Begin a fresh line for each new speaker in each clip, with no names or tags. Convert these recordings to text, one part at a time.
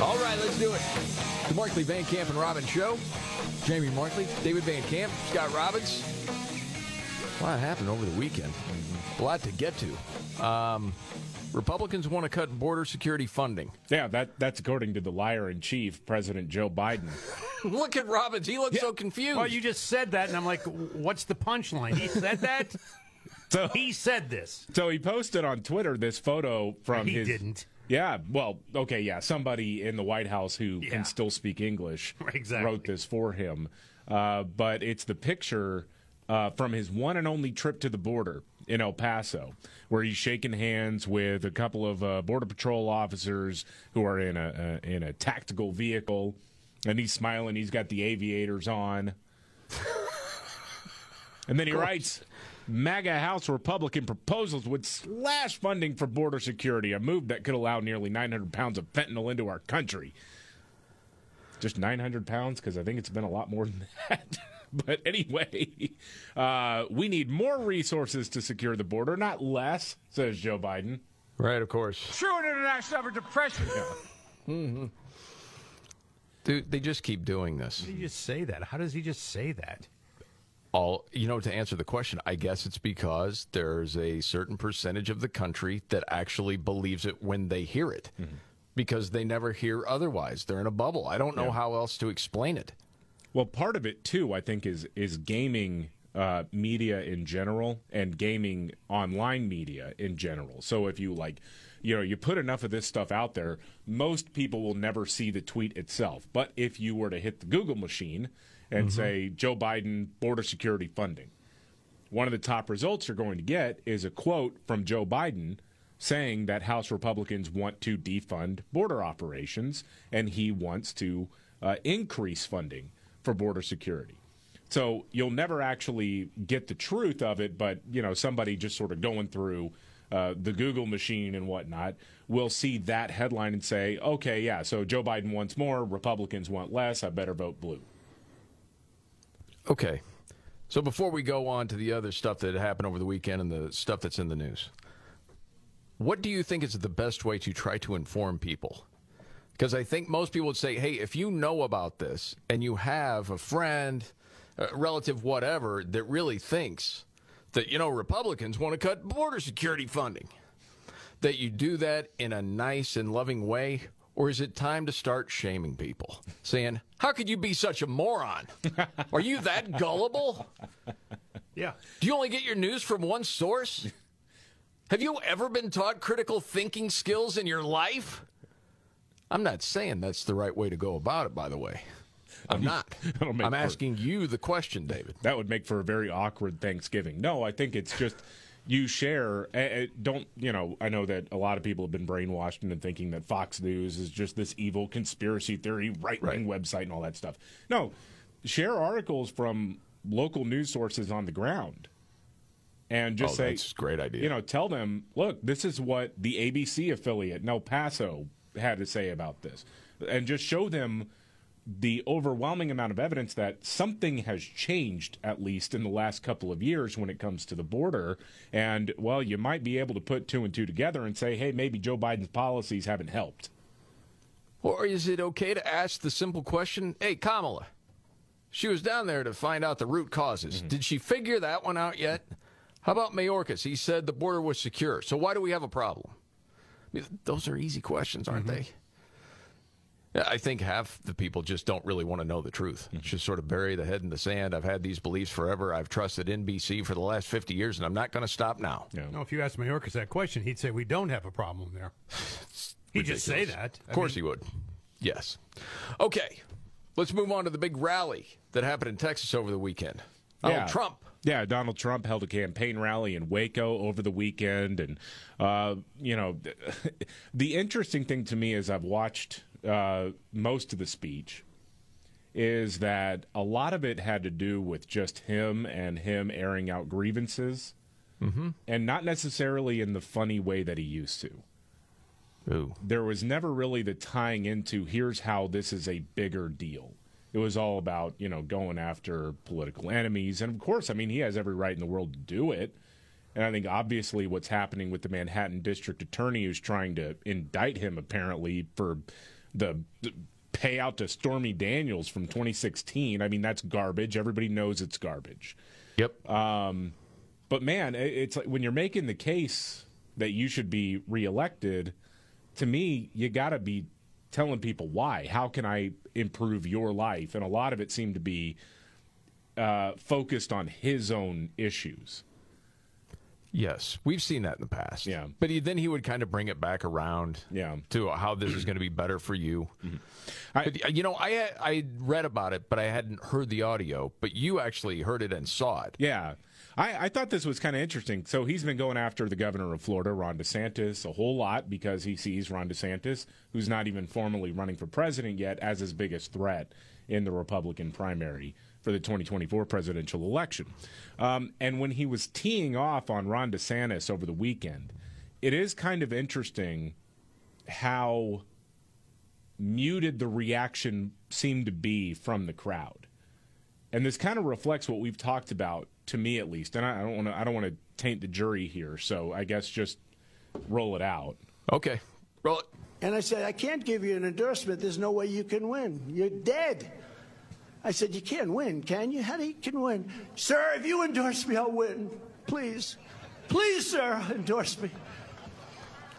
All right, let's do it. The Markley Van Camp and Robbins Show. Jamie Markley, David Van Camp, Scott Robbins. A lot happened over the weekend. A lot to get to. Um, Republicans want to cut border security funding.
Yeah, that that's according to the liar in chief, President Joe Biden.
Look at Robbins. He looks so confused.
Well, you just said that, and I'm like, what's the punchline? He said that?
So
he said this.
So he posted on Twitter this photo from his
He
his.
didn't.
Yeah, well, okay, yeah, somebody in the White House who
Yeah.
can still speak English
Exactly.
wrote this for him. Uh, but it's the picture uh, from his one and only trip to the border in El Paso, where he's shaking hands with a couple of uh, border patrol officers who are in a, a in a tactical vehicle, and he's smiling. He's got the aviators on. And then he writes MAGA House Republican proposals would slash funding for border security, a move that could allow nearly 900 pounds of fentanyl into our country. Just 900 pounds? Because I think it's been a lot more than that. but anyway, uh, we need more resources to secure the border, not less, says Joe Biden.
Right, of course.
True international effort to pressure.
Dude, they just keep doing this.
How do you just say that? How does he just say that?
All you know to answer the question, I guess it's because there's a certain percentage of the country that actually believes it when they hear it. Because they never hear otherwise. They're in a bubble. I don't know
Yeah.
how else to explain it.
Well, part of it too, I think, is is gaming uh, media in general and gaming online media in general. So if you like, you know, you put enough of this stuff out there, most people will never see the tweet itself. But if you were to hit the Google machine and say Joe Biden border security funding, one of the top results you're going to get is a quote from Joe Biden saying that House Republicans want to defund border operations and he wants to uh, increase funding for border security. So you'll never actually get the truth of it, but you know somebody just sort of going through uh, the Google machine and whatnot will see that headline and say, "Okay, yeah, so Joe Biden wants more, Republicans want less. I better vote blue."
Okay. So before we go on to the other stuff that happened over the weekend and the stuff that's in the news, what do you think is the best way to try to inform people? Because I think most people would say, hey, if you know about this and you have a friend, a relative, whatever, that really thinks that, you know, Republicans want to cut border security funding, that you do that in a nice and loving way? Or is it time to start shaming people? Saying, how could you be such a moron? Are you that gullible?
Yeah.
Do you only get your news from one source? Have you ever been taught critical thinking skills in your life? I'm not saying that's the right way to go about it, by the way. I'm not. I'm
for-
asking you the question, David.
That would make for a very awkward Thanksgiving. No, I think it's just you share. eh, eh, Don't you know? I know that a lot of people have been brainwashed into thinking that Fox News is just this evil conspiracy theory right wing website and all that stuff. No, share articles from local news sources on the ground, and just
Oh,
say
that's a great idea.
You know, tell them, look, this is what the ABC affiliate in El Paso had to say about this, and just show them the overwhelming amount of evidence that something has changed, at least in the last couple of years, when it comes to the border. And, well, you might be able to put two and two together and say, hey, maybe Joe Biden's policies haven't helped.
Or is it okay to ask the simple question hey, Kamala, she was down there to find out the root causes. Mm-hmm. Did she figure that one out yet? How about Mayorkas? He said the border was secure. So why do we have a problem? I mean, those are easy questions, aren't mm-hmm. they? Yeah, I think half the people just don't really want to know the truth. Just sort of bury the head in the sand. I've had these beliefs forever. I've trusted NBC for the last 50 years, and I'm not going to stop now.
Yeah.
No, if you asked Mayorkas that question, he'd say we don't have a problem there. He'd just say that.
Of course he would. Yes. Okay. Let's move on to the big rally that happened in Texas over the weekend. Donald
Yeah.
Trump.
Yeah, Donald Trump held a campaign rally in Waco over the weekend, and uh, you know, the interesting thing to me is I've watched uh, most of the speech is that a lot of it had to do with just him and him airing out grievances, mm-hmm. and not necessarily in the funny way that he used to.
Ooh.
There was never really the tying into here's how this is a bigger deal. It was all about, you know, going after political enemies. And of course, I mean, he has every right in the world to do it. And I think obviously what's happening with the Manhattan district attorney who's trying to indict him apparently for the, the payout to Stormy Daniels from 2016. I mean, that's garbage. Everybody knows it's garbage.
Yep.
Um, but man, it's like when you're making the case that you should be reelected, to me, you got to be telling people why. How can I improve your life? And a lot of it seemed to be uh, focused on his own issues.
Yes, we've seen that in the past.
Yeah,
but he, then he would kind of bring it back around.
Yeah.
to how this is going to be better for you. Mm-hmm. I, but, you know, I I read about it, but I hadn't heard the audio. But you actually heard it and saw it.
Yeah. I, I thought this was kind of interesting. So he's been going after the governor of Florida, Ron DeSantis, a whole lot because he sees Ron DeSantis, who's not even formally running for president yet, as his biggest threat in the Republican primary for the 2024 presidential election. Um, and when he was teeing off on Ron DeSantis over the weekend, it is kind of interesting how muted the reaction seemed to be from the crowd. And this kind of reflects what we've talked about to me at least. And I don't want to I don't want to taint the jury here, so I guess just roll it out.
Okay, roll it.
And I said, I can't give you an endorsement. There's no way you can win. You're dead. I said, you can't win, can you? How do you can win? Sir, if you endorse me, I'll win. Please. Please, sir, endorse me.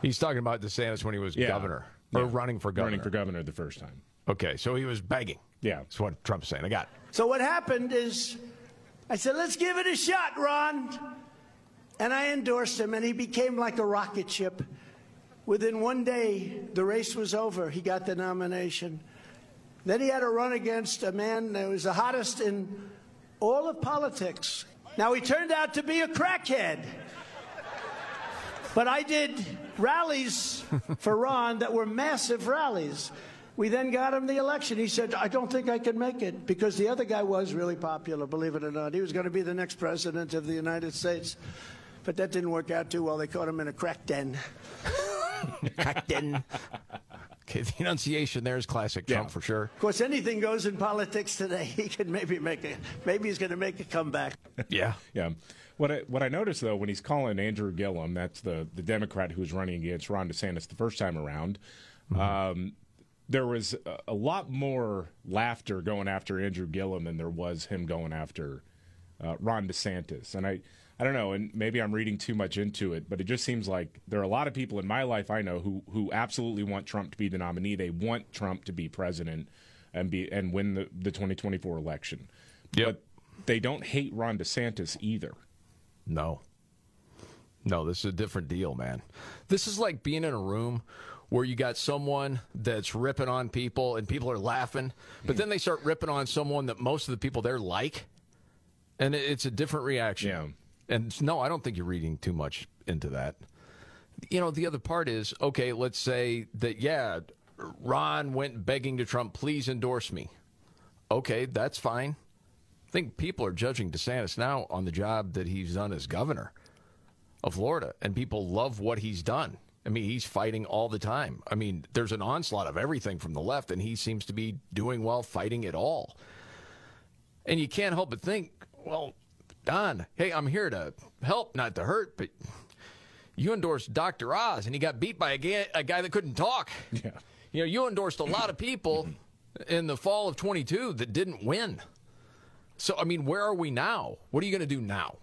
He's talking about DeSantis when he was yeah. governor. Or yeah. running for governor.
Running for governor the first time.
Okay, so he was begging.
Yeah.
That's what Trump's saying. I got it.
So what happened is I said, let's give it a shot, Ron. And I endorsed him, and he became like a rocket ship. Within one day, the race was over. He got the nomination. Then he had to run against a man that was the hottest in all of politics. Now, he turned out to be a crackhead. But I did rallies for Ron that were massive rallies. We then got him the election. He said, I don't think I can make it because the other guy was really popular, believe it or not. He was going to be the next president of the United States. But that didn't work out too well. They caught him in a crack den.
crack den. Okay, the enunciation there is classic Trump yeah. for sure.
Of course, anything goes in politics today. He could maybe make a maybe he's going to make a comeback.
yeah,
yeah. What I, what I noticed though when he's calling Andrew Gillum, that's the the Democrat who's running against Ron DeSantis the first time around. Mm-hmm. Um, there was a lot more laughter going after Andrew Gillum than there was him going after uh, Ron DeSantis. And I, I don't know, and maybe I'm reading too much into it, but it just seems like there are a lot of people in my life I know who who absolutely want Trump to be the nominee. They want Trump to be president and be and win the, the 2024 election.
Yep.
But they don't hate Ron DeSantis either.
No. No, this is a different deal, man. This is like being in a room where you got someone that's ripping on people and people are laughing, but then they start ripping on someone that most of the people there like, and it's a different reaction.
Yeah.
And no, I don't think you're reading too much into that. You know, the other part is okay, let's say that, yeah, Ron went begging to Trump, please endorse me. Okay, that's fine. I think people are judging DeSantis now on the job that he's done as governor of Florida, and people love what he's done. I mean, he's fighting all the time. I mean, there's an onslaught of everything from the left, and he seems to be doing well fighting it all. And you can't help but think, well, Don, hey, I'm here to help, not to hurt, but you endorsed Dr. Oz, and he got beat by a guy, a guy that couldn't talk.
Yeah.
You know, you endorsed a lot of people in the fall of 22 that didn't win. So, I mean, where are we now? What are you going to do now?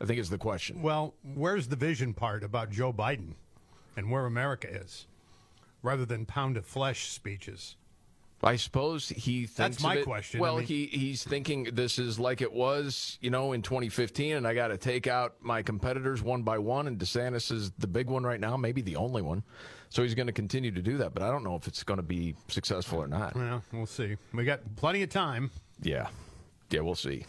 I think is the question.
Well, where's the vision part about Joe Biden? and where America is, rather than pound of flesh speeches.
I suppose he thinks
that's my
it,
question.
Well,
I mean,
he he's thinking this is like it was, you know, in 2015, and I got to take out my competitors one by one. And DeSantis is the big one right now, maybe the only one. So he's going to continue to do that, but I don't know if it's going to be successful or not.
Well, we'll see. We got plenty of time.
Yeah, yeah, we'll see.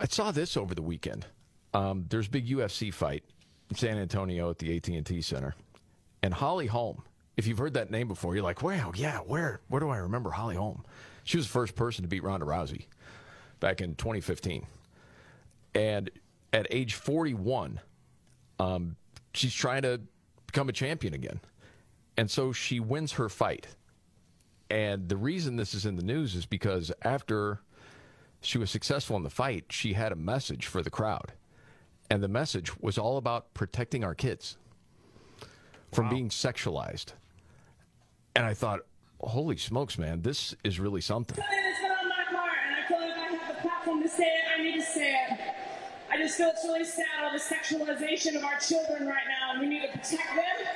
I saw this over the weekend. Um, there's a big UFC fight in San Antonio at the AT&T Center. And Holly Holm if you've heard that name before, you're like, wow, yeah, where where do I remember Holly Holm? She was the first person to beat Ronda Rousey back in 2015. And at age 41, um, she's trying to become a champion again. And so she wins her fight. And the reason this is in the news is because after she was successful in the fight, she had a message for the crowd. And the message was all about protecting our kids from being sexualized. And I thought, holy smokes, man, this is really something.
Something that's been on my heart, and I feel like I have the platform to say it. I need to say it. I just feel it's really sad all the sexualization of our children right now, and we need to protect them,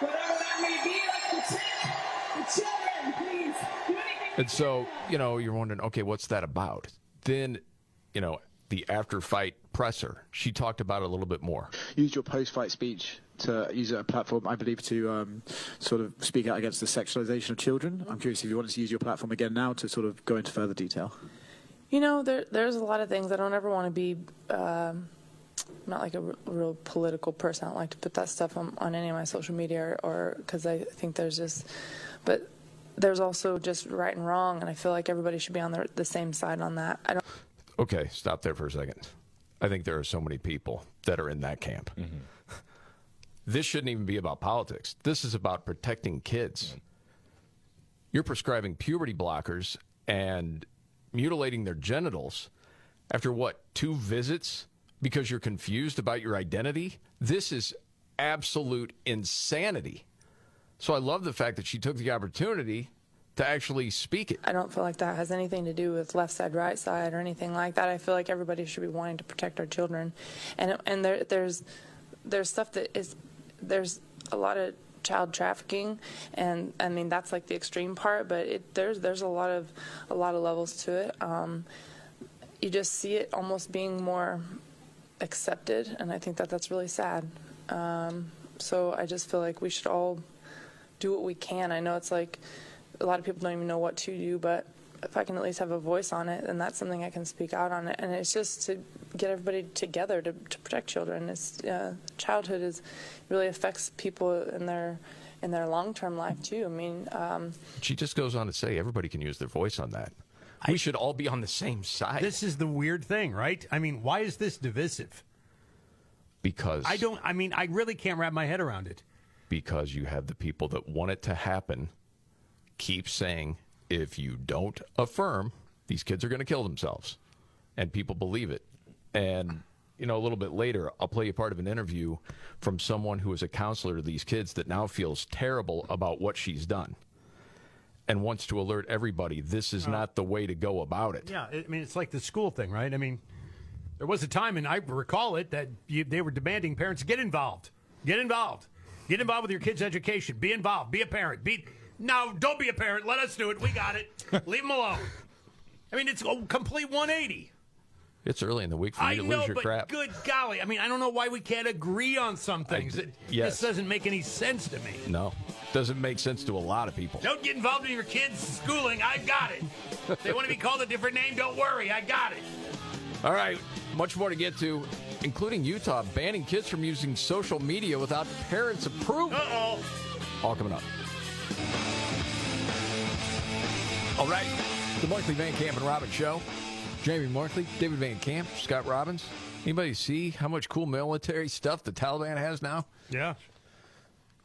whatever that may be. Let's protect the children, please. Do anything.
And so, you know, you're wondering, okay, what's that about? Then, you know, the after fight presser, she talked about it a little bit more.
Use your post-fight speech to use a platform, I believe, to um, sort of speak out against the sexualization of children. I'm curious if you wanted to use your platform again now to sort of go into further detail.
You know, there, there's a lot of things. I don't ever want to be, um, I'm not like a r- real political person. I don't like to put that stuff on, on any of my social media or because I think there's just, but there's also just right and wrong. And I feel like everybody should be on the, the same side on that. I don't.
Okay, stop there for a second. I think there are so many people that are in that camp. Mm-hmm. This shouldn't even be about politics. This is about protecting kids. Mm-hmm. You're prescribing puberty blockers and mutilating their genitals after what, two visits because you're confused about your identity? This is absolute insanity. So I love the fact that she took the opportunity to actually speak it.
I don't feel like that has anything to do with left side, right side, or anything like that. I feel like everybody should be wanting to protect our children, and and there, there's there's stuff that is there's a lot of child trafficking, and I mean that's like the extreme part, but it, there's there's a lot of a lot of levels to it. Um, you just see it almost being more accepted, and I think that that's really sad. Um, so I just feel like we should all do what we can. I know it's like a lot of people don't even know what to do, but if I can at least have a voice on it, then that's something I can speak out on it. And it's just to get everybody together to, to protect children. It's uh, childhood is really affects people in their in their long term life too. I mean, um,
She just goes on to say everybody can use their voice on that. we should all be on the same side
This is the weird thing, right? I mean, why is this divisive?
because
I don't. I mean, I really can't wrap my head around it.
because you have the people that want it to happen keep saying if you don't affirm these kids are going to kill themselves. And people believe it. And you know a little bit later i'll play you part of an interview from someone who is a counselor to these kids that now feels terrible about what she's done and wants to alert everybody this is uh, not the way to go about it.
Yeah, I mean, it's like the school thing, right? I mean, there was a time, and I recall it, that you, they were demanding parents get involved, get involved, get involved with your kids' education, be involved, be a parent. Be no, don't be a parent. Let us do it. We got it. Leave them alone. I mean, it's a complete 180.
it's early in the week for you
I
to
know,
lose your
but
crap
good golly, I mean, I don't know why we can't agree on some things. It
yes.
just doesn't make any sense to me.
no doesn't make sense to a lot of people
Don't get involved in your kids' schooling. I got it. They want to be called a different name, don't worry. I got it.
All right, much more to get to, including Utah banning kids from using social media without parents' approval.
Uh oh.
All coming up. All right, the Markley Van Camp and Robbins Show. Jamie Markley, David Van Camp, Scott Robbins. Anybody see how much cool military stuff the Taliban has now?
Yeah.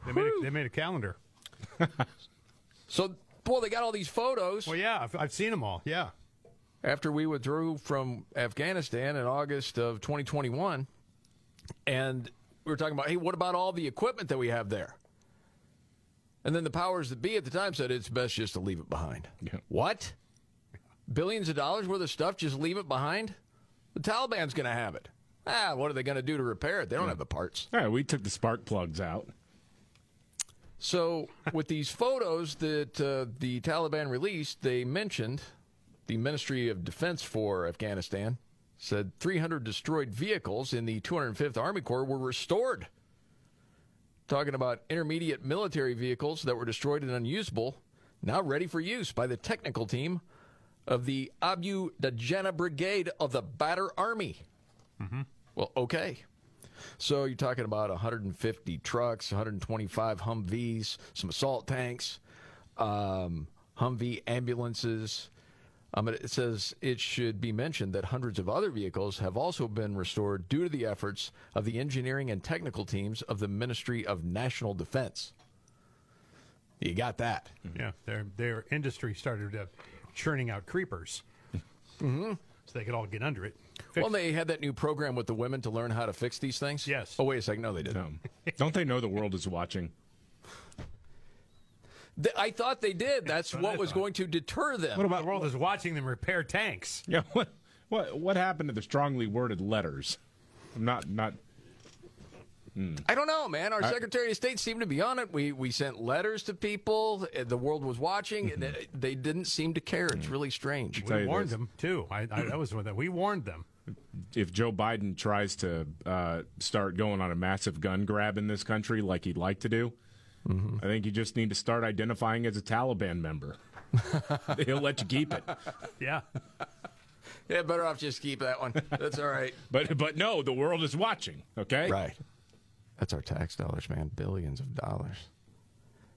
They made, a, they made a calendar.
So, boy, they got all these photos.
Well, yeah, I've, I've seen them all. Yeah.
after we withdrew from Afghanistan in August of 2021. And we were talking about, hey, what about all the equipment that we have there? And then the powers that be at the time said it's best just to leave it behind.
Yeah.
What? Billions of dollars worth of stuff, just leave it behind? The Taliban's going to have it. Ah, what are they going to do to repair it? They don't have the parts.
All right, we took the spark plugs out.
So, with these photos that uh, the Taliban released, they mentioned the Ministry of Defense for Afghanistan said 300 destroyed vehicles in the 205th Army Corps were restored. Talking about intermediate military vehicles that were destroyed and unusable, now ready for use by the technical team of the Abu Dajana Brigade of the Badr Army. Well, okay. So you're talking about 150 trucks, 125 Humvees, some assault tanks, um, Humvee ambulances. Um, it says it should be mentioned that hundreds of other vehicles have also been restored due to the efforts of the engineering and technical teams of the Ministry of National Defense. You got that.
Yeah, their their industry started uh, churning out creepers,
mm-hmm.
so they could all get under it.
Well, they had that new program with the women to learn how to fix these things.
Yes.
Oh, wait a second. No, they didn't.
Don't they know the world is watching?
Th- I thought they did. That's
what
what was going to deter them.
What about the world is watching them repair tanks?
Yeah. What what what happened to the strongly worded letters? I'm not not.
I don't know, man. Our
I-
Secretary of State seemed to be on it. We we sent letters to people. Uh, The world was watching.
Mm-hmm.
and they- They didn't seem to care. It's really strange.
Tell
We warned
this.
them too. I, I that was one that we warned them.
If Joe Biden tries to uh, start going on a massive gun grab in this country like he'd like to do, Mm-hmm. I think you just need to start identifying as a Taliban member. He'll let you keep it.
Yeah,
Yeah, better off just keep that one. That's all right.
But but no, the world is watching. Okay.
Right. That's our tax dollars, man. Billions of dollars.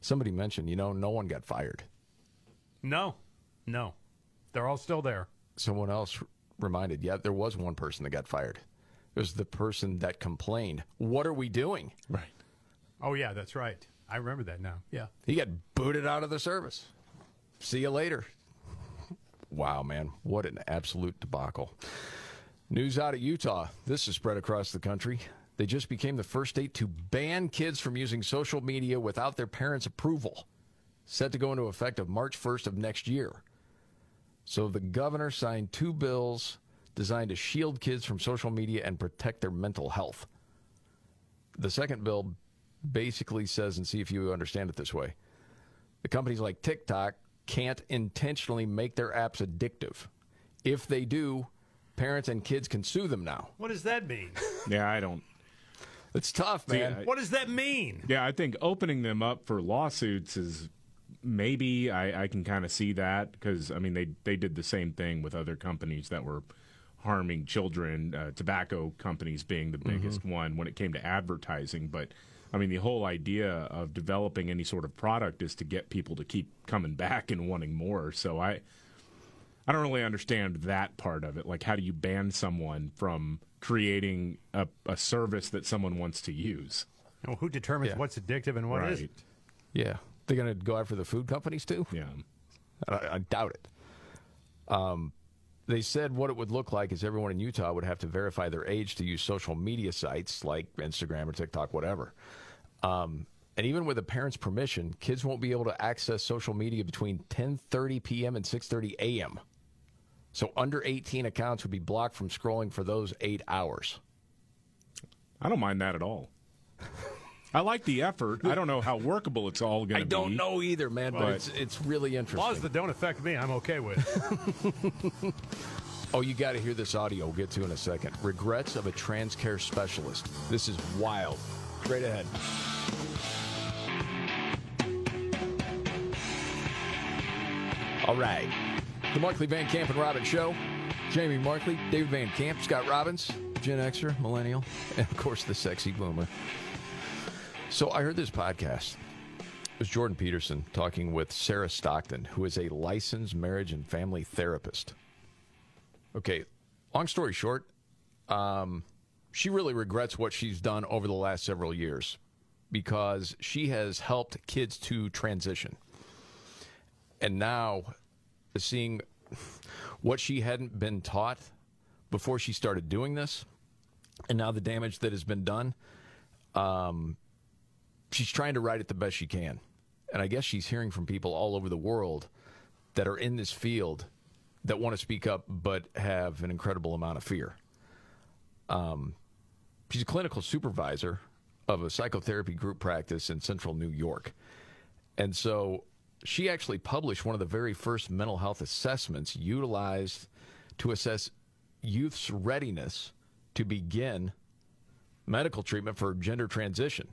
Somebody mentioned, you know, no one got fired.
no, no, they're all still there.
Someone else reminded, yeah, there was one person that got fired. It was the person that complained. What are we doing?
Right.
Oh yeah, that's right. I remember that now. Yeah.
He got booted out of the service. See you later. Wow, man. What an absolute debacle. News out of Utah. This is spread across the country. They just became the first state to ban kids from using social media without their parents' approval. Set to go into effect of March 1st of next year. So the governor signed two bills designed to shield kids from social media and protect their mental health. The second bill basically says, and see if you understand it this way the companies like TikTok can't intentionally make their apps addictive. If they do, parents and kids can sue them now.
What does that mean?
Yeah, I don't.
It's tough,
See,
man.
I-
what does that mean?
Yeah, I think opening them up for lawsuits is maybe I, I can kind of see that because I mean they they did the same thing with other companies that were harming children, uh, tobacco companies being the biggest one when it came to advertising. But I mean the whole idea of developing any sort of product is to get people to keep coming back and wanting more. So I I don't really understand that part of it. Like how do you ban someone from creating a, a service that someone wants to use?
Well, who determines
Yeah.
what's addictive and what
Right.
not
yeah. They're going to go after the food companies too?
Yeah.
I, I doubt it. Um, they said what it would look like is everyone in Utah would have to verify their age to use social media sites like Instagram or TikTok, whatever. Um, and even with a parent's permission, kids won't be able to access social media between 10:30 p.m. and 6:30 a.m. So under 18 accounts would be blocked from scrolling for those eight hours.
I don't mind that at all. I like the effort. I don't know how workable it's all going to be.
I don't know either, man, but
But-
it's it's really interesting.
Laws that don't affect me, I'm okay with.
Oh, you got to hear this audio. We'll get to in a second. Regrets of a trans care specialist. This is wild. Straight ahead. All right. The Markley Van Camp and Robbins Show. Jamie Markley, David Van Camp, Scott Robbins, Gen Xer, Millennial, and of course the sexy boomer. So I heard this podcast. It was Jordan Peterson talking with Sarah Stockton, who is a licensed marriage and family therapist. Okay, long story short, um, she really regrets what she's done over the last several years because she has helped kids to transition. And now, seeing what she hadn't been taught before she started doing this, and now the damage that has been done, um, she's trying to write it the best she can. And I guess she's hearing from people all over the world that are in this field that want to speak up but have an incredible amount of fear. Um, she's a clinical supervisor of a psychotherapy group practice in central New York. And so she actually published one of the very first mental health assessments utilized to assess youth's readiness to begin medical treatment for gender transition.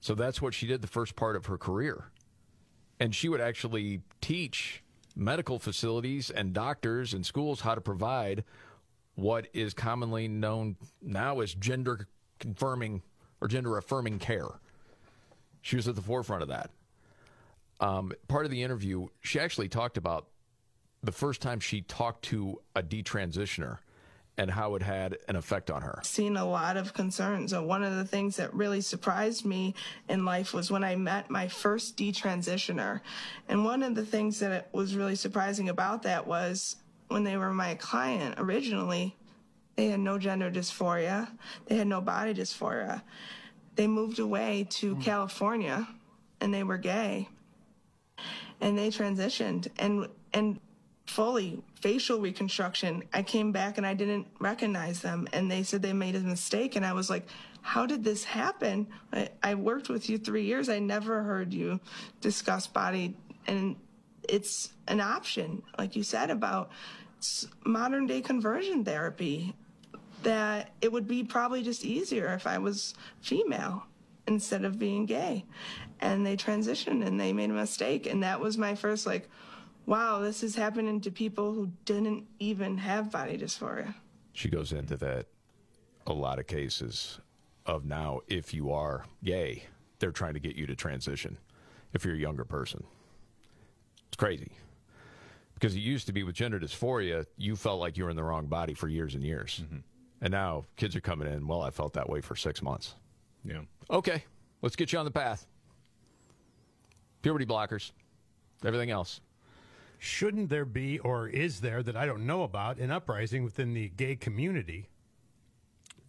So that's what she did the first part of her career. And she would actually teach medical facilities and doctors and schools how to provide what is commonly known now as gender confirming or gender affirming care. She was at the forefront of that. Um, part of the interview, she actually talked about the first time she talked to a detransitioner and how it had an effect on her.
seen a lot of concerns. And one of the things that really surprised me in life was when I met my first detransitioner. And one of the things that was really surprising about that was when they were my client originally, they had no gender dysphoria, they had no body dysphoria. They moved away to California and they were gay. And they transitioned and and fully facial reconstruction. I came back and I didn't recognize them and they said they made a mistake and I was like, how did this happen? I, I worked with you 3 years. I never heard you discuss body and it's an option like you said about modern day conversion therapy that it would be probably just easier if I was female instead of being gay. And they transitioned and they made a mistake. And that was my first, like, wow, this is happening to people who didn't even have body dysphoria.
She goes into that a lot of cases of now if you are gay, they're trying to get you to transition if you're a younger person. It's crazy. Because it used to be with gender dysphoria, you felt like you were in the wrong body for years and years. Mm-hmm. And now kids are coming in, well, I felt that way for six months.
Yeah.
Okay, let's get you on the path. Puberty blockers, everything else.
Shouldn't there be, or is there, that I don't know about, an uprising within the gay community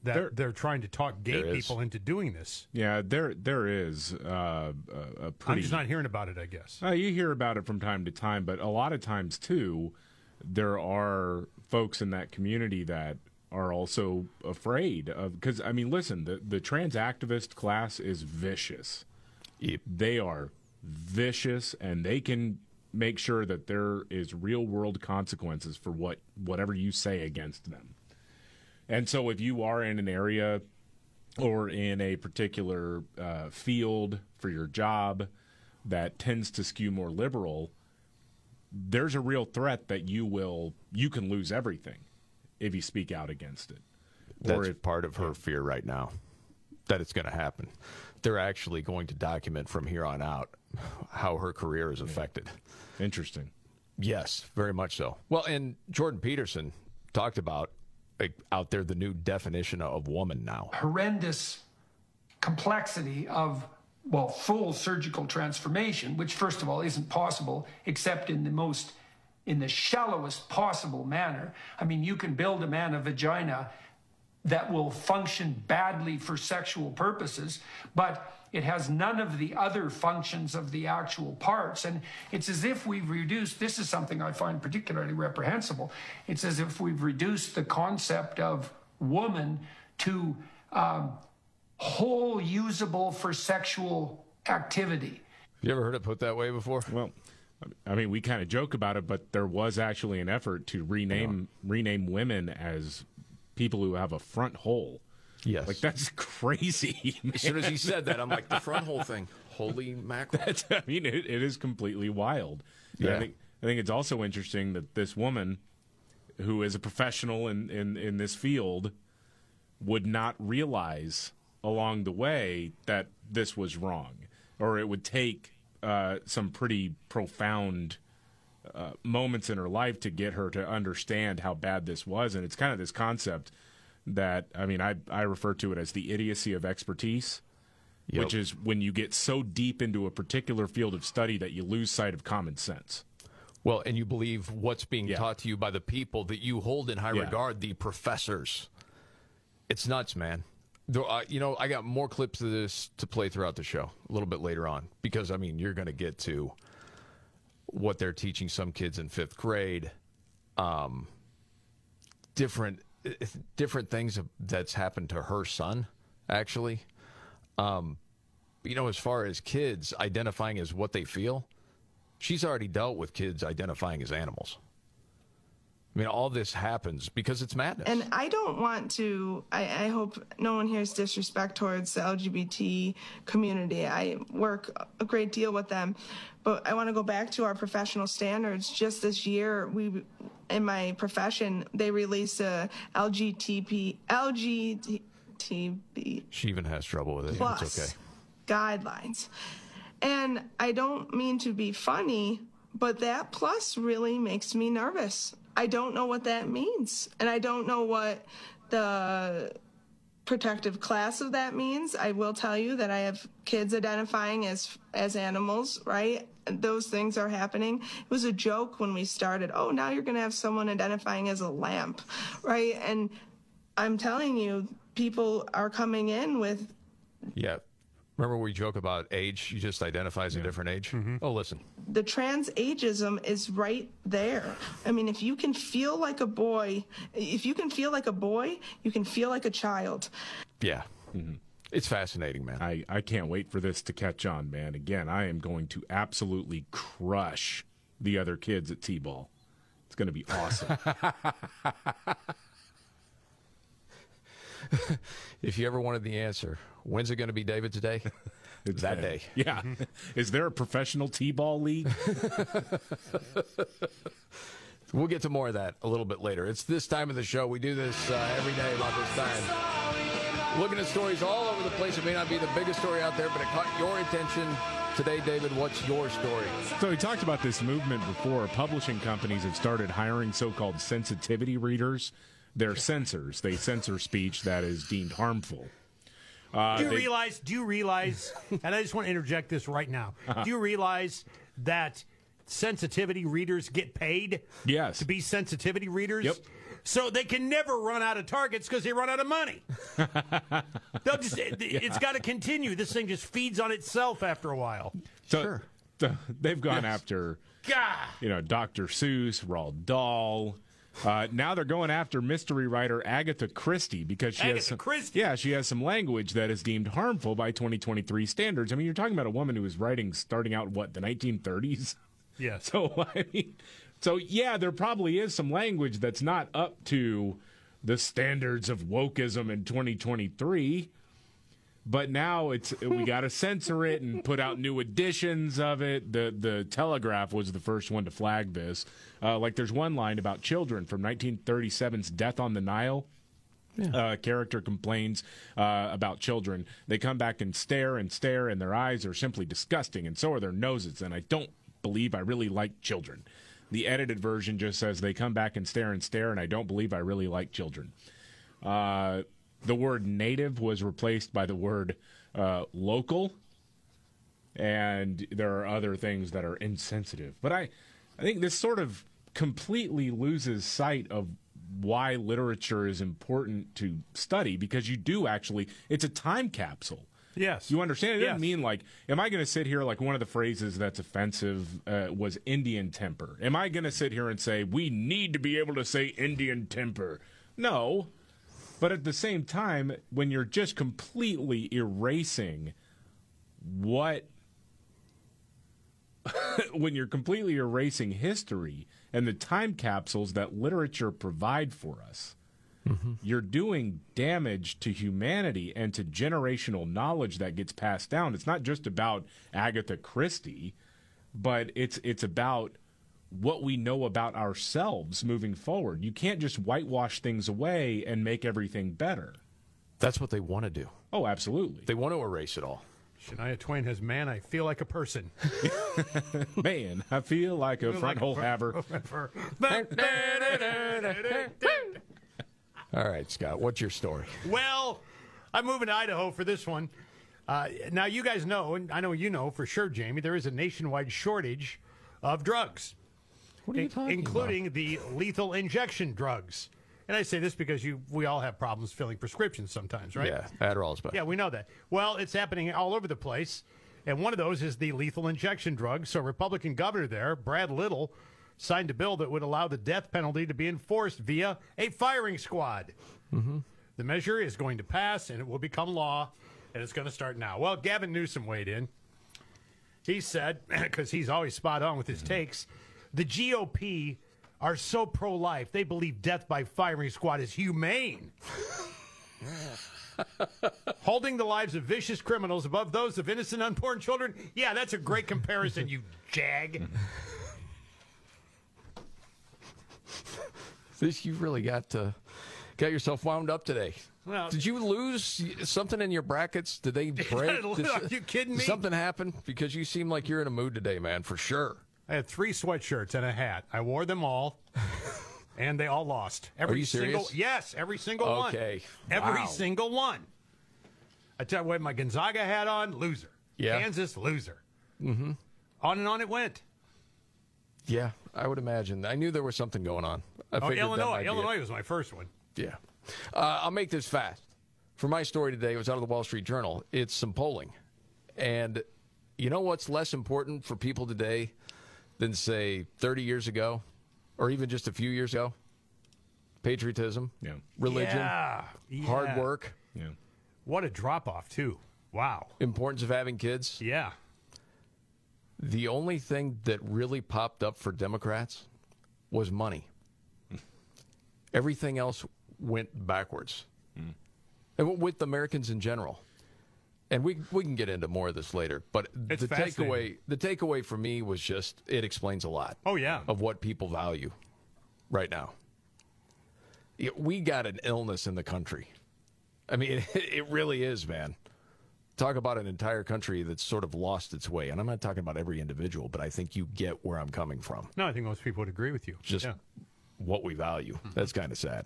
that
There-
they're trying to talk gay
There is.
people into doing this?
Yeah, there there is uh, a, a pretty.
I'm just not hearing about it, I guess.
Uh, you hear about it from time to time, but a lot of times too, there are folks in that community that are also afraid of because I mean, listen, the the trans activist class is vicious.
Yep.
They are vicious, and they can make sure that there is real world consequences for what whatever you say against them. And so, if you are in an area or in a particular uh, field for your job that tends to skew more liberal, there's a real threat that you will you can lose everything if you speak out against it.
That's
if,
part of her fear right now that it's going to happen. They're actually going to document from here on out how her career is affected.
interesting.
Yes, very much so. Well, and Jordan Peterson talked about like, out there the new definition of woman now.
horrendous complexity of well full surgical transformation which first of all isn't possible except in the most in the shallowest possible manner i mean you can build a man a vagina that will function badly for sexual purposes but it has none of the other functions of the actual parts and it's as if we've reduced this is something i find particularly reprehensible it's as if we've reduced the concept of woman to um, hole usable for sexual activity.
You ever heard it put that way before?
Well, I mean, we kind of joke about it, but there was actually an effort to rename rename women as people who have a front hole.
Yes.
Like that's crazy.
as soon as he said that, I'm like, the front whole thing. Holy mackerel.
That's, I mean, it, it is completely wild.
Yeah.
I think I think it's also interesting that this woman, who is a professional in, in, in this field, would not realize along the way that this was wrong, or it would take uh, some pretty profound uh, moments in her life to get her to understand how bad this was. And it's kind of this concept that I mean, I I refer to it as the idiocy of expertise
Yep.
which is when you get so deep into a particular field of study that you lose sight of common sense.
Well, and you believe what's being
Yeah.
taught to you by the people that you hold in high
Yeah.
regard, the professors. It's nuts, man. Though, uh, you know, I got more clips of this to play throughout the show a little bit later on because, I mean, you're going to get to what they're teaching some kids in fifth grade, um, different different things that's happened to her son, actually. Um, you know, as far as kids identifying as what they feel, she's already dealt with kids identifying as animals. I mean, all this happens because it's madness.
And I don't want to, I, I hope no one hears disrespect towards the LGBT community. I work a great deal with them. But I want to go back to our professional standards. Just this year, we, in my profession, they released a LGTP,
TV
She even has trouble with it.
plus
It's okay.
guidelines. And I don't mean to be funny, but that plus really makes me nervous. I don't know what that means. And I don't know what the protective class of that means. I will tell you that I have kids identifying as as animals, right? Those things are happening. It was a joke when we started. Oh, now you're going to have someone identifying as a lamp, right? And I'm telling you, people are coming in with
Yeah. Remember we joke about age? You just identify as a different age? Mm-hmm. Oh, listen.
the trans ageism is right there. I mean, if you can feel like a boy, if you can feel like a boy, you can feel like a child.
Yeah. Mm-hmm. It's fascinating, man.
I, I can't wait for this to catch on, man. Again, I am going to absolutely crush the other kids at T ball. It's going to be awesome.
If you ever wanted the answer, when's it going to be David today?
It's
that day.
Yeah. Is there a professional T ball league?
We'll get to more of that a little bit later. It's this time of the show. We do this uh, every day about this time. Looking at stories all over the place. It may not be the biggest story out there, but it caught your attention today, David. What's your story?
So we talked about this movement before. Publishing companies have started hiring so-called sensitivity readers. They're censors. They censor speech that is deemed harmful. Uh,
do you
they-
realize? Do you realize? and I just want to interject this right now.
Uh-huh.
Do you realize that sensitivity readers get paid?
Yes.
To be sensitivity readers.
Yep.
So they can never run out of targets because they run out of money. They'll just. it- It's got to continue. This thing just feeds on itself after a while.
So, so they've gone
Yes.
after,
God.
you know, Dr. Seuss, Roald Dahl. Uh, now they're going after mystery writer Agatha Christie because she
Agatha
has some,
Christie.
yeah she has some language that is deemed harmful by 2023 standards. I mean, you're talking about a woman who was writing starting out what the 1930s.
Yeah.
So I mean, so yeah, there probably is some language that's not up to the standards of wokeism in 2023. But now it's we got to censor it and put out new editions of it. The the Telegraph was the first one to flag this. Uh, like there's one line about children from 1937's Death on the Nile. Uh, character complains uh, about children. They come back and stare and stare, and their eyes are simply disgusting, and so are their noses. And I don't believe I really like children. The edited version just says they come back and stare and stare, and I don't believe I really like children. Uh, the word native was replaced by the word uh, local, and there are other things that are insensitive. But I, I think this sort of completely loses sight of why literature is important to study because you do actually, it's a time capsule.
Yes.
You understand? It
Yes.
doesn't mean like, am I going to sit here like one of the phrases that's offensive uh, was Indian temper? Am I going to sit here and say we need to be able to say Indian temper? No. But at the same time, when you're just completely erasing what when you're completely erasing history and the time capsules that literature provide for us, Mm-hmm. you're doing damage to humanity and to generational knowledge that gets passed down. It's not just about Agatha Christie, but it's it's about what we know about ourselves moving forward. You can't just whitewash things away and make everything better.
That's what they want to do.
Oh, absolutely.
They want to erase it all.
Shania Twain has "Man, I feel like a person."
Man, I feel like a front hole haver.
All right, Scott, what's your story?
Well, I'm moving to Idaho for this one. Uh, now, you guys know, and I know you know for sure, Jamie, there is a nationwide shortage of drugs.
What are you talking
including the lethal injection drugs. And I say this because you, we all have problems filling prescriptions sometimes, right?
Yeah, Adderall's better.
Yeah, we know that. Well, it's happening all over the place. And one of those is the lethal injection drug. So, Republican governor there, Brad Little, signed a bill that would allow the death penalty to be enforced via a firing squad.
Mm-hmm.
The measure is going to pass and it will become law, and it's going to start now. Well, Gavin Newsom weighed in. He said, because he's always spot on with his takes, the GOP are so pro life, they believe death by firing squad is humane. Holding the lives of vicious criminals above those of innocent unborn children? Yeah, that's a great comparison, you jag.
This you really got uh, got yourself wound up today.
Well,
Did you lose something in your brackets? Did they break?
Are you kidding me?
Something happened Because you seem like you're in a mood today, man, for sure.
I had three sweatshirts and a hat. I wore them all, and they all lost. Every
you
single
serious?
yes, every single one.
Okay.
every
Wow.
single one. I tell you what, my Gonzaga hat on, loser.
Yeah.
Kansas, loser.
Mm-hmm.
On and on it went.
Yeah, I would imagine. I knew there was something going on. I
Oh, Illinois.
might be it.
Illinois was my first one.
Yeah. Uh, I'll make this fast. For my story today, it was out of the Wall Street Journal. It's some polling. And you know what's less important for people today than, say, 30 years ago or even just a few years ago? Patriotism,
Yeah.
religion,
Yeah,
hard
yeah.
work,
Yeah.
What a drop off too. Wow.
importance of having kids.
Yeah.
The only thing that really popped up for Democrats was money. Everything else went backwards. Hmm. And with Americans in general. And we we can get into more of this later, but
It's
the takeaway the takeaway for me was just it explains a lot
Oh yeah.
of what people value right now. We got an illness in the country. I mean, it really is, man. Talk about an entire country that's sort of lost its way. And I'm not talking about every individual, but I think you get where I'm coming from.
No, I think most people would agree with you.
Just
yeah.
What we value. That's kind of sad.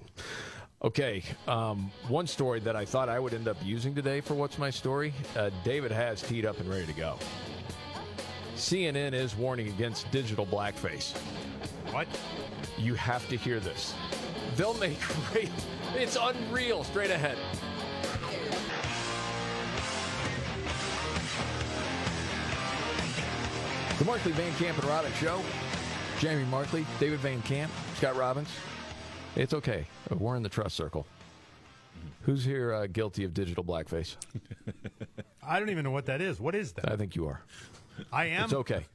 Okay, um, one story that I thought I would end up using today for What's My Story, uh, David has teed up and ready to go. CNN is warning against digital blackface.
What?
You have to hear this. They'll make great. It's unreal. Straight ahead. The Markley Van Camp and Robbins Show. Jamie Markley, David Van Camp, Scott Robbins. It's okay. We're in the trust circle. Who's here uh, guilty of digital blackface?
I don't even know what that is. What is that?
I think you are.
I am.
It's okay.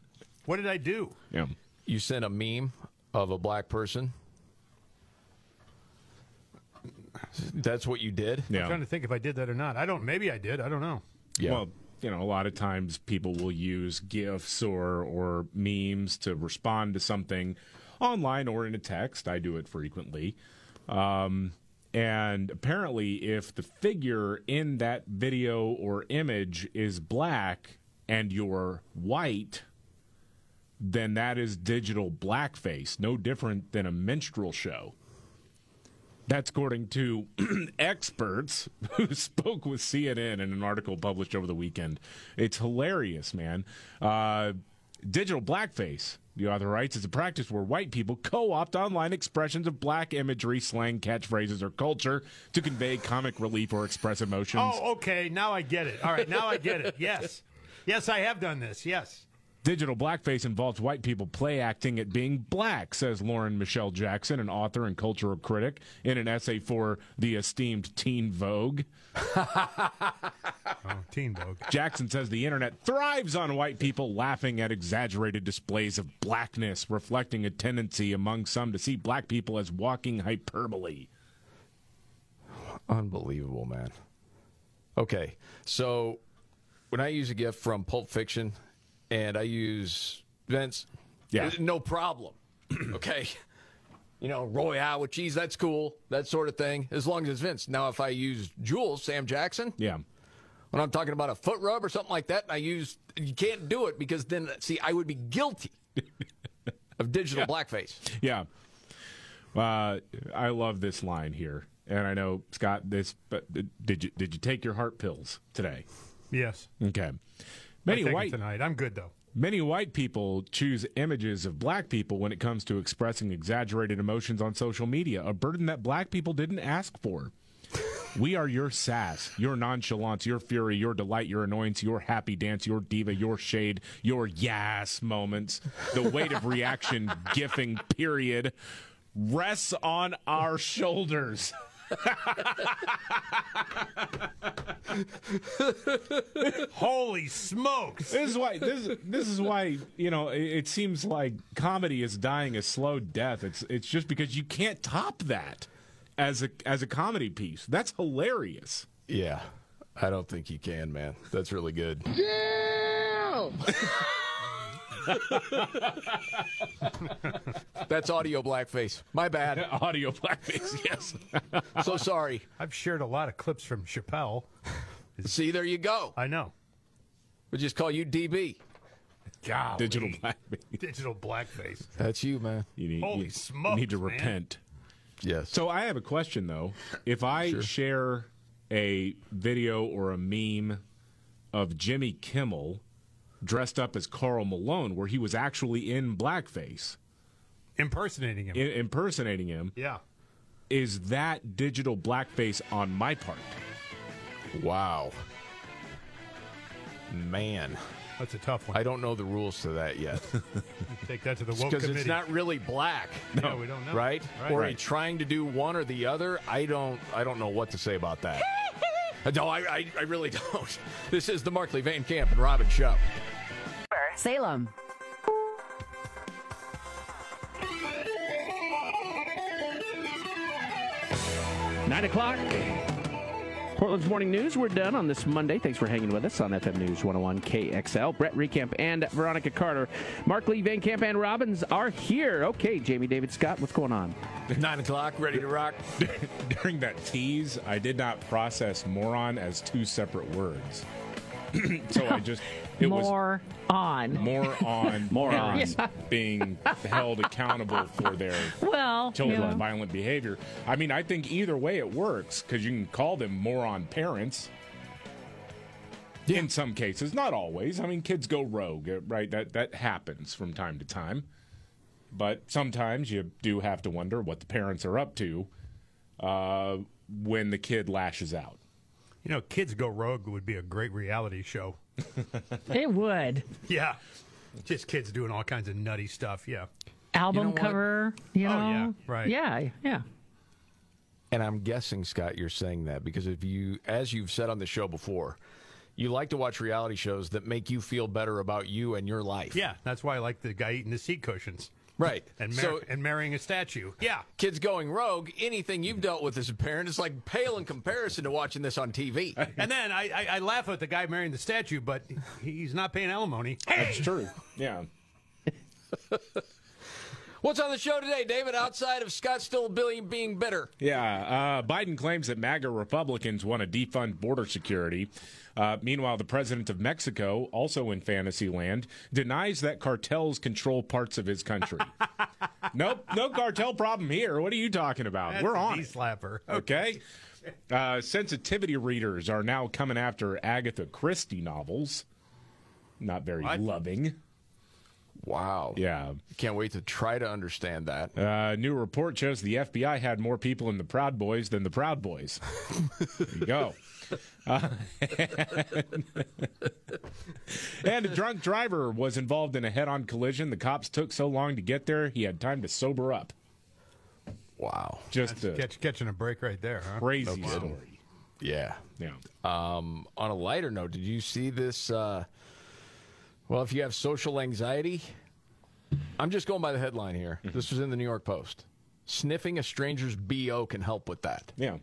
What did I do?
Yeah.
You sent a meme of a black person. That's what you did?
I'm trying to think if I did that or not. I don't. Maybe I did. I don't know.
Yeah.
Well, you know, a lot of times people will use GIFs or or memes to respond to something online or in a text. I do it frequently. Um, and apparently, if the figure in that video or image is black and you're white, then that is digital blackface, no different than a minstrel show. That's according to experts who spoke with CNN in an article published over the weekend. It's hilarious, man. Uh, digital blackface, the author writes, is a practice where white people co opt online expressions of black imagery, slang, catchphrases, or culture to convey comic relief or express emotions.
Oh, okay. Now I get it. All right. Now I get it. Yes. Yes, I have done this. Yes.
Digital blackface involves white people play acting at being black, says Lauren Michelle Jackson, an author and cultural critic, in an essay for the esteemed Teen Vogue.
Oh, Teen Vogue.
Jackson says the internet thrives on white people laughing at exaggerated displays of blackness, reflecting a tendency among some to see black people as walking hyperbole.
Unbelievable, man. Okay, so when I use a gift from Pulp Fiction and I use Vince,
Yeah.
no problem. okay. You know, Royale with cheese, that's cool, that sort of thing, as long as it's Vince. Now, if I use Jules, Sam Jackson,
Yeah.
when I'm talking about a foot rub or something like that, and I use, you can't do it because then, see, I would be guilty of digital blackface.
Yeah. Uh, I love this line here. And I know Scott this but did you did you take your heart pills today?
Yes.
Okay. Many white
tonight. I'm good though.
Many white people choose images of black people when it comes to expressing exaggerated emotions on social media, a burden that black people didn't ask for. We are your sass, your nonchalance, your fury, your delight, your annoyance, your happy dance, your diva, your shade, your yes moments. The weight of reaction, gifting, period, rests on our shoulders.
Holy smokes!
This is why this this is why you know it, it seems like comedy is dying a slow death. It's it's just because you can't top that as a as a comedy piece. That's hilarious.
Yeah, I don't think you can, man. That's really good. That's audio blackface. My bad.
Audio blackface, yes.
so sorry.
I've shared a lot of clips from Chappelle.
See, there you go.
I know.
We just call you DB.
Golly.
Digital blackface.
Digital blackface.
That's you, man.
You need,
Holy
you
smokes,
need to
man.
repent.
Yes.
So I have a question though. If I
Sure.
share a video or a meme of Jimmy Kimmel dressed up as Karl Malone, where he was actually in blackface,
Impersonating him.
i- impersonating him,
yeah.
is that digital blackface on my part?
Wow. Man.
That's a tough one.
I don't know the rules to that yet.
Take that to the woke
Because
committee.
it's not really black.
Yeah, we don't know.
Right?
Right.
Or are
Right.
you trying to do one or the other? I don't I don't know what to say about that. no, I, I, I really don't. This is the Markley Van Camp and Robin show.
Salem.
Nine o'clock. Portland's Morning News. We're done on this Monday. Thanks for hanging with us on FM News 101 KXL. Brett Recamp and Veronica Carter. Markley, Van Camp, and Robbins are here. Okay, Jamie David Scott, what's going on?
Nine o'clock, ready to rock.
During that tease, I did not process moron as two separate words. so I just it was
More on.
more on
Morons.
parents being held accountable for their
Well,
children's
yeah.
violent behavior. I mean, I think either way it works because you can call them moron parents. In some cases, not always. I mean, kids go rogue, uh, right? That that happens from time to time. But sometimes you do have to wonder what the parents are up to uh, when the kid lashes out.
You know, Kids Go Rogue would be a great reality show.
It would.
Yeah. Just kids doing all kinds of nutty stuff. Yeah.
Album
what?
cover, you know?
Oh, yeah, right.
Yeah, yeah.
And I'm guessing, Scott, you're saying that because if you, as you've said on the show before, you like to watch reality shows that make you feel better about you and your life.
Yeah. That's why I like the guy eating the seat cushions
Right.
and, mar-
so
and marrying a statue. Yeah.
kids going rogue, anything you've dealt with as a parent is like pale in comparison to watching this on TV.
And then I, I, I laugh at the guy marrying the statue, but he's not paying alimony.
That's true. Yeah.
What's on the show today, David, outside of Scott still being, being bitter?
Yeah, uh, Biden claims that MAGA Republicans want to defund border security. Uh, meanwhile, the president of Mexico, also in fantasy land, denies that cartels control parts of his country. nope, no cartel problem here. What are you talking about?
That's
We're on
knee
it.
slapper.
Okay. Uh, sensitivity readers are now coming after Agatha Christie novels. Not very
What?
loving.
Wow.
Yeah.
Can't wait to try to understand that.
Uh, new report shows the FBI had more people in the Proud Boys than the Proud Boys. there you go. Uh, and a drunk driver was involved in a head on collision. The cops took so long to get there, he had time to sober up.
Wow.
Just a
Catch, catching a break right there, huh?
crazy
No
story.
Yeah.
Yeah.
Um, on a lighter note, did you see this? Uh, well, if you have social anxiety, I'm just going by the headline here.
Mm-hmm.
This was in the New York Post. Sniffing a stranger's BO can help with that.
Yeah.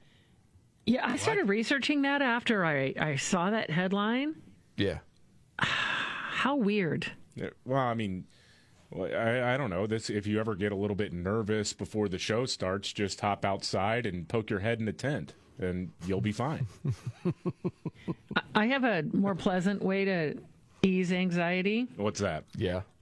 Yeah, I started researching that after I, I saw that headline.
Yeah.
How weird.
Yeah, Well, I mean, I, I don't know. This if you ever get a little bit nervous before the show starts, just hop outside and poke your head in a tent, and you'll be fine.
I have a more pleasant way to ease anxiety.
What's that?
Yeah.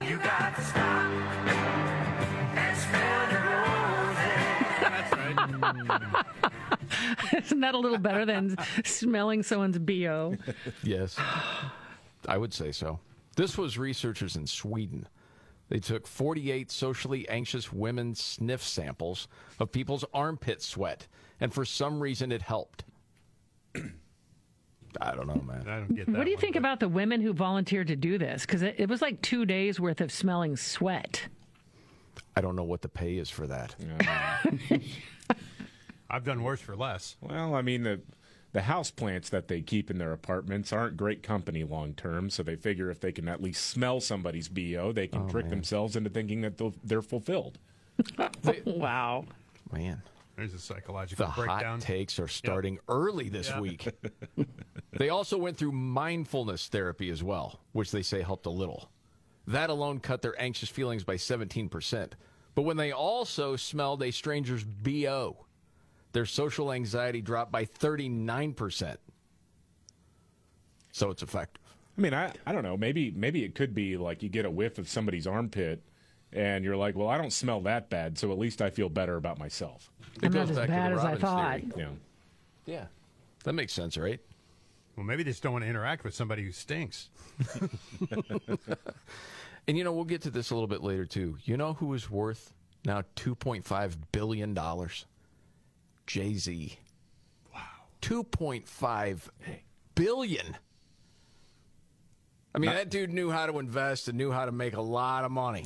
Isn't that a little better than smelling someone's BO?
Yes. I would say so. This was researchers in Sweden. They took 48 socially anxious women sniff samples of people's armpit sweat, and for some reason it helped. I don't know, man.
I don't get that.
What do you
one,
think
but-
about the women who volunteered to do this? Because it, it was like two days worth of smelling sweat.
I don't know what the pay is for that.
I've done worse for less.
Well, I mean the the house plants that they keep in their apartments aren't great company long term, so they figure if they can at least smell somebody's bo, they can oh, trick themselves into thinking that they'll- they're fulfilled.
Wow.
Man,
There's a psychological
the
breakdown.
hot takes are starting early this
Yeah.
week. they also went through mindfulness therapy as well, which they say helped a little. That alone cut their anxious feelings by 17%. But when they also smelled a stranger's BO, their social anxiety dropped by 39%. So it's effective.
I mean, I, I don't know. Maybe maybe it could be like you get a whiff of somebody's armpit, and you're like, well, I don't smell that bad, so at least I feel better about myself.
I'm not as bad as I thought.
Yeah.
Yeah. That makes sense, right?
Well, maybe they just don't want to interact with somebody who stinks.
And you know, we'll get to this a little bit later too. You know who is worth now $2.5 billion? Jay Z. Wow. 2.5 billion. I mean, that dude knew how to invest and knew how to make a lot of money.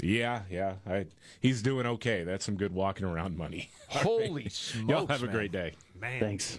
Yeah, yeah. I, he's doing okay. That's some good walking around money.
Holy
right.
smokes,
Y'all have a
man.
great day.
Man.
Thanks.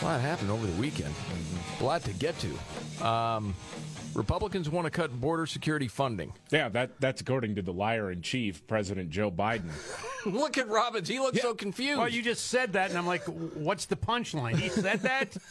A lot happened over the weekend. A lot to get to. Um, Republicans want to cut border security funding.
Yeah, that that's according to the liar in chief, President Joe Biden.
Look at Robbins. He looks so confused.
Well, you just said that, and I'm like, what's the punchline? He said that?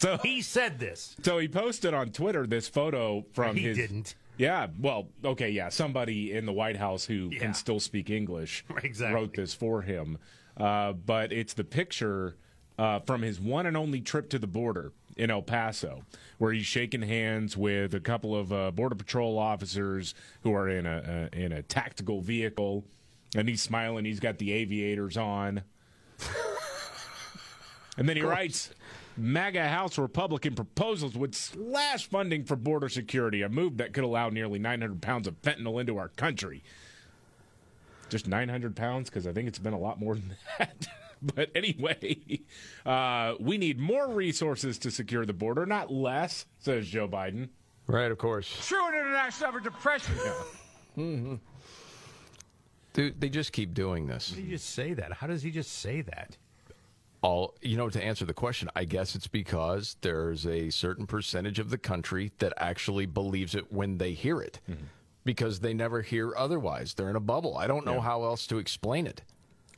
So
he said this.
So he posted on Twitter this photo from
He
his.
didn't.
Yeah, well, okay, yeah, somebody in the White House who
Yeah.
can still speak English
Exactly.
wrote this for him. Uh, but it's the picture uh, from his one and only trip to the border in El Paso, where he's shaking hands with a couple of uh, border patrol officers who are in a, a in a tactical vehicle, and he's smiling. He's got the aviators on. And then he writes MAGA House Republican proposals would slash funding for border security, a move that could allow nearly 900 pounds of fentanyl into our country. Just 900 pounds? Because I think it's been a lot more than that. but anyway, uh, we need more resources to secure the border, not less, says Joe Biden.
Right, of course.
True international effort to pressure.
Mm-hmm. Dude, they just keep doing this.
How do you just say that? How does he just say that?
all you know to answer the question i guess it's because there's a certain percentage of the country that actually believes it when they hear it because they never hear otherwise they're in a bubble i don't know
Yeah.
how else to explain it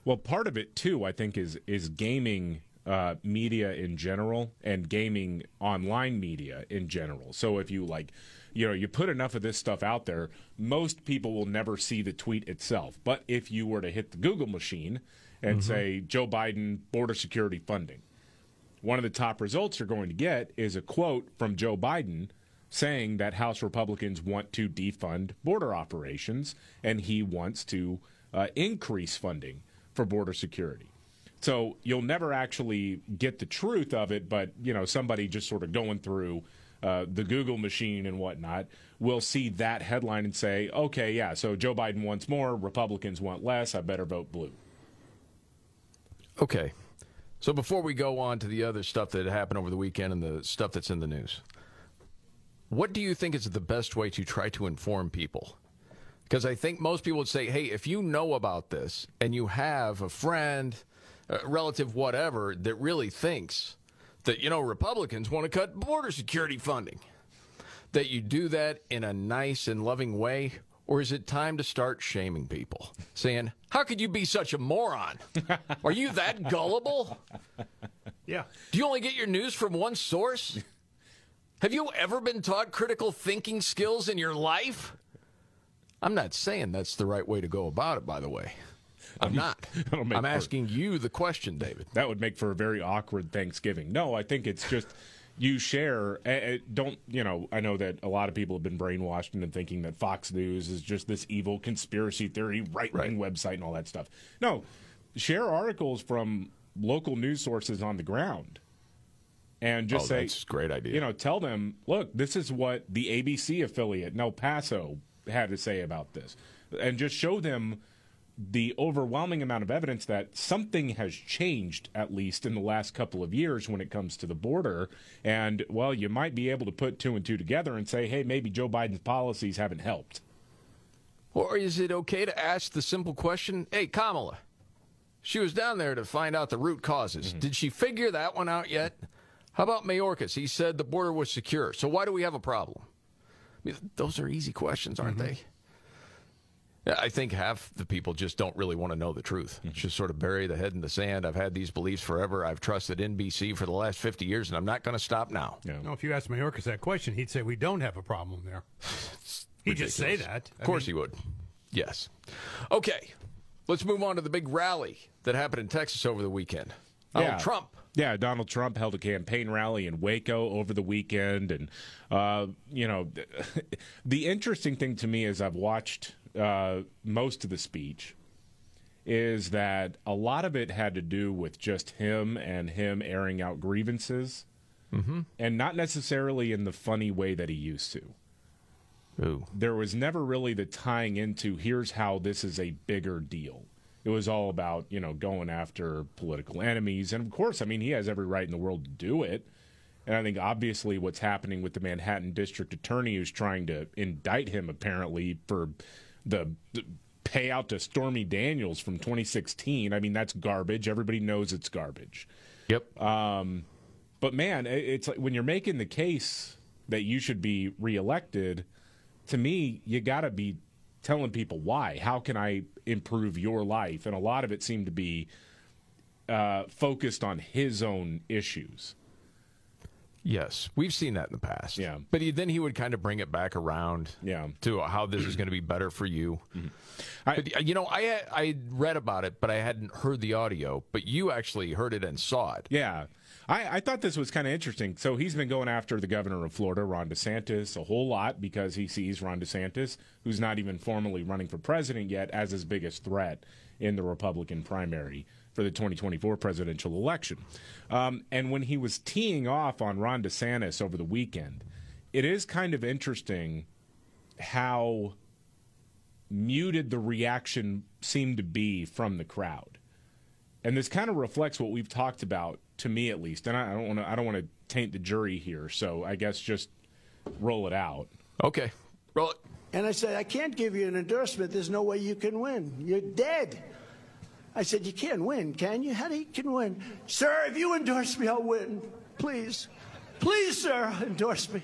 Well, part of it too, I think, is is gaming uh, media in general and gaming online media in general. So if you like, you know, you put enough of this stuff out there, most people will never see the tweet itself. But if you were to hit the Google machine and say Joe Biden border security funding, one of the top results you're going to get is a quote from Joe Biden saying that House Republicans want to defund border operations and he wants to uh, increase funding for border security. So you'll never actually get the truth of it, but you know somebody just sort of going through uh, the Google machine and whatnot will see that headline and say, "Okay, yeah, so Joe Biden wants more, Republicans want less. I better vote blue."
okay so before we go on to the other stuff that happened over the weekend and the stuff that's in the news what do you think is the best way to try to inform people because I think most people would say, hey, if you know about this and you have a friend, a relative, whatever, that really thinks that, you know, Republicans want to cut border security funding, that you do that in a nice and loving way Or is it time to start shaming people? Saying, How could you be such a moron? Are you that gullible?
Yeah.
Do you only get your news from one source? Have you ever been taught critical thinking skills in your life? I'm not saying that's the right way to go about it, by the way. I'm not. I'm
for-
asking you the question, David.
That would make for a very awkward Thanksgiving. No, I think it's just you share. eh, eh, Don't you know? I know that a lot of people have been brainwashed into thinking that Fox News is just this evil conspiracy theory, right wing website, and all that stuff. No, share articles from local news sources on the ground, and just
Oh,
say,
that's a great idea.
You know, tell them, look, this is what the ABC affiliate in El Paso had to say about this, and just show them the overwhelming amount of evidence that something has changed, at least in the last couple of years, when it comes to the border. And, well, you might be able to put two and two together and say, hey, maybe Joe Biden's policies haven't helped.
Or is it okay to ask the simple question, hey, Kamala, she was down there to find out the root causes. Mm-hmm. Did she figure that one out yet? How about Mayorkas? He said the border was secure. So why do we have a problem? I mean, those are easy questions, aren't mm-hmm. they? I think half the people just don't really want to know the truth. Mm-hmm. Just sort of bury the head in the sand. I've had these beliefs forever. I've trusted NBC for the last 50 years, and I'm not going to stop now.
No, if you asked Mayorkas that question, he'd say we don't have a problem there. He'd just say
Ridiculous.
that.
Of course he would. Yes. Okay. Let's move on to the big rally that happened in Texas over the weekend. Donald Trump.
Yeah, Donald Trump held a campaign rally in Waco over the weekend, and uh, you know, the interesting thing to me is I've watched uh, most of the speech. Is that a lot of it had to do with just him and him airing out grievances,
mm-hmm.
and not necessarily in the funny way that he used to.
Ooh.
There was never really the tying into here's how this is a bigger deal. It was all about, you know, going after political enemies. And of course, I mean, he has every right in the world to do it. And I think obviously what's happening with the Manhattan district attorney who's trying to indict him apparently for the, the payout to Stormy Daniels from 2016. I mean, that's garbage. Everybody knows it's garbage.
Yep.
Um, but man, it- it's like when you're making the case that you should be reelected, to me, you got to be telling people why. How can I improve your life? And a lot of it seemed to be uh, focused on his own issues.
Yes, we've seen that in the past.
Yeah.
But he, then he would kind of bring it back around
yeah.
to how this is going to be better for you.
Mm-hmm.
but, uh, you know, I I read about it, but I hadn't heard the audio. But you actually heard it and saw it.
Yeah. I, I thought this was kind of interesting. So he's been going after the governor of Florida, Ron DeSantis, a whole lot because he sees Ron DeSantis, who's not even formally running for president yet, as his biggest threat in the Republican primary for the 2024 presidential election. Um, and when he was teeing off on Ron DeSantis over the weekend, it is kind of interesting how muted the reaction seemed to be from the crowd. And this kind of reflects what we've talked about, to me at least. And I I don't want to I don't want to taint the jury here, so I guess just roll it out.
Okay, roll it.
And I said, I can't give you an endorsement. There's no way you can win. You're dead. I said, You can't win, can you? How do you can win? Sir, if you endorse me, I'll win. Please. Please, sir, endorse me.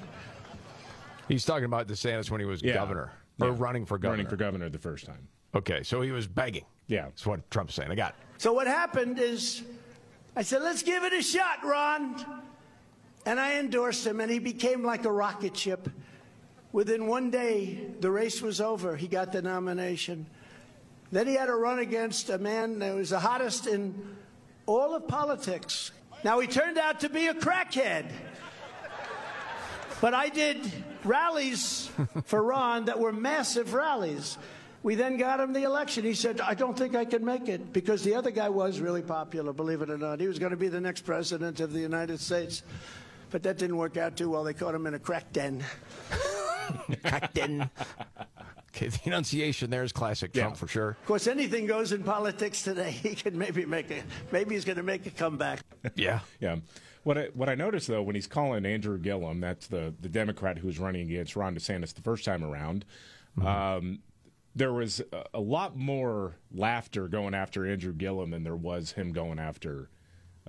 He's talking about DeSantis when he was governor or running for governor.
Running for governor the first time.
Okay, so he was begging.
Yeah.
That's what Trump's saying. I got it.
So what happened is I said, let's give it a shot, Ron. And I endorsed him, and he became like a rocket ship. Within one day, the race was over. He got the nomination. Then he had to run against a man that was the hottest in all of politics. Now, he turned out to be a crackhead. But I did rallies for Ron that were massive rallies. We then got him the election. He said, I don't think I can make it because the other guy was really popular, believe it or not. He was going to be the next president of the United States. But that didn't work out too well. They caught him in a crack den.
crack den. Okay, the enunciation there is classic Trump for sure.
Of course, anything goes in politics today. He can maybe make a, maybe he's going to make a comeback.
Yeah.
Yeah. What I, what I noticed though when he's calling Andrew Gillum, that's the the Democrat who was running against Ron DeSantis the first time around, um, there was a, lot more laughter going after Andrew Gillum than there was him going after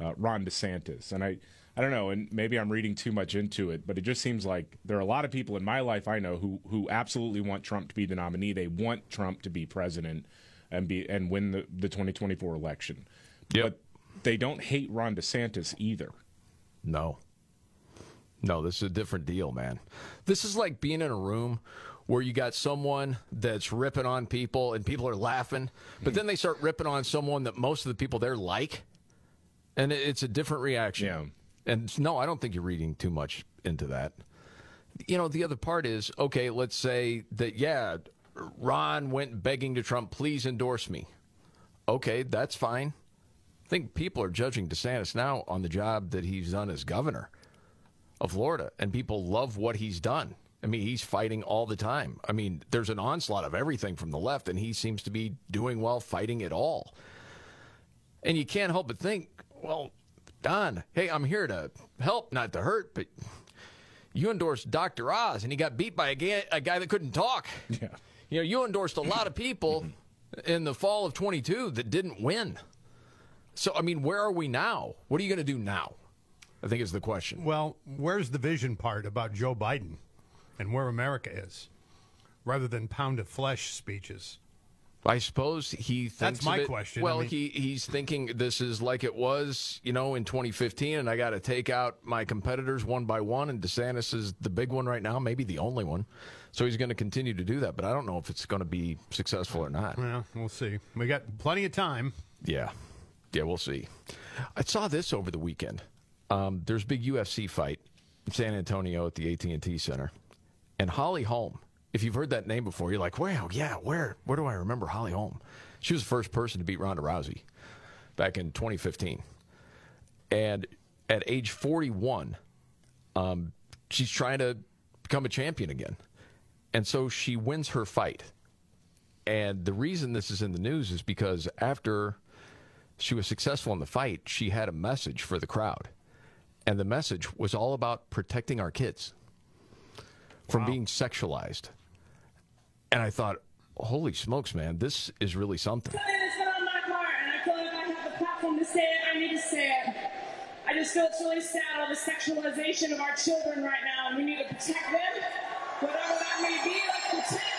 uh, Ron DeSantis, and I I don't know, and maybe I'm reading too much into it, but it just seems like there are a lot of people in my life I know who who absolutely want Trump to be the nominee. They want Trump to be president and be and win the, the 2024 election. But they don't hate Ron DeSantis either.
No. No, this is a different deal, man. This is like being in a room where you got someone that's ripping on people and people are laughing, but then they start ripping on someone that most of the people there like, and it's a different reaction. Yeah. And no, I don't think you're reading too much into that. You know, the other part is okay, let's say that, yeah, Ron went begging to Trump, please endorse me. Okay, that's fine. I think people are judging DeSantis now on the job that he's done as governor of Florida, and people love what he's done. I mean, he's fighting all the time. I mean, there's an onslaught of everything from the left, and he seems to be doing well fighting it all. And you can't help but think, well, Don, hey, I'm here to help, not to hurt, but you endorsed Dr. Oz, and he got beat by a guy, a guy that couldn't talk.
Yeah.
You know, you endorsed a lot of people mm-hmm. in the fall of 22 that didn't win. So, I mean, where are we now? What are you going to do now? I think is the question.
Well, where's the vision part about Joe Biden and where America is, rather than pound of flesh speeches?
I suppose he thinks
That's my
it-
question. I
Well,
mean-
he he's thinking this is like it was, you know, in 2015, and I got to take out my competitors one by one. And DeSantis is the big one right now, maybe the only one. So he's going to continue to do that, but I don't know if it's going to be successful or not.
Well, we'll see. We got plenty of time.
Yeah, yeah, we'll see. I saw this over the weekend. Um, there's a big UFC fight in San Antonio at the AT&T Center, and Holly Holm. If you've heard that name before, you're like, wow, yeah, where where do I remember Holly Holm? She was the first person to beat Ronda Rousey back in 2015, and at age 41, um, she's trying to become a champion again, and so she wins her fight. And the reason this is in the news is because after she was successful in the fight, she had a message for the crowd. And the message was all about protecting our kids from being sexualized. And I thought, holy smokes, man, this is really something.
Something that's been on my heart, and I feel like I have the platform to say it. I need to say it. I just feel it's really sad all the sexualization of our children right now, and we need to protect them, whatever that may be. Let's protect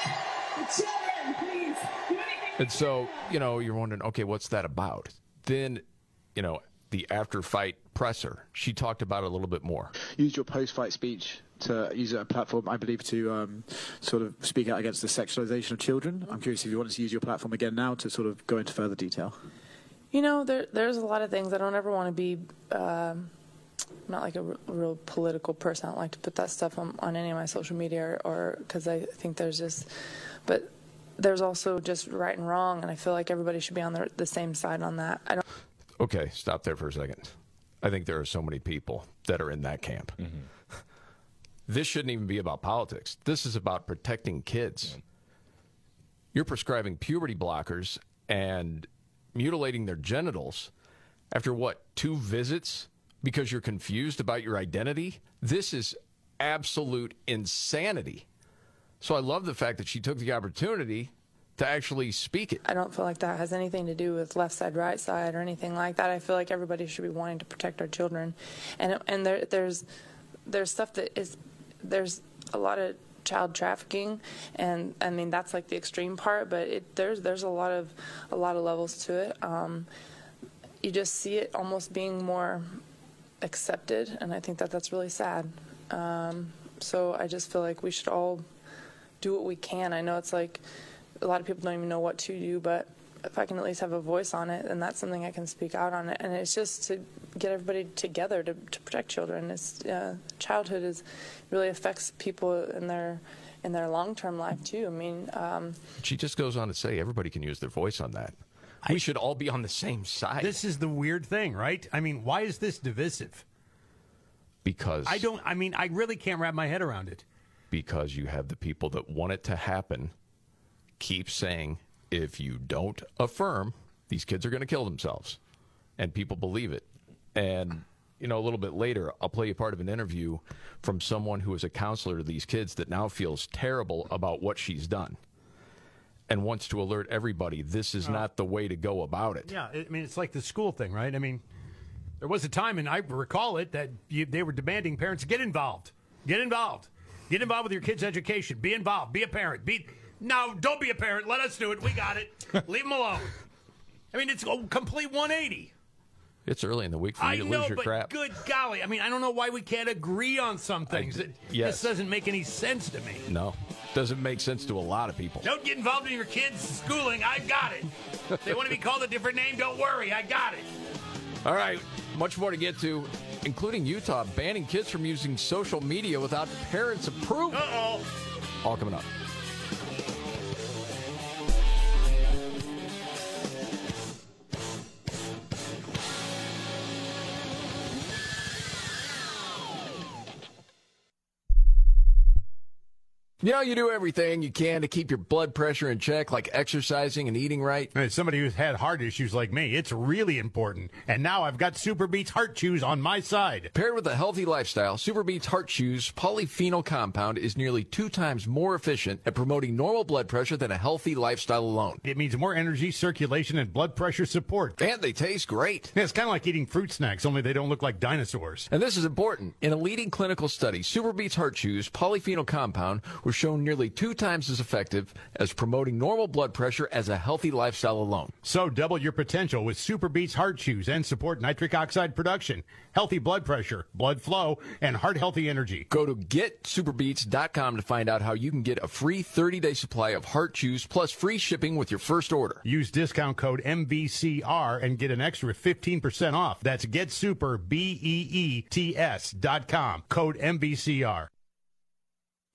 the children, please. Do anything.
And so, you know, you're wondering, okay, what's that about? Then, you know, the after fight presser, she talked about it a little bit more.
Use your post-fight speech to use a platform, I believe, to um, sort of speak out against the sexualization of children. I'm curious if you want to use your platform again now to sort of go into further detail.
You know, there there's a lot of things. I don't ever want to be. Um, I'm not like a r- real political person. I don't like to put that stuff on, on any of my social media or because I think there's just. But there's also just right and wrong, and I feel like everybody should be on the, the same side on that. I don't.
Okay, stop there for a second. I think there are so many people that are in that camp. This shouldn't even be about politics. This is about protecting kids. You're prescribing puberty blockers and mutilating their genitals after what, two visits because you're confused about your identity? This is absolute insanity. So I love the fact that she took the opportunity to actually speak it.
I don't feel like that has anything to do with left side, right side, or anything like that. I feel like everybody should be wanting to protect our children, and and there there's there's stuff that is there's a lot of child trafficking, and I mean that's like the extreme part, but it, there's there's a lot of a lot of levels to it. Um, you just see it almost being more accepted, and I think that that's really sad. Um, so I just feel like we should all do what we can. I know it's like a lot of people don't even know what to do, but if I can at least have a voice on it, then that's something I can speak out on it. And it's just to get everybody together to, to protect children. It's uh, childhood is really affects people in their in their long term life too. I mean, um,
She just goes on to say everybody can use their voice on that. We should all be on the same side.
This is the weird thing, right? I mean, why is this divisive?
because
I don't. I mean, I really can't wrap my head around it.
because you have the people that want it to happen keep saying if you don't affirm these kids are going to kill themselves and people believe it and you know a little bit later i'll play you part of an interview from someone who is a counselor to these kids that now feels terrible about what she's done and wants to alert everybody this is not the way to go about it
Yeah, I mean, it's like the school thing, right? I mean, There was a time, and I recall it, that you, they were demanding parents get involved. Get involved. Get involved with your kids' education. Be involved. Be a parent. Be no, don't be a parent. Let us do it. We got it. Leave them alone. I mean, it's a complete 180.
It's early in the week for you
I
to
know,
lose your
but
crap.
good golly. I mean, I don't know why we can't agree on some things. It
yes.
just doesn't make any sense to me.
No, doesn't make sense to a lot of people.
Don't get involved in your kids' schooling. I've got it. If they want to be called a different name, don't worry. I got it.
All right, much more to get to, including Utah banning kids from using social media without parents' approval.
Uh-oh.
All coming up. You know, you do everything you can to keep your blood pressure in check, like exercising and eating right.
As somebody who's had heart issues like me, it's really important. And now I've got SuperBeets Heart Chews on my side.
Paired with a healthy lifestyle, SuperBeets Heart Chews polyphenol compound is nearly two times more efficient at promoting normal blood pressure than a healthy lifestyle alone.
It means more energy, circulation, and blood pressure support.
And they taste great.
It's kind of like eating fruit snacks, only they don't look like dinosaurs.
And this is important. In a leading clinical study, SuperBeets Heart Chews polyphenol compound was shown nearly two times as effective as promoting normal blood pressure as a healthy lifestyle alone.
So double your potential with SuperBeets Heart Chews and support nitric oxide production, healthy blood pressure, blood flow, and heart healthy energy.
Go to getsuperbeats.com to find out how you can get a free 30-day supply of Heart Chews plus free shipping with your first order.
Use discount code MVCR and get an extra 15% off. That's getsuper, B-E-E-T-S dot com. Code MVCR.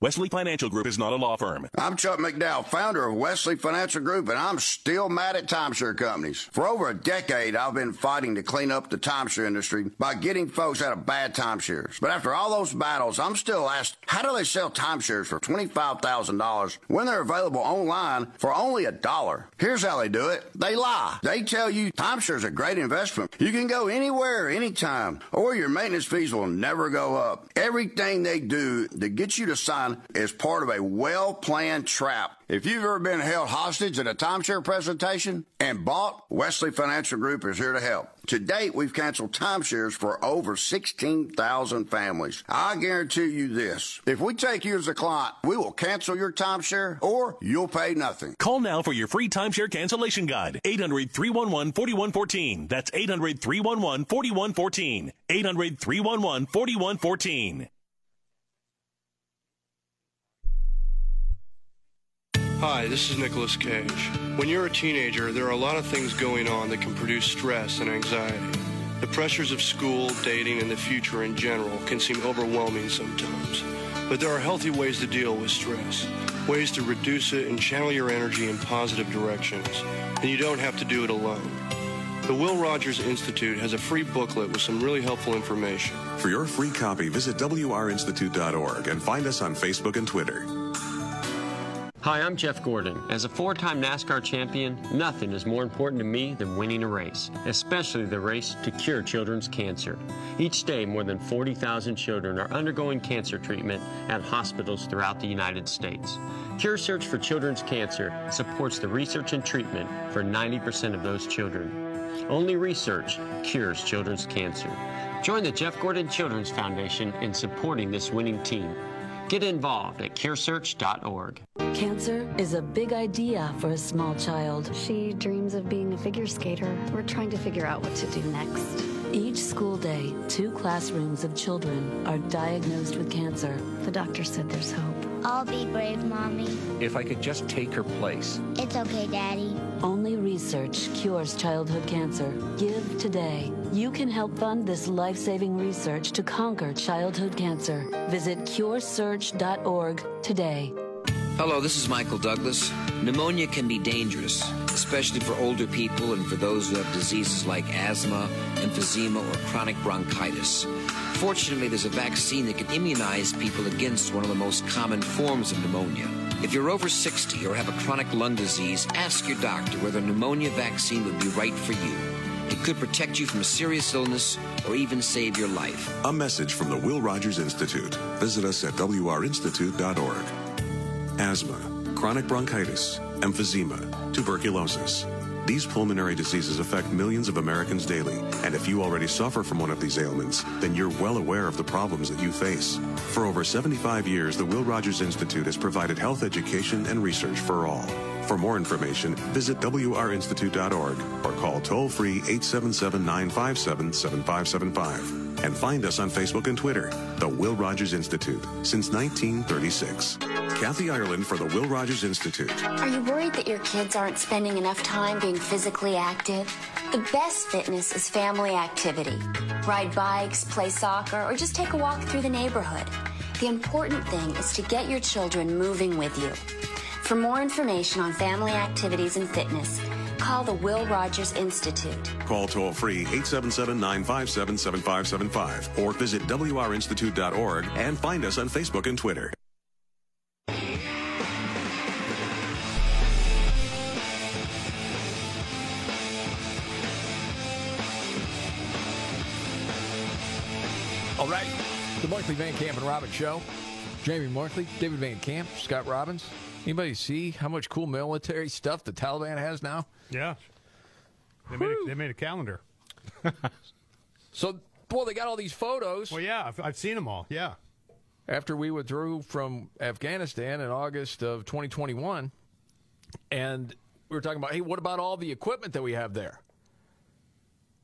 Wesley Financial Group is not a law firm.
I'm Chuck McDowell, founder of Wesley Financial Group, and I'm still mad at timeshare companies. For over a decade, I've been fighting to clean up the timeshare industry by getting folks out of bad timeshares. But after all those battles, I'm still asked, how do they sell timeshares for $25,000 when they're available online for only a dollar? Here's how they do it. They lie. They tell you timeshare's are a great investment. You can go anywhere, anytime, or your maintenance fees will never go up. Everything they do to get you to sign is part of a well planned trap. If you've ever been held hostage at a timeshare presentation and bought, Wesley Financial Group is here to help. To date, we've canceled timeshares for over 16,000 families. I guarantee you this. If we take you as a client, we will cancel your timeshare or you'll pay nothing.
Call now for your free timeshare cancellation guide. 800 311 4114. That's 800 311 4114. 800 311 4114.
Hi, this is Nicolas Cage. When you're a teenager, there are a lot of things going on that can produce stress and anxiety. The pressures of school, dating, and the future in general can seem overwhelming sometimes. But there are healthy ways to deal with stress, ways to reduce it and channel your energy in positive directions. And you don't have to do it alone. The Will Rogers Institute has a free booklet with some really helpful information.
For your free copy, visit WRInstitute.org and find us on Facebook and Twitter.
Hi, I'm Jeff Gordon. As a four time NASCAR champion, nothing is more important to me than winning a race, especially the race to cure children's cancer. Each day, more than 40,000 children are undergoing cancer treatment at hospitals throughout the United States. CureSearch for Children's Cancer supports the research and treatment for 90% of those children. Only research cures children's cancer. Join the Jeff Gordon Children's Foundation in supporting this winning team. Get involved at curesearch.org.
Cancer is a big idea for a small child.
She dreams of being a figure skater. We're trying to figure out what to do next.
Each school day, two classrooms of children are diagnosed with cancer.
The doctor said there's hope.
I'll be brave, Mommy.
If I could just take her place.
It's okay, Daddy.
Only research cures childhood cancer. Give today. You can help fund this life saving research to conquer childhood cancer. Visit curesearch.org today.
Hello, this is Michael Douglas. Pneumonia can be dangerous, especially for older people and for those who have diseases like asthma, emphysema, or chronic bronchitis. Fortunately, there's a vaccine that can immunize people against one of the most common forms of pneumonia. If you're over 60 or have a chronic lung disease, ask your doctor whether a pneumonia vaccine would be right for you. It could protect you from a serious illness or even save your life.
A message from the Will Rogers Institute. Visit us at WRInstitute.org. Asthma, chronic bronchitis, emphysema, tuberculosis. These pulmonary diseases affect millions of Americans daily, and if you already suffer from one of these ailments, then you're well aware of the problems that you face. For over 75 years, the Will Rogers Institute has provided health education and research for all. For more information, visit wrinstitute.org or call toll free 877 957 7575. And find us on Facebook and Twitter, The Will Rogers Institute, since 1936. Kathy Ireland for the Will Rogers Institute.
Are you worried that your kids aren't spending enough time being physically active? The best fitness is family activity. Ride bikes, play soccer, or just take a walk through the neighborhood. The important thing is to get your children moving with you. For more information on family activities and fitness, call the Will Rogers Institute.
Call toll free 877 957 7575 or visit WRInstitute.org and find us on Facebook and Twitter.
All right. The Markley Van Camp and Robbins Show. Jamie Markley, David Van Camp, Scott Robbins. Anybody see how much cool military stuff the Taliban has now?
Yeah. They made, a, they made a calendar.
So, well, they got all these photos.
Well, yeah, I've, I've seen them all. Yeah.
After we withdrew from Afghanistan in August of 2021, and we were talking about, hey, what about all the equipment that we have there?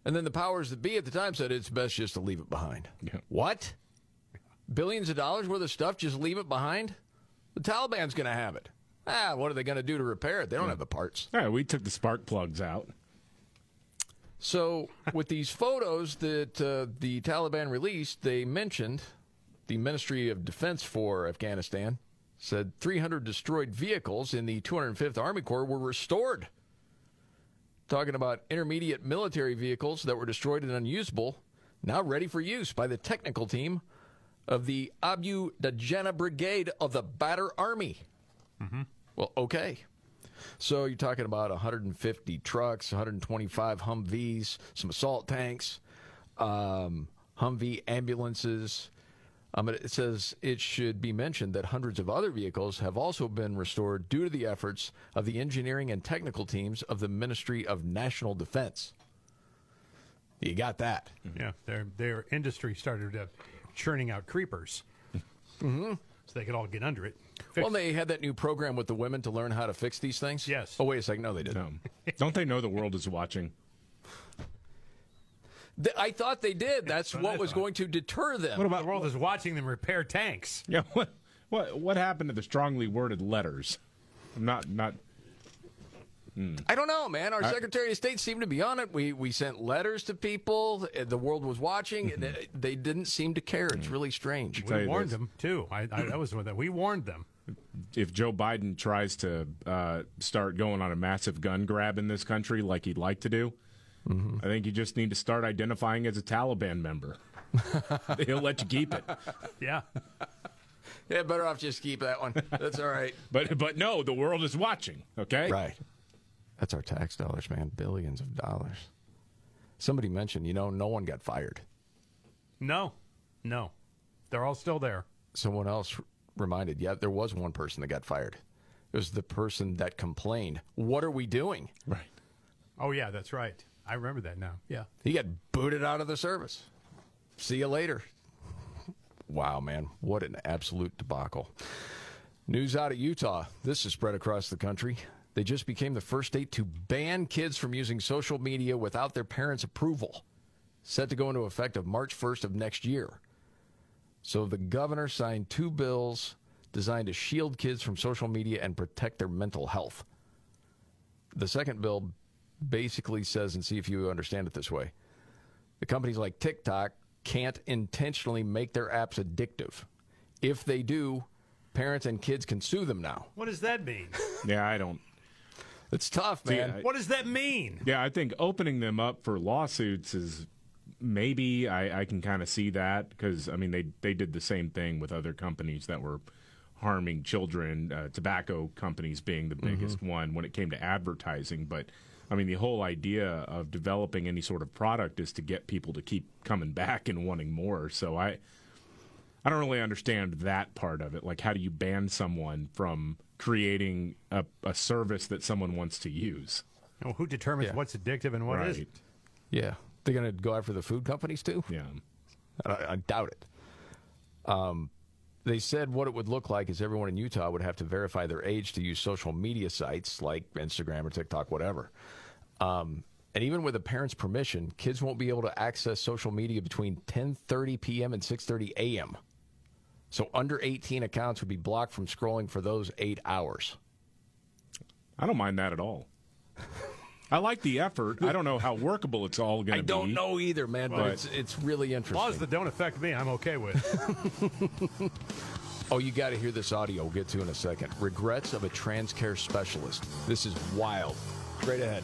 And then the powers that be at the time said it's best just to leave it behind. What? Billions of dollars worth of stuff, just leave it behind? The Taliban's going to have it. Ah, what are they going to do to repair it? They don't have the parts.
All right, we took the spark plugs out.
So, with these photos that uh, the Taliban released, they mentioned the Ministry of Defense for Afghanistan said 300 destroyed vehicles in the 205th Army Corps were restored. Talking about intermediate military vehicles that were destroyed and unusable, now ready for use by the technical team of the Abu Dajana Brigade of the Badr Army.
Mm-hmm.
Well, okay. So you're talking about 150 trucks, 125 Humvees, some assault tanks, um, Humvee ambulances. Um, it says it should be mentioned that hundreds of other vehicles have also been restored due to the efforts of the engineering and technical teams of the Ministry of National Defense. You got that.
Yeah, their their industry started uh, churning out creepers,
mm-hmm.
so they could all get under it.
Well, they had that new program with the women to learn how to fix these things.
Yes.
Oh, wait a second. No, they didn't.
Don't they know the world is watching?
I thought they did. That's
what
what was going to deter them.
What about the world is watching them repair tanks?
Yeah. What what what happened to the strongly worded letters? I'm not not.
I don't know, man. Our
I-
Secretary of State seemed to be on it. We we sent letters to people. Uh, The world was watching.
Mm-hmm.
and They, they didn't seem to care. It's really strange.
We warned them too. I, I that was one that we warned them.
If Joe Biden tries to uh, start going on a massive gun grab in this country like he'd like to do, I think you just need to start identifying as a Taliban member. He'll let you keep it.
Yeah.
Yeah, better off just keep that one. That's all right.
But but no, the world is watching. Okay.
Right. That's our tax dollars, man. Billions of dollars. Somebody mentioned, you know, no one got fired.
No, no, they're all still there.
Someone else reminded, yeah, there was one person that got fired. It was the person that complained. What are we doing?
Right.
Oh yeah, that's right. I remember that now. Yeah.
He got booted out of the service. See you later. Wow, man. What an absolute debacle. News out of Utah. This is spread across the country. They just became the first state to ban kids from using social media without their parents' approval. Set to go into effect of March 1st of next year. So the governor signed two bills designed to shield kids from social media and protect their mental health. The second bill basically says, and see if you understand it this way the companies like TikTok can't intentionally make their apps addictive. If they do, parents and kids can sue them now.
What does that mean?
Yeah, I don't.
It's tough,
See,
man.
I-
what does that mean?
Yeah, I think opening them up for lawsuits is maybe I, I can kind of see that because I mean they they did the same thing with other companies that were harming children, uh, tobacco companies being the biggest one when it came to advertising. But I mean the whole idea of developing any sort of product is to get people to keep coming back and wanting more. So I I don't really understand that part of it. Like how do you ban someone from creating a, a service that someone wants to use?
Well, who determines
Yeah.
what's addictive and what
Right.
not
Yeah, they're going to go after the food companies too.
Yeah,
I, I doubt it. Um, they said what it would look like is everyone in Utah would have to verify their age to use social media sites like Instagram or TikTok, whatever. Um, and even with a parent's permission, kids won't be able to access social media between 10:30 p.m. and 6:30 a.m. So under 18 accounts would be blocked from scrolling for those eight hours.
I don't mind that at all. I like the effort. I don't know how workable it's all going to be.
I don't know either, man, but,
But-
it's it's really interesting.
Laws that don't affect me, I'm okay with.
Oh, you got to hear this audio. We'll get to in a second. Regrets of a trans care specialist. This is wild. Straight ahead.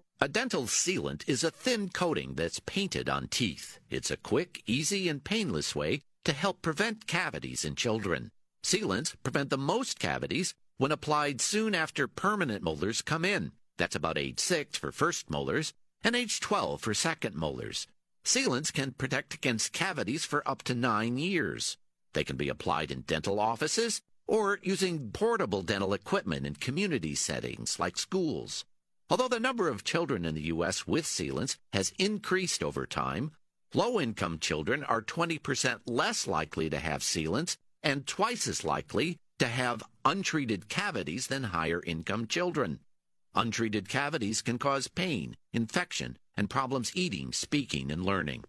A dental sealant is a thin coating that's painted on teeth. It's a quick, easy, and painless way to help prevent cavities in children. Sealants prevent the most cavities when applied soon after permanent molars come in. That's about age 6 for first molars and age 12 for second molars. Sealants can protect against cavities for up to nine years. They can be applied in dental offices or using portable dental equipment in community settings like schools. Although the number of children in the U.S. with sealants has increased over time, low income children are 20% less likely to have sealants and twice as likely to have untreated cavities than higher income children. Untreated cavities can cause pain, infection, and problems eating, speaking, and learning.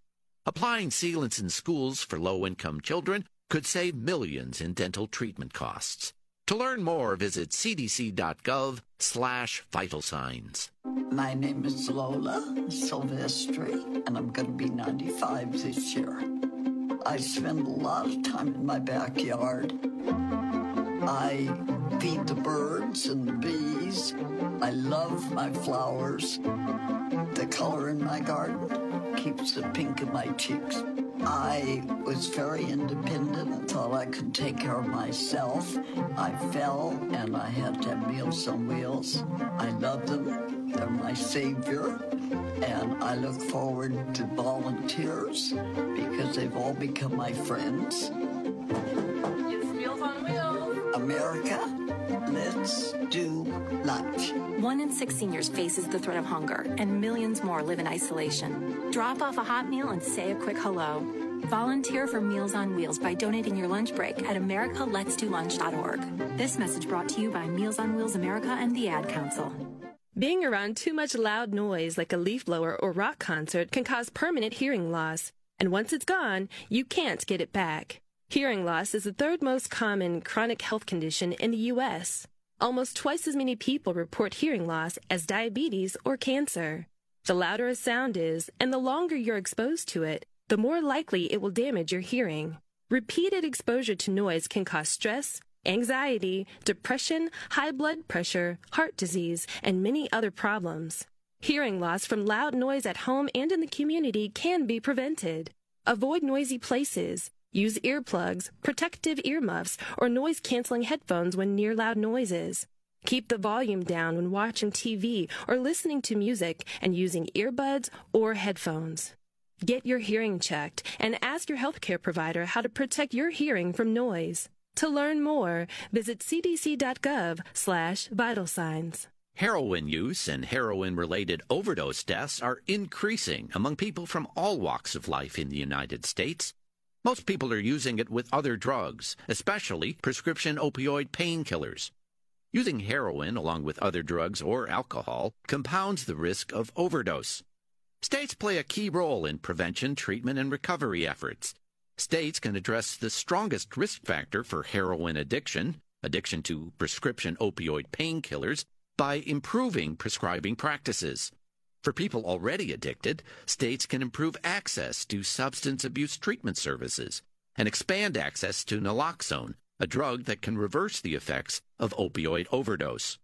Applying sealants in schools for low income children could save millions in dental treatment costs. To learn more, visit cdc.gov slash vital signs.
My name is Lola Silvestri, and I'm going to be 95 this year. I spend a lot of time in my backyard. I feed the birds and the bees. I love my flowers. The color in my garden keeps the pink in my cheeks. I was very independent thought I could take care of myself. I fell and I had to have Meals on Wheels. I love them. They're my savior. And I look forward to volunteers because they've all become my friends.
It's Meals on Wheels.
America, let's do lunch.
One in six seniors faces the threat of hunger, and millions more live in isolation. Drop off a hot meal and say a quick hello. Volunteer for Meals on Wheels by donating your lunch break at americaletsdolunch.org. This message brought to you by Meals on Wheels America and the Ad Council.
Being around too much loud noise like a leaf blower or rock concert can cause permanent hearing loss. And once it's gone, you can't get it back. Hearing loss is the third most common chronic health condition in the U.S. Almost twice as many people report hearing loss as diabetes or cancer. The louder a sound is, and the longer you're exposed to it, the more likely it will damage your hearing. Repeated exposure to noise can cause stress, anxiety, depression, high blood pressure, heart disease, and many other problems. Hearing loss from loud noise at home and in the community can be prevented. Avoid noisy places. Use earplugs, protective earmuffs, or noise canceling headphones when near loud noises. Keep the volume down when watching TV or listening to music and using earbuds or headphones. Get your hearing checked and ask your healthcare provider how to protect your hearing from noise. To learn more, visit cdc.gov slash vital signs.
Heroin use and heroin related overdose deaths are increasing among people from all walks of life in the United States. Most people are using it with other drugs, especially prescription opioid painkillers. Using heroin along with other drugs or alcohol compounds the risk of overdose. States play a key role in prevention, treatment, and recovery efforts. States can address the strongest risk factor for heroin addiction, addiction to prescription opioid painkillers, by improving prescribing practices. For people already addicted, states can improve access to substance abuse treatment services and expand access to naloxone, a drug that can reverse the effects of opioid overdose.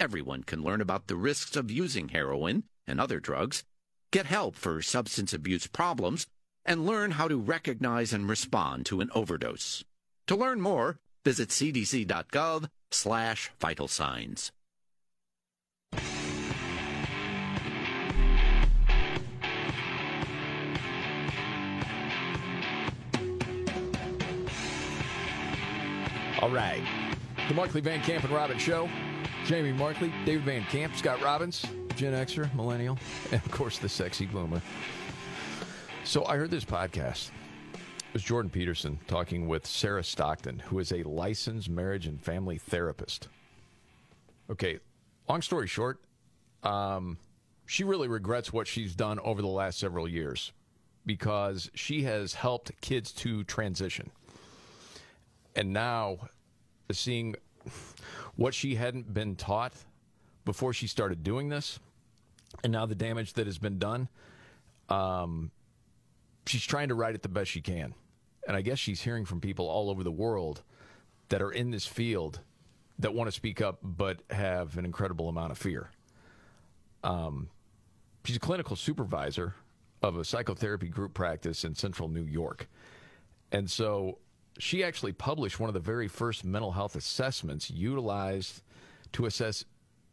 Everyone can learn about the risks of using heroin and other drugs, get help for substance abuse problems, and learn how to recognize and respond to an overdose. To learn more, visit cdc.gov slash vital signs.
All right. The Markley Van Camp and Robbins Show. Jamie Markley, David Van Camp, Scott Robbins, Gen Xer, Millennial, and of course the sexy bloomer. So I heard this podcast. It was Jordan Peterson talking with Sarah Stockton, who is a licensed marriage and family therapist. Okay, long story short, um, she really regrets what she's done over the last several years because she has helped kids to transition. And now, seeing what she hadn't been taught before she started doing this, and now the damage that has been done, um, she's trying to write it the best she can. And I guess she's hearing from people all over the world that are in this field that want to speak up but have an incredible amount of fear. Um, she's a clinical supervisor of a psychotherapy group practice in central New York. And so she actually published one of the very first mental health assessments utilized to assess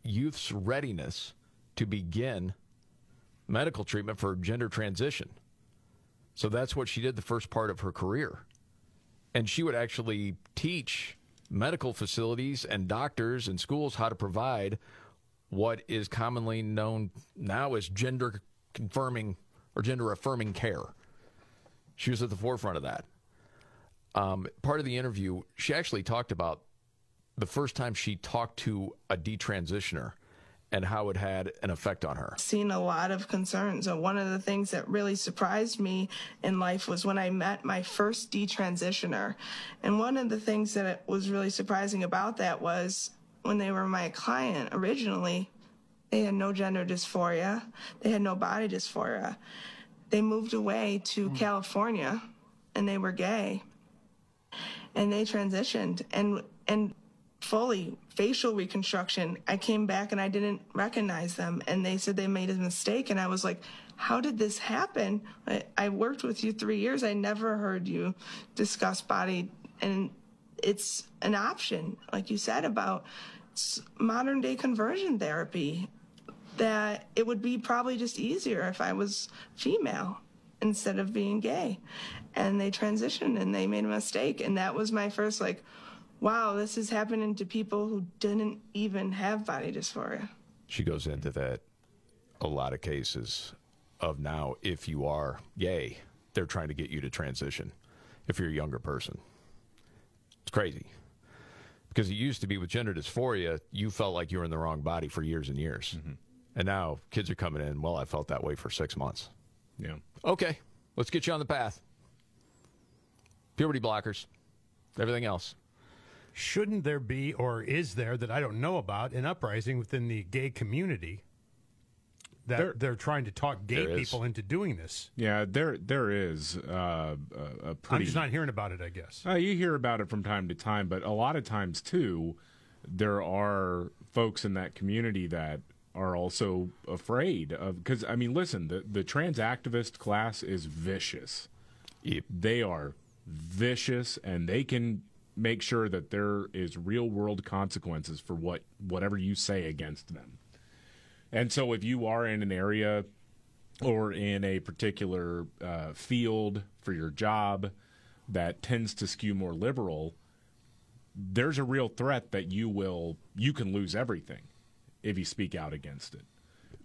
youth's readiness to begin medical treatment for gender transition. So that's what she did the first part of her career. And she would actually teach medical facilities and doctors and schools how to provide what is commonly known now as gender confirming or gender affirming care. She was at the forefront of that. Um, part of the interview, she actually talked about the first time she talked to a detransitioner and how it had an effect on her.
Seen a lot of concerns. And one of the things that really surprised me in life was when I met my first detransitioner. And one of the things that was really surprising about that was when they were my client originally, they had no gender dysphoria, they had no body dysphoria. They moved away to California and they were gay. And they transitioned and and fully facial reconstruction. I came back and I didn't recognize them and they said they made a mistake and I was like, how did this happen? I, I worked with you 3 years. I never heard you discuss body and it's an option like you said about modern day conversion therapy that it would be probably just easier if I was female instead of being gay. And they transitioned and they made a mistake. And that was my first, like, wow, this is happening to people who didn't even have body dysphoria.
She goes into that a lot of cases of now if you are gay, they're trying to get you to transition if you're a younger person. It's crazy. Because it used to be with gender dysphoria, you felt like you were in the wrong body for years and years. Mm-hmm. And now kids are coming in, well, I felt that way for six months.
Yeah.
Okay, let's get you on the path. Puberty blockers, everything else.
Shouldn't there be, or is there, that I don't know about, an uprising within the gay community that
There-
they're trying to talk gay
There is.
people into doing this?
Yeah, there there is uh, a, a pretty.
I'm just not hearing about it, I guess.
Uh, you hear about it from time to time, but a lot of times too, there are folks in that community that are also afraid of because I mean, listen, the the trans activist class is vicious. They are vicious, and they can make sure that there is real world consequences for what whatever you say against them. And so, if you are in an area or in a particular uh, field for your job that tends to skew more liberal, there's a real threat that you will you can lose everything if you speak out against it.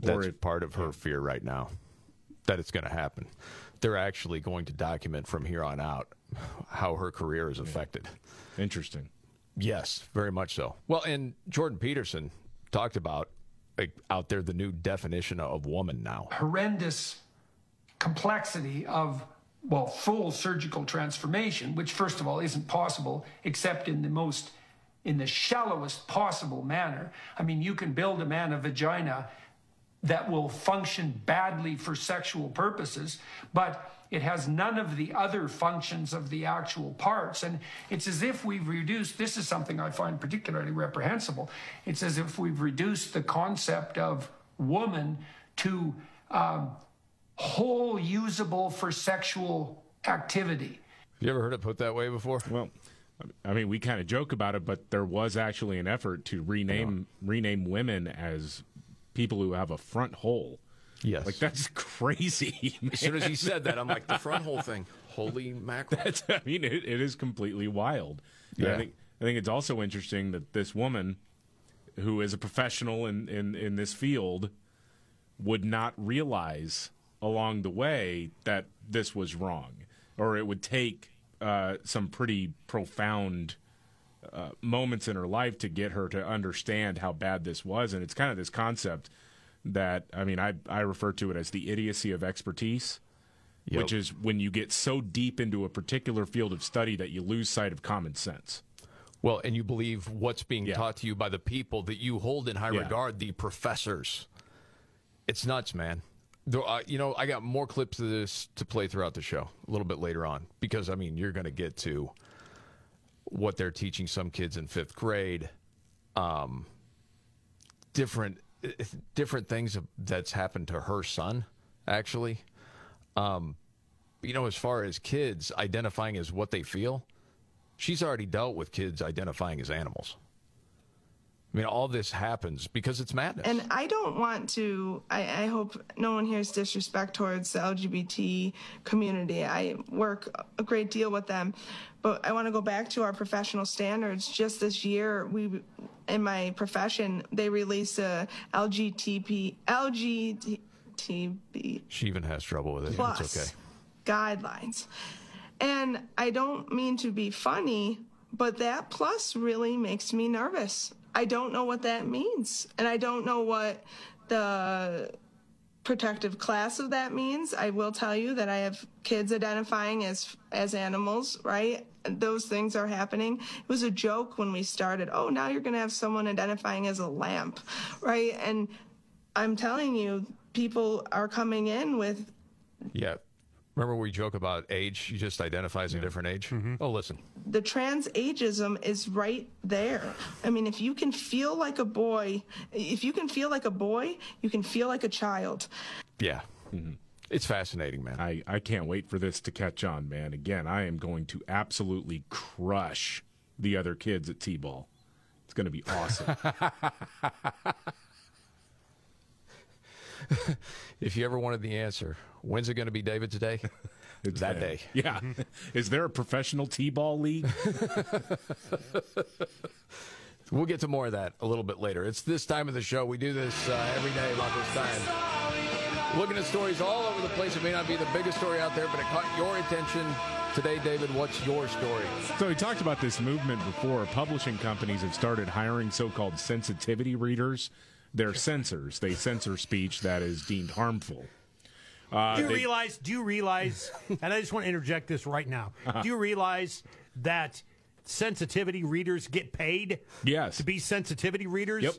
That's part of her fear right now that it's going to happen. They're actually going to document from here on out how her career is affected.
Interesting.
Yes, very much so. Well, and Jordan Peterson talked about like, out there the new definition of woman now.
horrendous complexity of well full surgical transformation which first of all isn't possible except in the most in the shallowest possible manner i mean you can build a man a vagina that will function badly for sexual purposes but it has none of the other functions of the actual parts and it's as if we've reduced this is something i find particularly reprehensible it's as if we've reduced the concept of woman to um, whole usable for sexual activity.
Have You ever heard it put that way before?
Well, I mean, we kind of joke about it, but there was actually an effort to rename rename women as people who have a front hole.
Yes,
like that's crazy.
As soon as he said that, I'm like, the front hole thing. Holy mackerel.
That's, I mean, it, it is completely wild. And
Yeah.
I think I think it's also interesting that this woman, who is a professional in, in, in this field, would not realize along the way that this was wrong, or it would take uh, some pretty profound uh, moments in her life to get her to understand how bad this was. And it's kind of this concept that I mean, I I refer to it as the idiocy of expertise
Yep.
which is when you get so deep into a particular field of study that you lose sight of common sense.
Well, and you believe what's being taught to you by the people that you hold in high
Yeah.
regard, the professors. It's nuts, man. Though, uh, you know, I got more clips of this to play throughout the show a little bit later on because, I mean, you're going to get to what they're teaching some kids in fifth grade, um, different different things that's happened to her son, actually. Um, you know, as far as kids identifying as what they feel, she's already dealt with kids identifying as animals. I mean, all this happens because it's madness.
And I don't want to, I, I hope no one hears disrespect towards the LGBT community. I work a great deal with them. But I want to go back to our professional standards. Just this year, we, in my profession, they released a LGTB, LGTB
she even has trouble with it.
plus
It's okay.
guidelines. And I don't mean to be funny, but that plus really makes me nervous. I don't know what that means. And I don't know what the protective class of that means. I will tell you that I have kids identifying as as animals, right? Those things are happening. It was a joke when we started. Oh, now you're going to have someone identifying as a lamp, right? And I'm telling you, people are coming in with
Yeah. Remember we joke about age? She just identifies a different age.
Mm-hmm.
Oh, listen.
the trans ageism is right there. I mean, if you can feel like a boy, if you can feel like a boy, you can feel like a child.
Yeah. It's fascinating, man.
I, I can't wait for this to catch on, man. Again, I am going to absolutely crush the other kids at T ball. It's going to be awesome.
if you ever wanted the answer, when's it going to be David today?
It's
that day.
Yeah. Is there a professional T ball league?
We'll get to more of that a little bit later. It's this time of the show. We do this uh, every day about this time. Looking at stories all over the place. It may not be the biggest story out there, but it caught your attention today, David. What's your story?
So we talked about this movement before. Publishing companies have started hiring so-called sensitivity readers. They're censors. They censor speech that is deemed harmful. Uh,
do you
they-
realize? Do you realize? and I just want to interject this right now.
Uh-huh.
Do you realize that sensitivity readers get paid?
Yes.
To be sensitivity readers.
Yep.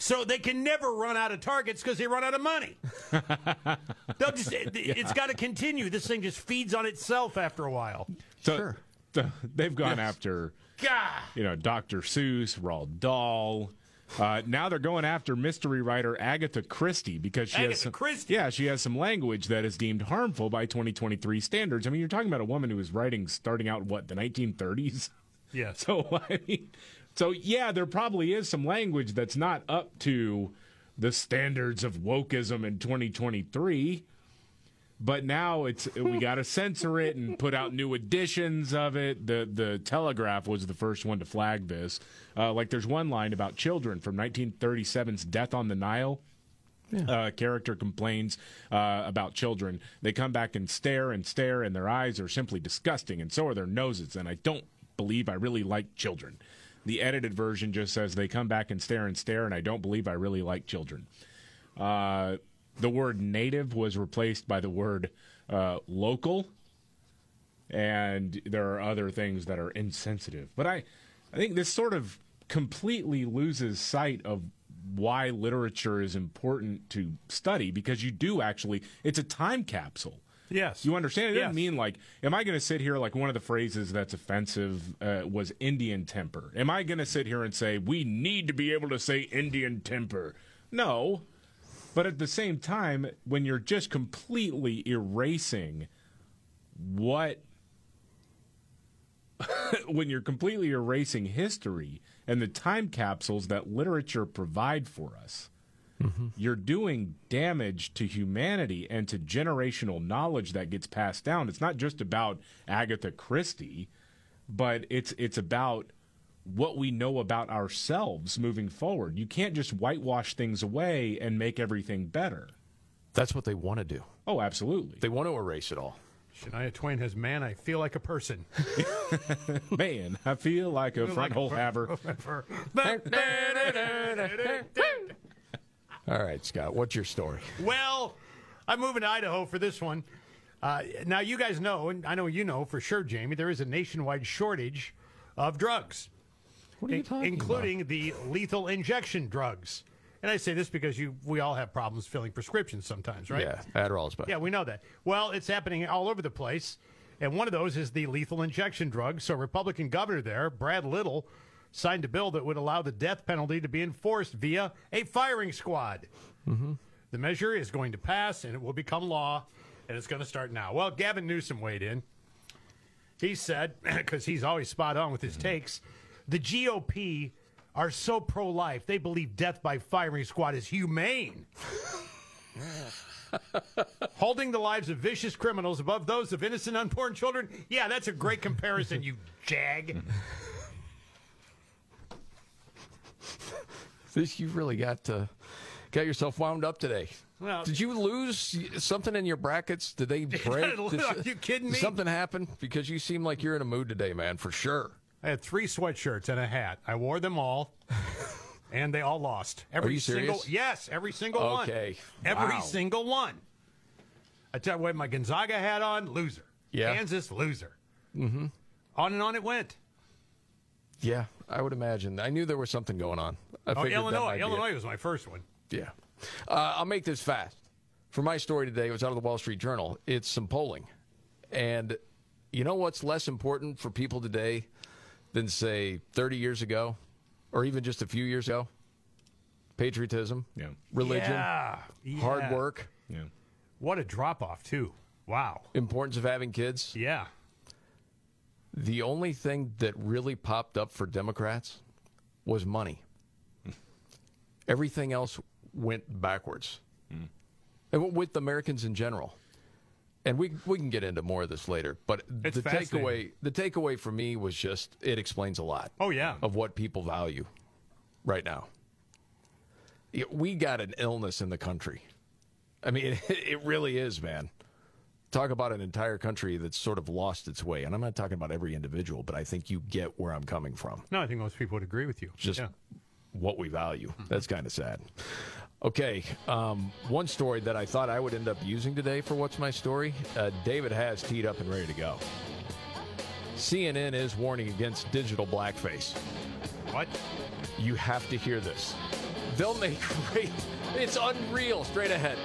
So they can never run out of targets because they run out of money. They'll just, it, has got to continue. This thing just feeds on itself after a while.
So, so they've gone
Yes.
after,
God.
you know, Dr. Seuss, Roald Dahl. Uh, now they're going after mystery writer Agatha Christie because she
Agatha
has some,
Christie.
yeah, she has some language that is deemed harmful by 2023 standards. I mean, you're talking about a woman who was writing starting out what the 1930s.
Yeah.
So I mean, so yeah, there probably is some language that's not up to the standards of wokeism in 2023. But now it's we got to censor it and put out new editions of it. The the Telegraph was the first one to flag this. Uh, like there's one line about children from 1937's Death on the Nile. Uh, character complains uh, about children. They come back and stare and stare, and their eyes are simply disgusting, and so are their noses. And I don't believe I really like children. The edited version just says they come back and stare and stare, and I don't believe I really like children. Uh, the word native was replaced by the word uh, local, and there are other things that are insensitive. But I, I think this sort of completely loses sight of why literature is important to study because you do actually, it's a time capsule.
Yes.
You understand? It doesn't
Yes.
mean like, am I going to sit here like one of the phrases that's offensive uh, was Indian temper? Am I going to sit here and say we need to be able to say Indian temper? No. But at the same time, when you're just completely erasing what, when you're completely erasing history and the time capsules that literature provide for us, mm-hmm. you're doing damage to humanity and to generational knowledge that gets passed down. It's not just about Agatha Christie, but it's it's about what we know about ourselves moving forward. You can't just whitewash things away and make everything better.
That's what they want to do.
Oh, absolutely.
They want to erase it all.
Shania Twain has "Man, I Feel Like a Person."
Man, I feel like a front hole haver.
All right, Scott, what's your story?
Well, I'm moving to Idaho for this one. Uh, now, you guys know, and I know you know for sure, Jamie, there is a nationwide shortage of drugs.
What are you talking
Including the lethal injection drugs. And I say this because you, we all have problems filling prescriptions sometimes, right?
Yeah, Adderall's bad.
Yeah, we know that. Well, it's happening all over the place. And one of those is the lethal injection drug. So, Republican governor there, Brad Little, signed a bill that would allow the death penalty to be enforced via a firing squad.
Mm-hmm.
The measure is going to pass and it will become law, and it's going to start now. Well, Gavin Newsom weighed in. He said, because he's always spot on with his takes, the GOP are so pro life, they believe death by firing squad is humane. Holding the lives of vicious criminals above those of innocent unborn children? Yeah, that's a great comparison, you jag.
This you really got uh, got yourself wound up today.
Well-
Did you lose something in your brackets? Did they break?
Are you kidding me?
Something happened because you seem like you're in a mood today, man. For sure.
I had three sweatshirts and a hat. I wore them all, and they all lost. Every
you
single
serious?
yes, every single one.
Okay.
every
Wow.
single one. I tell you what, my Gonzaga hat on, loser.
Yeah.
Kansas, loser.
Mm-hmm.
On and on it went.
Yeah, I would imagine. I knew there was something going on. I
oh, Illinois.
might be it.
Illinois was my first one.
Yeah. Uh, I'll make this fast. For my story today, it was out of the Wall Street Journal. It's some polling. And you know what's less important for people today than, say, 30 years ago or even just a few years ago? Patriotism,
yeah.
religion,
Yeah.
hard
Yeah.
work,
Yeah.
What a drop off, too. Wow.
importance of having kids.
Yeah.
The only thing that really popped up for Democrats was money. Everything else went backwards. Mm. And with Americans in general. And we we can get into more of this later, but
It's
the takeaway the takeaway for me was just it explains a lot.
Oh, yeah.
Of what people value right now. We got an illness in the country. I mean, it really is, man. Talk about an entire country that's sort of lost its way. And I'm not talking about every individual, but I think you get where I'm coming from.
No, I think most people would agree with you.
Just
yeah.
what we value. Mm-hmm. That's kind of sad. Okay, um, one story that I thought I would end up using today for What's My Story, uh, David has teed up and ready to go. CNN is warning against digital blackface.
What?
You have to hear this. They'll make great. It's unreal. Straight ahead.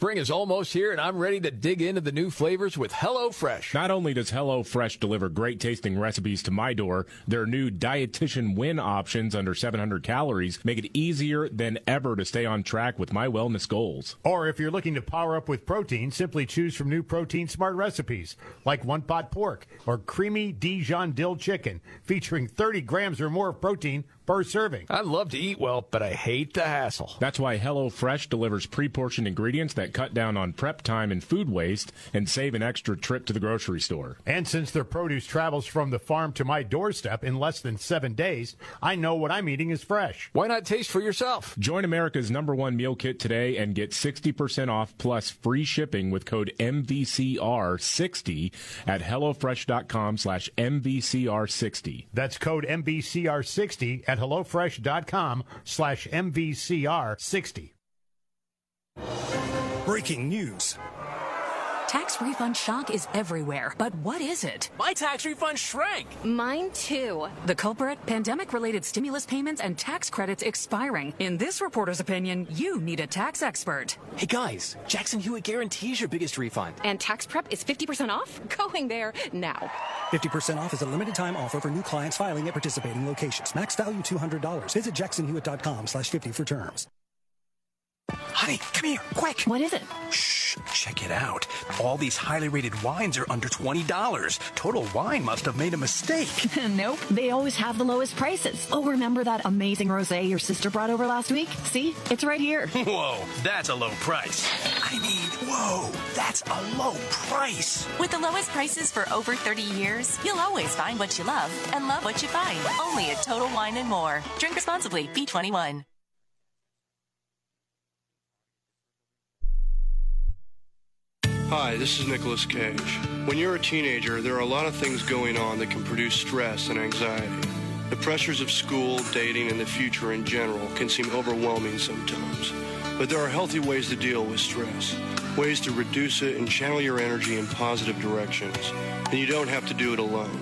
Spring is almost here, and I'm ready to dig into the new flavors with HelloFresh.
Not only does HelloFresh deliver great tasting recipes to my door, their new dietitian win options under 700 calories make it easier than ever to stay on track with my wellness goals.
Or if you're looking to power up with protein, simply choose from new protein smart recipes like one pot pork or creamy Dijon dill chicken featuring 30 grams or more of protein per serving.
I love to eat well, but I hate the hassle.
That's why HelloFresh delivers pre-portioned ingredients that cut down on prep time and food waste and save an extra trip to the grocery store.
And since their produce travels from the farm to my doorstep in less than seven days, I know what I'm eating is fresh.
Why not taste for yourself?
Join America's number one meal kit today and get 60% off plus free shipping with code MVCR60 at HelloFresh.com slash MVCR60.
That's code MVCR60 at HelloFresh.com slash MVCR60.
Breaking news.
Tax refund shock is everywhere, but what is it?
My tax refund shrank.
Mine too. The culprit? Pandemic related stimulus payments and tax credits expiring. In this reporter's opinion, you need a tax expert.
Hey guys, Jackson Hewitt guarantees your biggest refund.
And tax prep is 50% off? Going there now.
50% off is a limited time offer for new clients filing at participating locations. Max value $200. Visit jacksonhewitt.com slash 50 for terms. Honey, come here, quick.
What is it?
Shh, check it out. All these highly rated wines are under $20. Total Wine must have made a mistake.
nope, they always have the lowest prices. Oh, remember that amazing rosé your sister brought over last week? See? It's right here.
Whoa, that's a low price.
I mean, whoa, that's a low price.
With the lowest prices for over 30 years, you'll always find what you love and love what you find. Only at Total Wine and More. Drink responsibly. B21.
Hi, this is Nicolas Cage. When you're a teenager, there are a lot of things going on that can produce stress and anxiety. The pressures of school, dating, and the future in general can seem overwhelming sometimes. But there are healthy ways to deal with stress, ways to reduce it and channel your energy in positive directions. And you don't have to do it alone.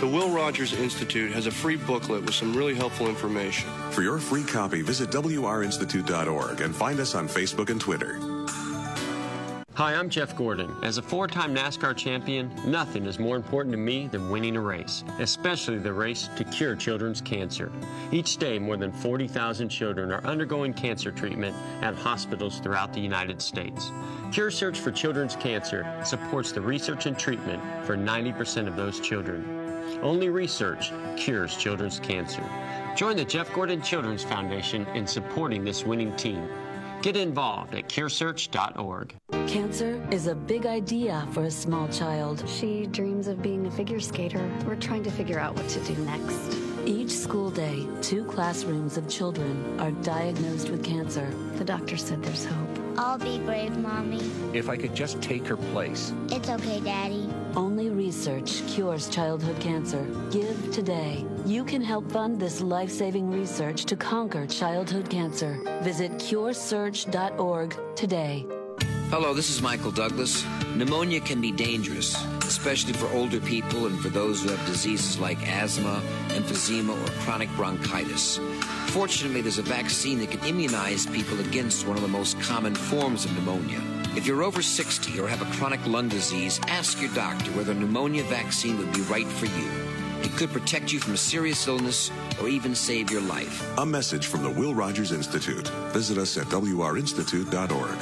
The Will Rogers Institute has a free booklet with some really helpful information.
For your free copy, visit WRInstitute.org and find us on Facebook and Twitter.
Hi, I'm Jeff Gordon. As a four time NASCAR champion, nothing is more important to me than winning a race, especially the race to cure children's cancer. Each day, more than 40,000 children are undergoing cancer treatment at hospitals throughout the United States. CureSearch for Children's Cancer supports the research and treatment for 90% of those children. Only research cures children's cancer. Join the Jeff Gordon Children's Foundation in supporting this winning team. Get involved at curesearch.org.
Cancer is a big idea for a small child.
She dreams of being a figure skater. We're trying to figure out what to do next.
Each school day, two classrooms of children are diagnosed with cancer.
The doctor said there's hope.
I'll be brave, Mommy.
If I could just take her place.
It's okay, Daddy.
Only research cures childhood cancer. Give today. You can help fund this life saving research to conquer childhood cancer. Visit curesearch.org today.
Hello, this is Michael Douglas. Pneumonia can be dangerous, especially for older people and for those who have diseases like asthma, emphysema, or chronic bronchitis. Fortunately, there's a vaccine that can immunize people against one of the most common forms of pneumonia. If you're over 60 or have a chronic lung disease, ask your doctor whether a pneumonia vaccine would be right for you. It could protect you from a serious illness or even save your life.
A message from the Will Rogers Institute. Visit us at WRInstitute.org.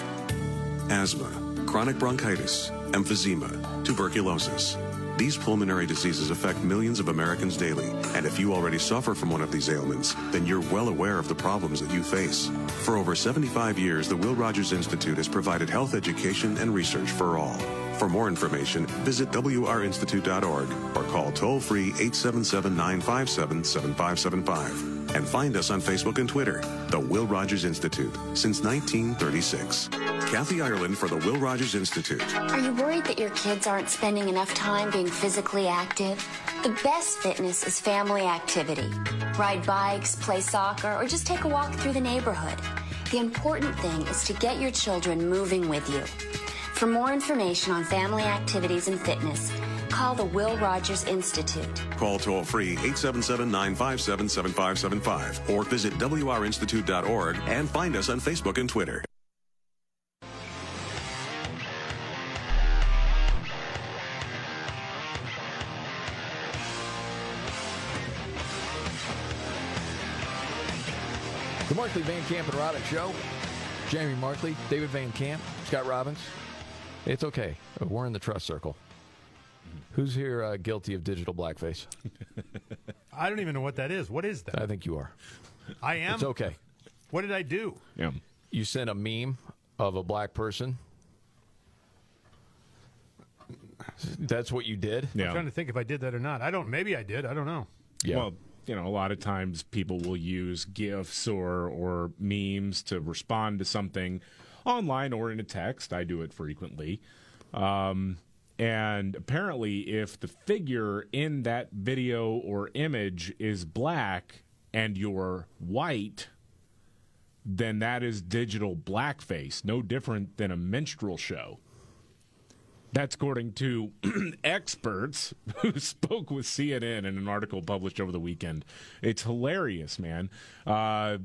Asthma, chronic bronchitis, emphysema, tuberculosis. These pulmonary diseases affect millions of Americans daily, and if you already suffer from one of these ailments, then you're well aware of the problems that you face. For over 75 years, the Will Rogers Institute has provided health education and research for all. For more information, visit WRInstitute.org or call toll free 877 957 7575. And find us on Facebook and Twitter, The Will Rogers Institute, since 1936. Kathy Ireland for the Will Rogers Institute.
Are you worried that your kids aren't spending enough time being physically active? The best fitness is family activity. Ride bikes, play soccer, or just take a walk through the neighborhood. The important thing is to get your children moving with you. For more information on family activities and fitness, call the Will Rogers Institute.
Call toll free 877 957 7575 or visit WRInstitute.org and find us on Facebook and Twitter.
The Markley Van Camp and Robbins Show. Jamie Markley, David Van Camp, Scott Robbins, it's okay. We're in the trust circle. Who's here uh, guilty of digital blackface?
I don't even know what that is. What is that?
I think you are.
I am.
It's okay.
What did I do?
Yeah.
You sent a meme of a black person. That's what you did?
I'm trying to think if I did that or not. I don't. Maybe I did. I don't know. Yeah.
Well, you know, a lot of times people will use GIFs or or memes to respond to something online or in a text. I do it frequently. Um, and apparently, if the figure in that video or image is black and you're white, then that is digital blackface, no different than a minstrel show. That's according to experts who spoke with CNN in an article published over the weekend. It's hilarious, man. Uh,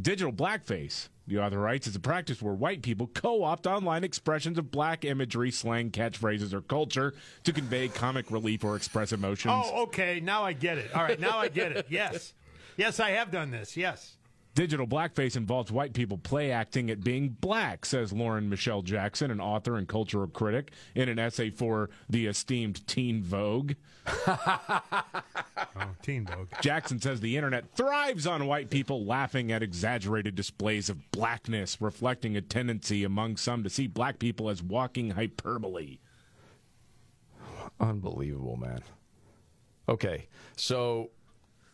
digital blackface, the author writes, it's a practice where white people co opt online expressions of black imagery, slang, catchphrases, or culture to convey comic relief or express emotions.
Oh, okay. Now I get it. All right. Now I get it. Yes. Yes, I have done this. Yes.
Digital blackface involves white people play acting at being black, says Lauren Michelle Jackson, an author and cultural critic, in an essay for the esteemed Teen Vogue.
Oh, Teen Vogue.
Jackson says the internet thrives on white people laughing at exaggerated displays of blackness, reflecting a tendency among some to see black people as walking hyperbole.
Unbelievable, man. Okay, so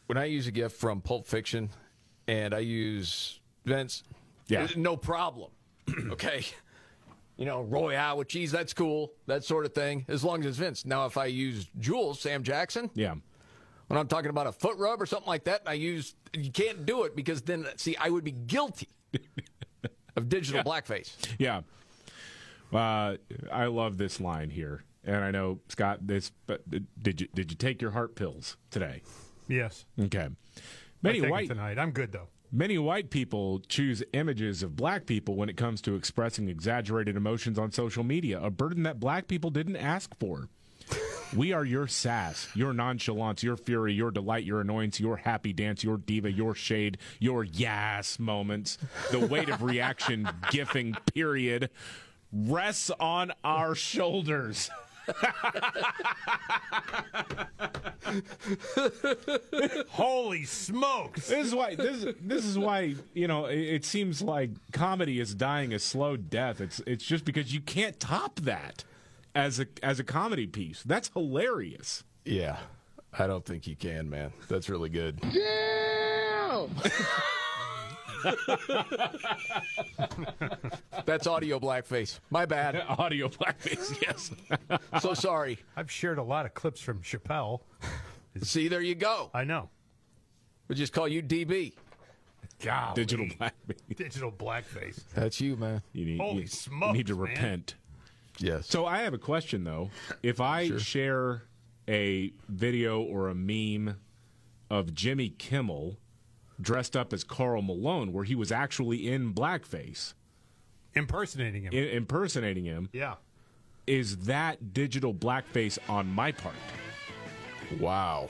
when I use a gift from Pulp Fiction and I use Vince,
Yeah.
no problem. okay, you know Royale with cheese, that's cool, that sort of thing, as long as it's Vince. Now, if I use Jules, Sam Jackson,
yeah,
when I'm talking about a foot rub or something like that, and I use you can't do it because then see I would be guilty of digital blackface.
Yeah. Uh, I love this line here, and I know Scott. This, but did you did you take your heart pills today?
Yes.
Okay. Many white
tonight. I'm good though.
Many white people choose images of black people when it comes to expressing exaggerated emotions on social media, a burden that black people didn't ask for. We are your sass, your nonchalance, your fury, your delight, your annoyance, your happy dance, your diva, your shade, your yes moments. The weight of reaction, gifting, period, rests on our shoulders.
Holy smokes!
This is why this this is why you know it, it seems like comedy is dying a slow death. It's it's just because you can't top that as a as a comedy piece. That's hilarious.
Yeah, I don't think you can, man. That's really good.
Damn!
That's audio blackface. My bad.
audio blackface. Yes.
so sorry.
I've shared a lot of clips from Chappelle.
See, there you go.
I know.
We just call you DB.
Golly.
Digital blackface.
Digital blackface.
That's you, man.
You need,
Holy
you
smokes,
need to
man.
repent.
Yes.
So I have a question though. If I
Sure.
share a video or a meme of Jimmy Kimmel dressed up as Karl Malone, where he was actually in blackface,
Impersonating him.
i- impersonating him,
yeah.
is that digital blackface on my part?
Wow.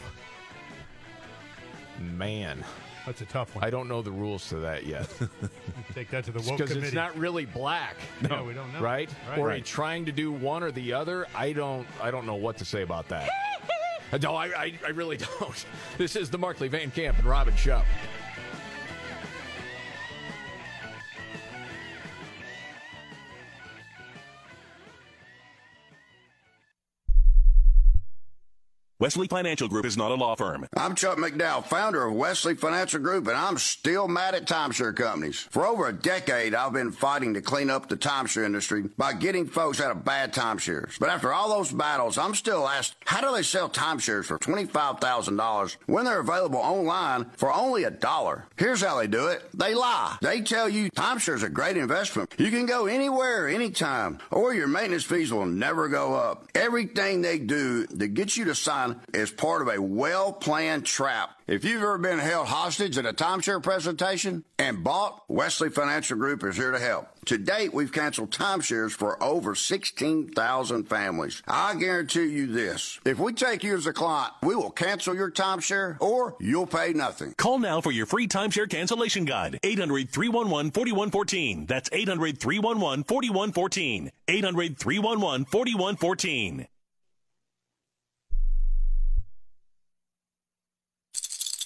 Man.
That's a tough one.
I don't know the rules to that yet.
Take that to the woke
Because
committee.
it's not really black.
Yeah, we don't know.
Right?
Right.
Or are
Right.
you trying to do one or the other? I don't I don't know what to say about that. no, I, I, I really don't. This is the Markley Van Camp and Robbins Show.
Wesley Financial Group is not a law firm.
I'm Chuck McDowell, founder of Wesley Financial Group, and I'm still mad at timeshare companies. For over a decade, I've been fighting to clean up the timeshare industry by getting folks out of bad timeshares. But after all those battles, I'm still asked, how do they sell timeshares for $25,000 when they're available online for only a dollar? Here's how they do it. They lie. They tell you timeshares are a great investment. You can go anywhere, anytime, or your maintenance fees will never go up. Everything they do to get you to sign
is part of a well planned trap. If you've ever been held hostage at a timeshare presentation and bought, Wesley Financial Group is here to help. To date, we've canceled timeshares for over 16,000 families. I guarantee you this. If we take you as a client, we will cancel your timeshare or you'll pay nothing.
Call now for your free timeshare cancellation guide. 800 311 4114. That's 800 311 4114. 800 311 4114.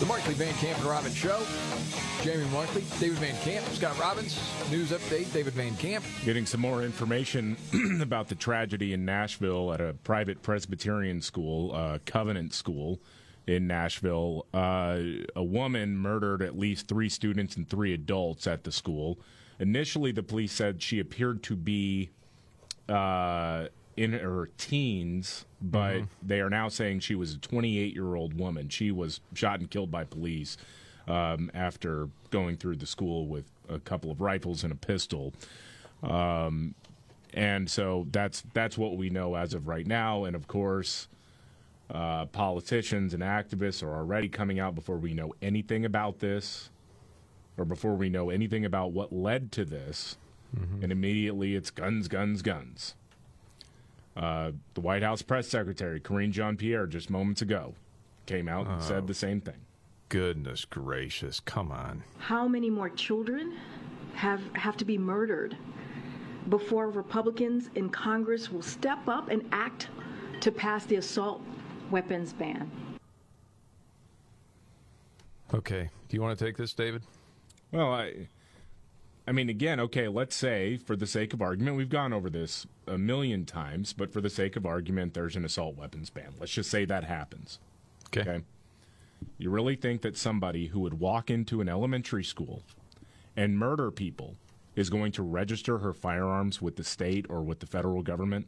The Markley Van Camp and Robbins Show. Jamie Markley, David Van Camp, Scott Robbins. News update, David Van Camp.
Getting some more information about the tragedy in Nashville at a private Presbyterian school, uh, Covenant School in Nashville. Uh, a woman murdered at least three students and three adults at the school. Initially, the police said she appeared to be uh, in her teens, but
Mm-hmm.
they are now saying she was a 28 year old woman. She was shot and killed by police um, after going through the school with a couple of rifles and a pistol. Um, and so that's that's what we know as of right now. And of course, uh, politicians and activists are already coming out before we know anything about this, or before we know anything about what led to this. And immediately it's guns, guns, guns. Uh, the White House press secretary, Karine Jean Pierre, just moments ago, came out and
Oh.
said the same thing.
Goodness gracious, come on.
How many more children have have to be murdered before Republicans in Congress will step up and act to pass the assault weapons ban?
Okay. Do you want to take this, David?
Well, I, I mean, again, okay, let's say, for the sake of argument, we've gone over this a million times, but for the sake of argument, there's an assault weapons ban. Let's just say that happens.
Okay.
You really think that somebody who would walk into an elementary school and murder people is going to register her firearms with the state or with the federal government?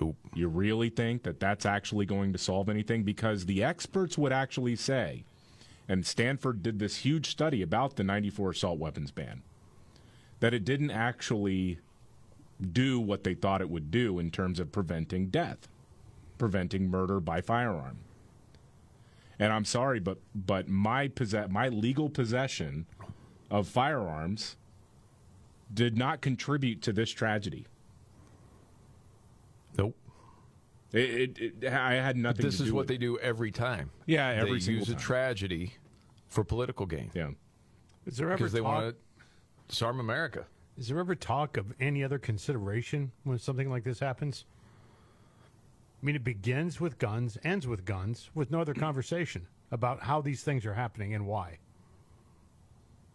Nope.
You really think that that's actually going to solve anything? Because the experts would actually say, and Stanford did this huge study about the 94 assault weapons ban, that it didn't actually do what they thought it would do in terms of preventing death, preventing murder by firearm. And I'm sorry, but but my possess- my legal possession of firearms did not contribute to this tragedy.
Nope.
It, it, it, I had nothing.
This
to
is what
with
they
it.
do every time.
Yeah, every
they
single
use
time.
a tragedy for political gain.
Yeah.
Is there ever
because they want to disarm America.
Is there ever talk of any other consideration when something like this happens? I mean, it begins with guns, ends with guns, with no other conversation about how these things are happening and why.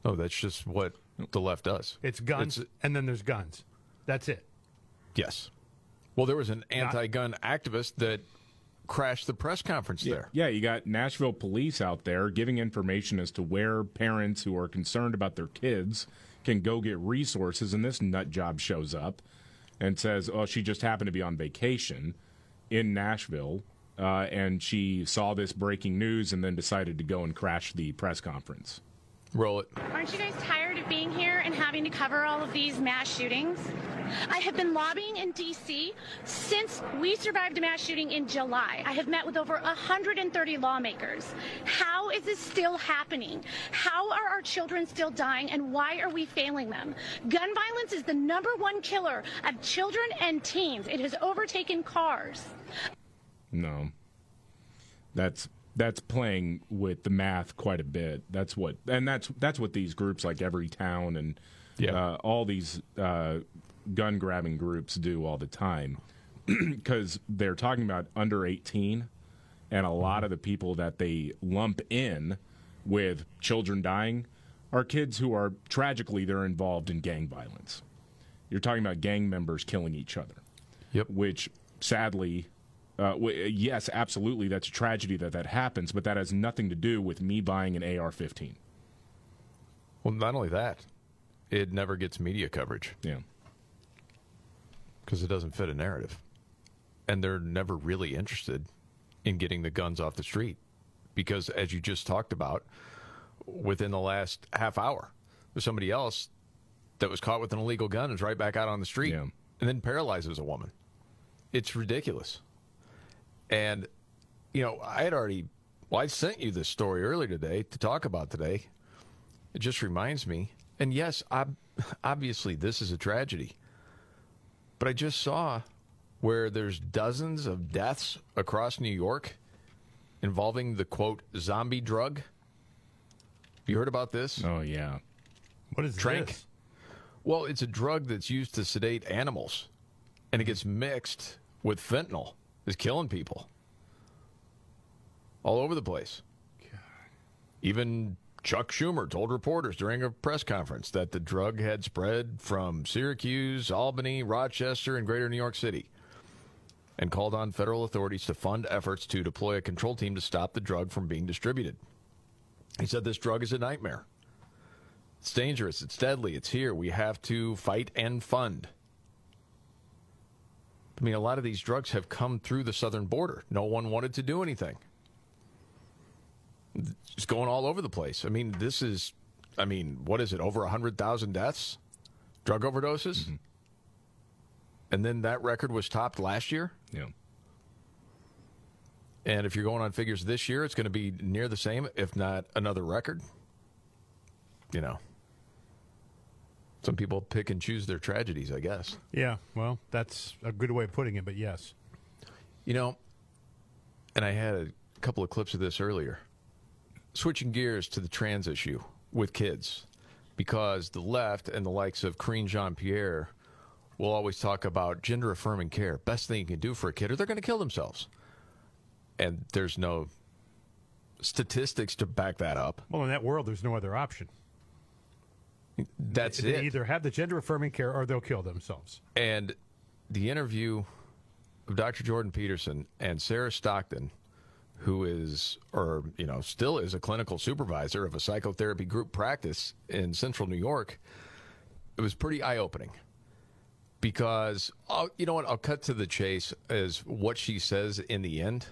Oh, that's just what the left does.
It's guns,
It's-
and then there's guns. That's it.
yes. Well, there was an anti-gun activist that crashed the press conference
Yeah,
there.
yeah, you got Nashville police out there giving information as to where parents who are concerned about their kids can go get resources, and this nut job shows up and says, "Oh, she just happened to be on vacation in Nashville." Uh, and she saw this breaking news and then decided to go and crash the press conference.
Roll it.
Aren't you guys tired of being here and having to cover all of these mass shootings? I have been lobbying in D.C. since we survived a mass shooting in July. I have met with over 130 lawmakers. How is this still happening? How are our children still dying and why are we failing them? Gun violence is the number one killer of children and teens. It has overtaken cars.
No. That's that's playing with the math quite a bit. That's what and that's that's what these groups like Everytown and uh, all these uh, gun grabbing groups do all the time because they're talking about under 18 and a lot of the people that they lump in with children dying are kids who are tragically they're involved in gang violence. You're talking about gang members killing each other.
Yep.
Which sadly uh, w- yes, absolutely, that's a tragedy that that happens, but that has nothing to do with me buying an AR-15.
Well, not only that, it never gets media coverage.
Yeah.
Because it doesn't fit a narrative. And they're never really interested in getting the guns off the street. Because, as you just talked about, within the last half hour, there's somebody else that was caught with an illegal gun and is right back out on the street and then paralyzes a woman. It's ridiculous. And, you know, I had already, well, I sent you this story earlier today to talk about today. It just reminds me, and yes, ob- obviously this is a tragedy, but I just saw where there's dozens of deaths across New York involving the quote zombie drug. You heard about this?
Oh, yeah.
What is
Tranq?
this?
Well, it's a drug that's used to sedate animals, and it gets mixed with fentanyl. It's killing people all over the place. Even Chuck Schumer told reporters during a press conference that the drug had spread from Syracuse, Albany, Rochester, and greater New York City, and called on federal authorities to fund efforts to deploy a control team to stop the drug from being distributed. He said this drug is a nightmare. It's dangerous. It's deadly. It's here. We have to fight and fund. I mean, a lot of these drugs have come through the southern border. No one wanted to do anything. It's going all over the place. I mean, this is, I mean, what is it? Over 100,000 deaths? Drug overdoses? Mm-hmm. And then that record was topped last year?
Yeah.
And if you're going on figures this year, it's going to be near the same, if not another record. You know, some people pick and choose their tragedies, I guess.
Yeah, well, that's a good way of putting it, but yes.
You know, and I had a couple of clips of this earlier. Switching gears to the trans issue with kids, because the left and the likes of Karine Jean Pierre will always talk about gender affirming care, best thing you can do for a kid, or they're going to kill themselves. And there's no statistics to back that up.
Well, in that world, there's no other option.
That's
they
it.
either have the gender affirming care or they'll kill themselves.
And the interview of Dr. Jordan Peterson and Sarah Stockton, who is, or, you know, still is a clinical supervisor of a psychotherapy group practice in central New York, it was pretty eye opening. Because, oh, you know what? I'll cut to the chase as what she says in the end.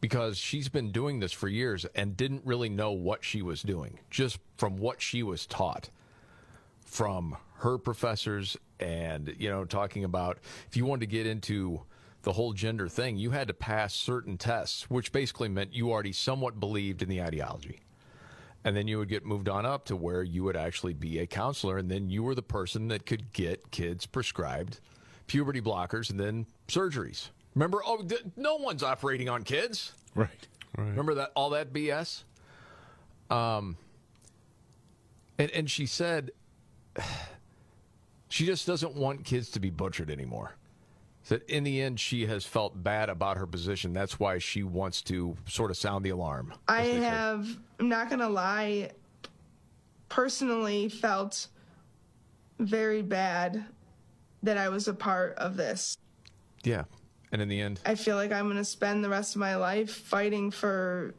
Because she's been doing this for years and didn't really know what she was doing, just from what she was taught from her professors and you know talking about if you wanted to get into the whole gender thing you had to pass certain tests which basically meant you already somewhat believed in the ideology and then you would get moved on up to where you would actually be a counselor and then you were the person that could get kids prescribed puberty blockers and then surgeries remember oh th- no one's operating on kids
Right.
Remember that all that BS? Um and and she said she just doesn't want kids to be butchered anymore. That in the end she has felt bad about her position. That's why she wants to sort of sound the alarm.
I have, I'm not going to lie, personally felt very bad that I was a part of this.
Yeah. And in the end,
I feel like I'm going to spend the rest of my life fighting for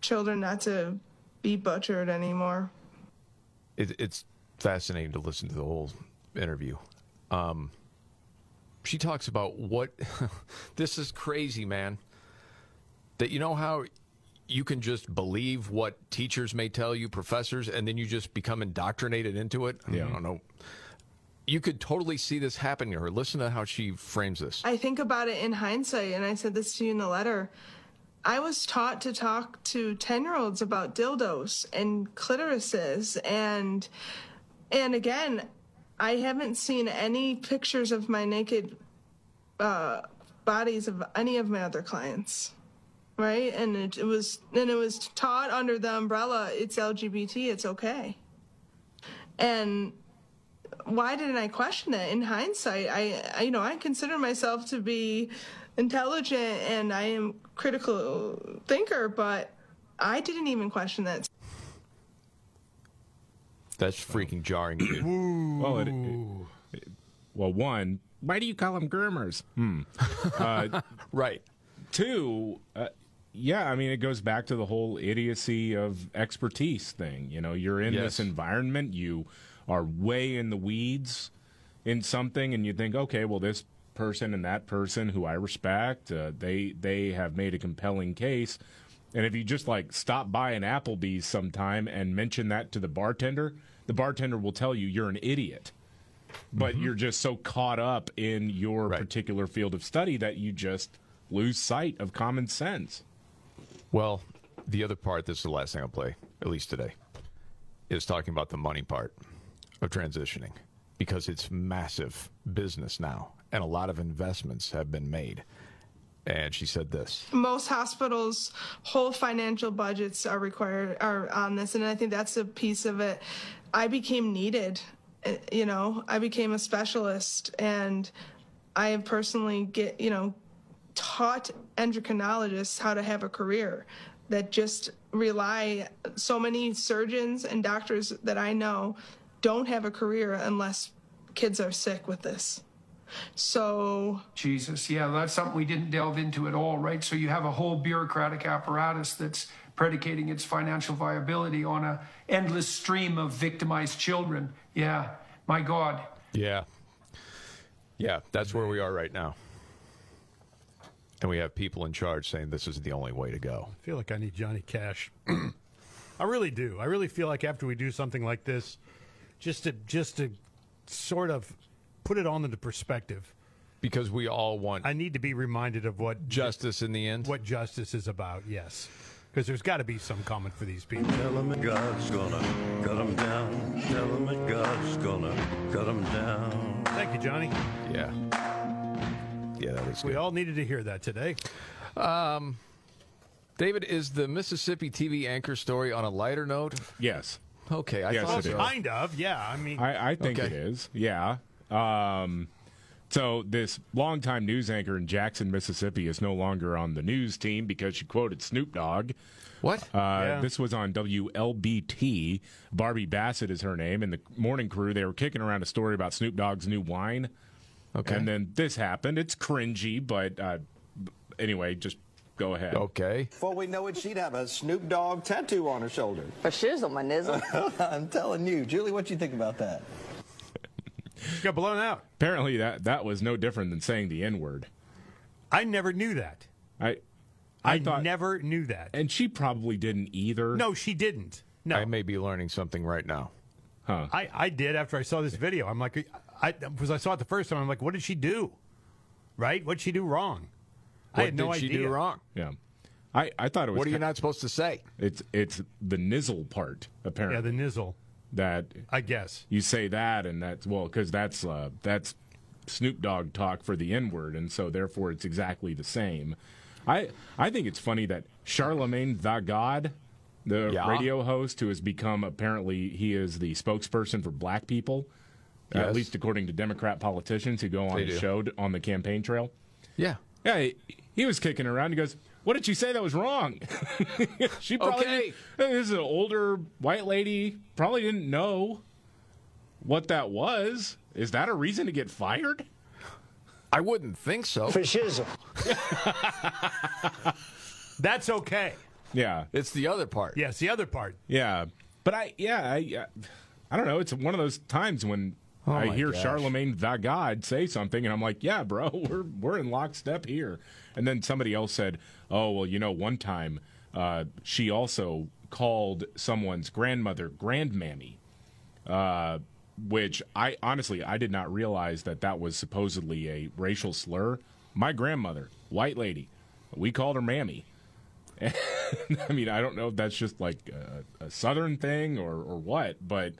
children not to be butchered anymore.
it, it's fascinating to listen to the whole interview. Um, she talks about what this is crazy, man. That you know how you can just believe what teachers may tell you, professors, and then you just become indoctrinated into it.
Yeah.
I don't know. You could totally see this happening to her. Listen to how she frames this.
I think about it in hindsight, and I said this to you in the letter. I was taught to talk to 10 year olds about dildos and clitorises and and again, I haven't seen any pictures of my naked uh, bodies of any of my other clients. Right? And it, it was and it was taught under the umbrella it's LGBT, it's okay. And why didn't I question it? In hindsight, I, I you know, I consider myself to be intelligent and I am critical thinker, but I didn't even question that.
That's freaking jarring. dude.
Well, it, it- it- well, one, why do you call them groomers? Hmm. Uh,
right.
Two, uh, yeah, I mean, it goes back to the whole idiocy of expertise thing. You know, you're in
Yes.
this environment, you are way in the weeds in something, and you think, okay, well, this person and that person who I respect, uh, they they have made a compelling case. And if you just like stop by an Applebee's sometime and mention that to the bartender, the bartender will tell you you're an idiot. But mm-hmm. you're just so caught up in your particular field of study that you just lose sight of common sense.
Well, the other part, this is the last thing I'll play, at least today, is talking about the money part of transitioning because it's massive business now and a lot of investments have been made. And she said this.
most hospitals whole financial budgets are required are on this and i think that's a piece of it i became needed Uh, you know i became a specialist and i have personally get you know taught endocrinologists how to have a career that just rely so many surgeons and doctors that i know don't have a career unless kids are sick with this so
Jesus, yeah, that's something we didn't delve into at all, right? So you have a whole bureaucratic apparatus that's predicating its financial viability on a endless stream of victimized children. Yeah, my God.
Yeah. Yeah, that's where we are right now. And we have people in charge saying this is the only way to go.
I feel like I need Johnny Cash. I really do. I really feel like after we do something like this, just to just to sort of put it on into perspective.
Because we all want
I need to be reminded of what
justice in the end.
What justice is about, yes. Because there's got to be some comment for these people.
Tell them that God's gonna cut them down. Tell them that God's gonna cut them down.
Thank you, Johnny.
Yeah. Yeah, that was
We all needed to hear that today.
Um, David, is the Mississippi TV anchor story on a lighter note?
Yes.
Okay, I
Yes,
thought
it is.
so.
Kind of, yeah. I mean,
I, I think
Okay.
it is. Yeah. Um, so this longtime news anchor in Jackson, Mississippi, is no longer on the news team because she quoted Snoop Dogg.
What?
Uh,
Yeah.
This was on WLBT. Barbie Bassett is her name, and the morning crew they were kicking around a story about Snoop Dogg's new wine.
Okay.
And then this happened. It's cringy, but uh, anyway, just go ahead.
Okay.
Before we know it, she'd have a Snoop Dogg tattoo on her shoulder.
A shizzle, my nizzle.
I'm telling you. Julie, what do you think about that?
Got blown out.
Apparently, that that was no different than saying the N word.
I never knew that.
I
I,
I thought-
never knew that.
And she probably didn't either.
No, she didn't. No.
I may be learning something right now.
Huh.
I, I did after I saw this video. I'm like, I because I saw it the first time. I'm like, what did she do? Right? What did she do wrong? I had no
did she
idea.
do wrong?
Yeah. I, I thought it was.
What are you not supposed to say?
It's it's the nizzle part apparently.
Yeah, the nizzle.
That
I guess.
you say that and that's well because that's uh, that's Snoop Dogg talk for the N word and so therefore it's exactly the same. I I think it's funny that Charlemagne the God, the
Yeah.
radio host who has become apparently he is the spokesperson for black people,
Yes.
at least according to Democrat politicians who go on
They
the
do.
show t- on the campaign trail.
Yeah.
Yeah, he, he was kicking around. He goes, "What did she say that was wrong?" she probably
Okay.
this is an older white lady. Probably didn't know what that was. Is that a reason to get fired?
I wouldn't think so.
For shizzle.
That's okay.
Yeah,
It's the other part.
Yes, the other part.
yeah. But I, yeah, I, I don't know. It's one of those times when
Oh,
I hear
gosh.
Charlemagne the God say something, and I'm like, yeah, bro, we're we're in lockstep here. And then somebody else said, oh well, you know, one time uh, she also called someone's grandmother grandmammy, uh, which I honestly I did not realize that that was supposedly a racial slur. My grandmother, white lady, we called her mammy. I mean, I don't know if that's just like a, a southern thing or, or what, but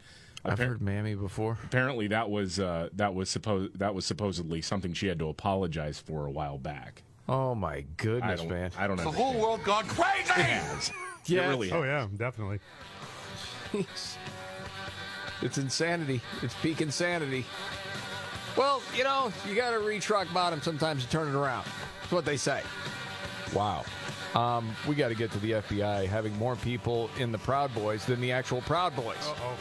I've heard mammy before.
Apparently, that was uh, that was supposed that was supposedly something she had to apologize for a while back.
Oh my goodness,
I
man!
I don't know.
The whole world gone crazy.
It has.
Yes.
It really has.
Oh yeah, definitely.
It's insanity. It's peak insanity. Well, you know, you got to reach rock bottom sometimes to turn it around. That's what they say. Wow. Um, we got to get to the FBI having more people in the Proud Boys than the actual Proud Boys.
Uh-oh.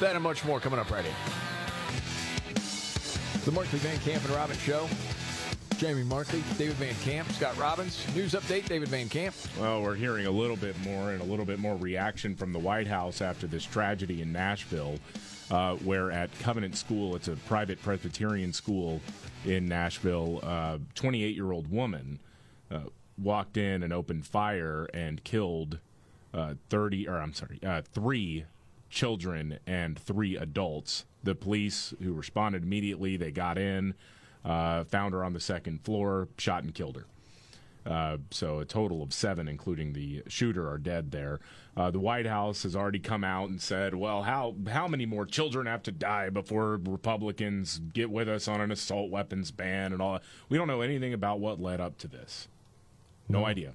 That and much more coming up right here. The Markley Van Camp and Robbins Show. Jamie Markley, David Van Camp, Scott Robbins. News update, David Van Camp.
Well, we're hearing a little bit more and a little bit more reaction from the White House after this tragedy in Nashville, uh, where at Covenant School, it's a private Presbyterian school in Nashville, a 28 year old woman uh, walked in and opened fire and killed uh, 30, or I'm sorry, uh, three children and three adults. The police, who responded immediately, they got in, uh, found her on the second floor, shot and killed her. Uh, so a total of seven, including the shooter, are dead there. Uh, the White House has already come out and said, "Well, how how many more children have to die before Republicans get with us on an assault weapons ban and all?" that? We don't know anything about what led up to this. No,
No.
idea.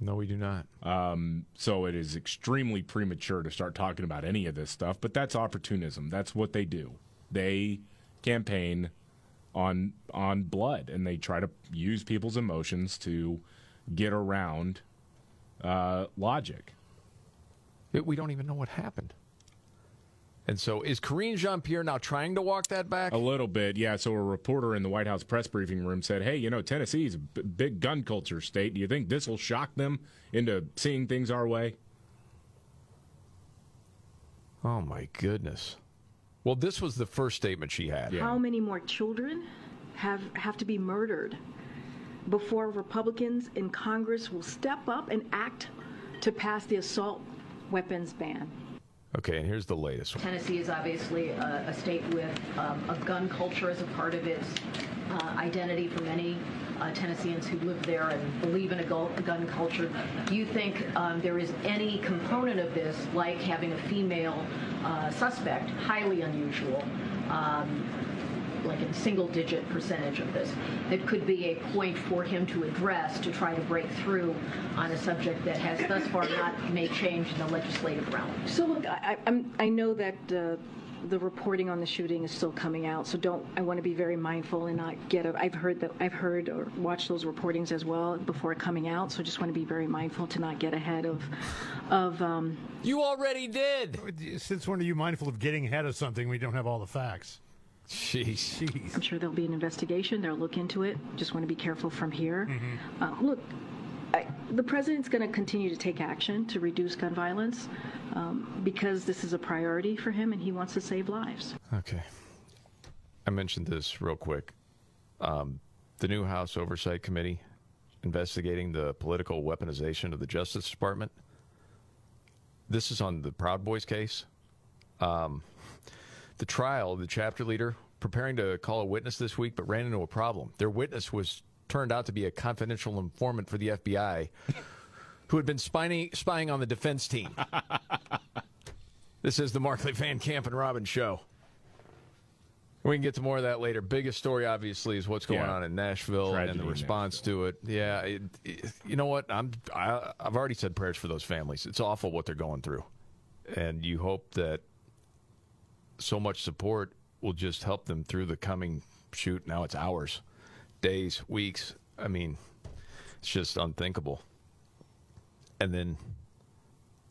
No, we do not.
Um, so it is extremely premature to start talking about any of this stuff. But that's opportunism. That's what they do. They campaign on on blood, and they try to use people's emotions to get around uh, logic.
It- we don't even know what happened. And so is Karine Jean Pierre now trying to walk that back?
A little bit, yeah. So a reporter in the White House press briefing room said, "Hey, you know, Tennessee's a b- big gun culture state. Do you think this will shock them into seeing things our way?"
Oh my goodness. Well, this was the first statement she had.
How many more children have have to be murdered before Republicans in Congress will step up and act to pass the assault weapons ban?
Okay, and here's the latest one.
Tennessee is obviously a, a state with um, a gun culture as a part of its uh, identity for many uh, Tennesseans who live there and believe in a, gu- gun culture. Do you think um, there is any component of this, like having a female uh, suspect, highly unusual, um, like a single digit percentage of this, that could be a point for him to address to try to break through on a subject that has thus far not made change in the legislative realm?
So look, I, I- I'm, I know that uh, the reporting on the shooting is still coming out, so don't. I want to be very mindful and not get. A, I've heard that I've heard or watched those reportings as well before coming out, so just want to be very mindful to not get ahead of, of. Um,
you already did.
Since when are you mindful of getting ahead of something We don't have all the facts?
Jeez.
I'm sure there'll be an investigation. They'll look into it. Just want to be careful from here. Uh, look, I, the president's going to continue to take action to reduce gun violence um, because this is a priority for him and he wants to save lives.
Okay. I mentioned this real quick. Um, the new House Oversight Committee investigating the political weaponization of the Justice Department. This is on the Proud Boys case. Um, the trial, the chapter leader preparing to call a witness this week, but ran into a problem. Their witness was turned out to be a confidential informant for the FBI who had been spying, spying on the defense team. this is the Markley Van Camp and Robbins show. We can get to more of that later. Biggest story, obviously, is what's going
Yeah.
on in Nashville
Tragedy
and the response to it. Yeah, it, it- you know what? I'm I, I've already said prayers for those families. It's awful what they're going through, and you hope that so much support will just help them through the coming shoot. Now it's hours, days, weeks. I mean, it's just unthinkable. And then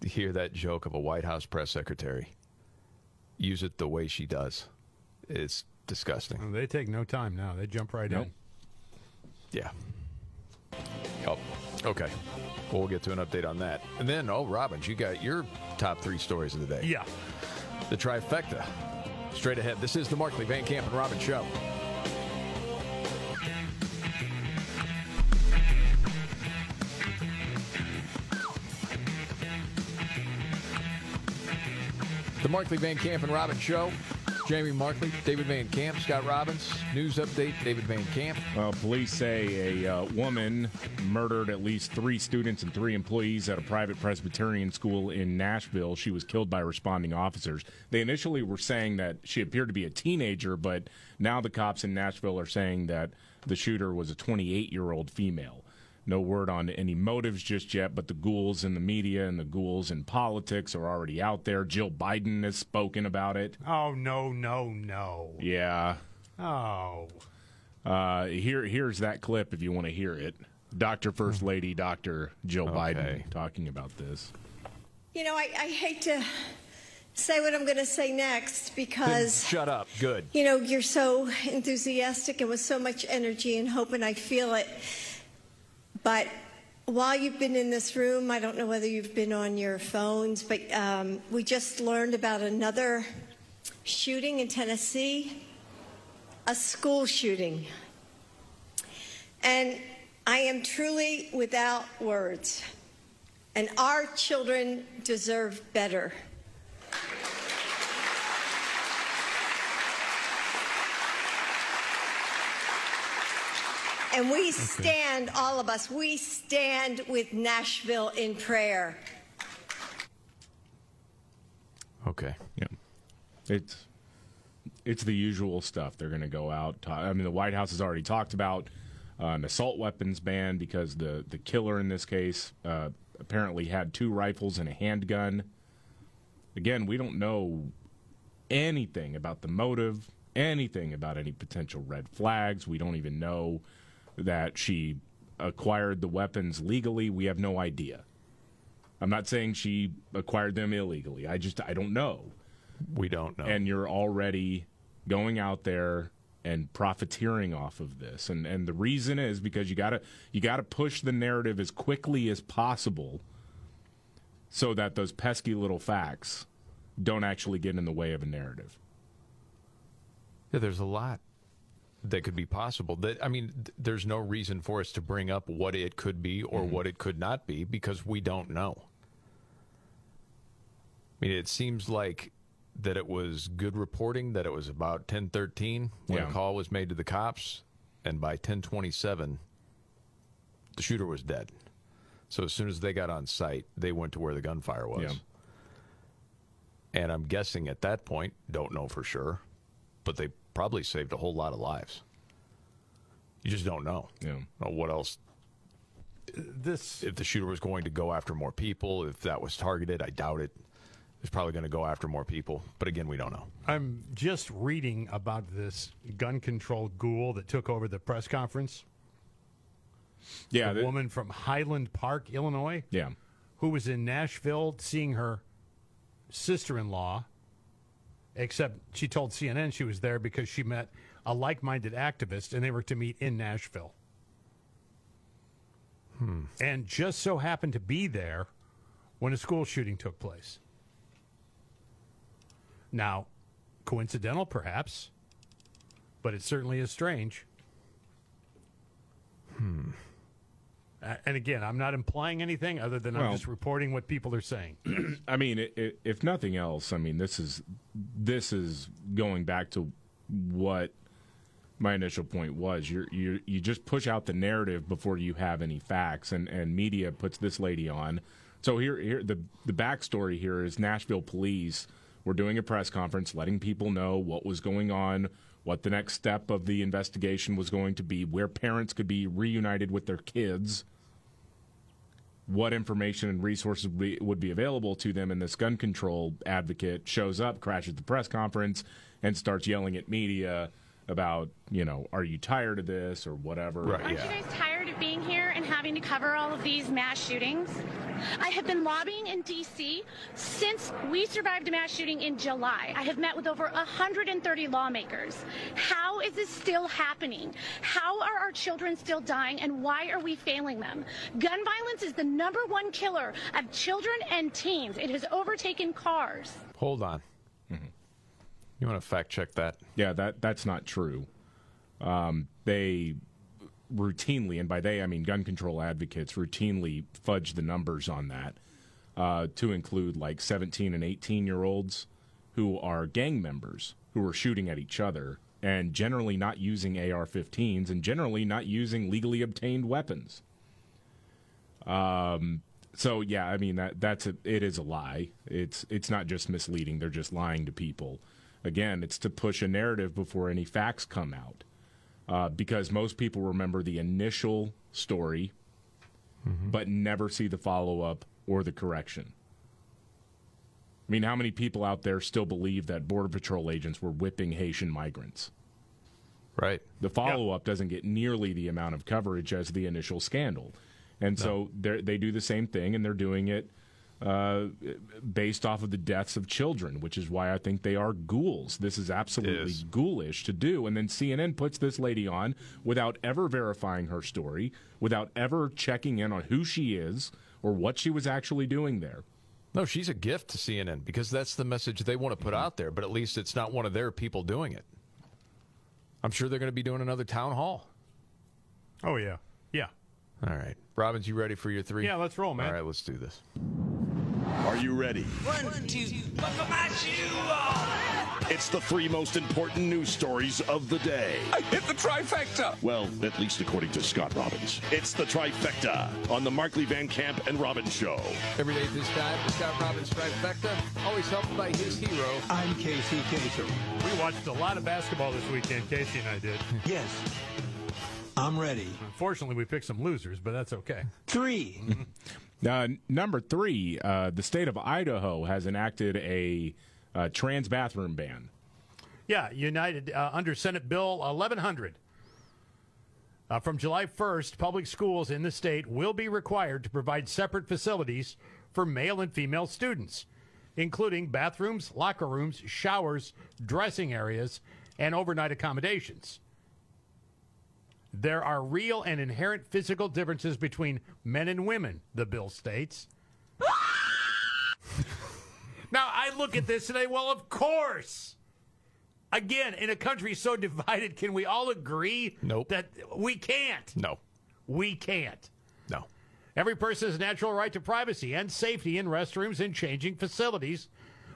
to hear that joke of a White House press secretary use it the way she does. It's disgusting.
They take no time now. They jump right
Nope.
in.
Yeah. Oh, okay. Well, we'll get to an update on that. And then, oh, Robbins, you got your top three stories of the day.
Yeah.
The trifecta. straight ahead. This is the Markley Van Camp and Robbins Show. The Markley Van Camp and Robbins Show. Jamie Markley, David Van Camp, Scott Robbins. News update, David Van Camp.
Well, police say a uh, woman murdered at least three students and three employees at a private Presbyterian school in Nashville. She was killed by responding officers. They initially were saying that she appeared to be a teenager, but now the cops in Nashville are saying that the shooter was a 28 year old female. No word on any motives just yet, but the ghouls in the media and the ghouls in politics are already out there. Jill Biden has spoken about it.
Oh no, no, no.
Yeah.
Oh.
Uh, here, here's that clip if you want to hear it. Dr. First Lady, Dr. Jill Biden talking about this.
You know, I, I hate to say what I'm going to say next because,
Shut up. Good.
you know, you're so enthusiastic and with so much energy and hope, and I feel it. But while you've been in this room, I don't know whether you've been on your phones, but um, we just learned about another shooting in Tennessee, a school shooting. And I am truly without words. And our children deserve better. And we stand, all of us, we stand with Nashville in prayer.
Okay.
Yeah. It's it's the usual stuff. They're going to go out. ta- I mean, the White House has already talked about uh, an assault weapons ban because the the killer in this case uh, apparently had two rifles and a handgun. Again, we don't know anything about the motive, anything about any potential red flags. We don't even know that she acquired the weapons legally. We have no idea. I'm not saying she acquired them illegally. I just I don't know.
We don't know.
And you're already going out there and profiteering off of this. And and the reason is because you got to you got to push the narrative as quickly as possible so that those pesky little facts don't actually get in the way of a narrative.
Yeah, there's a lot that could be possible. That I mean, th- there's no reason for us to bring up what it could be or mm-hmm. what it could not be because we don't know. I mean, it seems like that it was good reporting that it was about 10:13 when
Yeah.
a call was made to the cops, and by 10:27, the shooter was dead. So as soon as they got on site, they went to where the gunfire was.
Yeah.
And I'm guessing at that point, don't know for sure, but they probably saved a whole lot of lives. You just don't know.
Yeah.
Know what else?
This
if the shooter was going to go after more people, if that was targeted, I doubt it. He's probably going to go after more people, but again, we don't know.
I'm just reading about this gun control ghoul that took over the press conference.
Yeah,
the
that-
woman from Highland Park, Illinois.
Yeah,
who was in Nashville seeing her sister-in-law. Except she told CNN she was there because she met a like-minded activist, and they were to meet in Nashville.
Hmm.
And just so happened to be there when a school shooting took place. Now, coincidental perhaps, but it certainly is strange.
Hmm.
Uh, and again, I'm not implying anything other than I'm just reporting what people are saying.
I mean, i i if nothing else, I mean, this is this is going back to what my initial point was. You you you just push out the narrative before you have any facts, and and media puts this lady on. So here here the the backstory here is Nashville police were doing a press conference, letting people know what was going on. What the next step of the investigation was going to be, where parents could be reunited with their kids, what information and resources would be, available to them. And this gun control advocate shows up, crashes the press conference, and starts yelling at media about, you know, are you tired of this or whatever.
Aren't you guys tired of being here having to cover all of these mass shootings? I have been lobbying in D.C. since we survived a mass shooting in July. I have met with over 130 lawmakers. How is this still happening? How are our children still dying and why are we failing them? Gun violence is the number one killer of children and teens. It has overtaken cars.
Hold on. You want to fact check that?
Yeah, that that's not true. Um, they routinely, and by they I mean gun control advocates, routinely fudge the numbers on that uh, to include like 17 and 18 year olds who are gang members who are shooting at each other and generally not using AR-15s and generally not using legally obtained weapons. Um, so yeah, I mean that that's a, it is a lie. It's it's not just misleading; they're just lying to people. Again, it's to push a narrative before any facts come out, uh, because most people remember the initial story, but never see the follow up or the correction. I mean, how many people out there still believe that Border Patrol agents were whipping Haitian migrants?
Right.
The follow up doesn't get nearly the amount of coverage as the initial scandal. And so they're- they do the same thing, and they're doing it uh, based off of the deaths of children, which is why I think they are ghouls. This is absolutely ghoulish to do. And then CNN puts this lady on without ever verifying her story, without ever checking in on who she is or what she was actually doing there.
No, she's a gift to CNN because that's the message they want to put out there, but at least it's not one of their people doing it. I'm sure they're going to be doing another town hall.
Oh, yeah. Yeah.
All right. Robbins, you ready for your three?
Yeah, let's roll, man.
All right, let's do this.
Are you ready?
One, two, buckle my shoe off.
It's the three most important news stories of the day.
I hit the trifecta.
Well, at least according to Scott Robbins. It's the trifecta on the Markley Van Camp and Robbins Show.
Every day at this time, the Scott Robbins trifecta, always helped by his hero.
I'm Casey Kasem.
We watched a lot of basketball this weekend, Casey and I did.
Yes. I'm ready.
Unfortunately, we picked some losers, but that's okay.
Three. Mm-hmm.
Uh, number three, uh, the state of Idaho has enacted a uh, trans bathroom ban.
Yeah, United uh, under Senate Bill 1100. Uh, from July 1st, public schools in the state will be required to provide separate facilities for male and female students, including bathrooms, locker rooms, showers, dressing areas, and overnight accommodations. There are real and inherent physical differences between men and women, the bill states. now, I look at this and I, well, of course. Again, in a country so divided, can we all agree
Nope.
that we can't?
No.
We can't.
No.
Every person has a natural right to privacy and safety in restrooms and changing facilities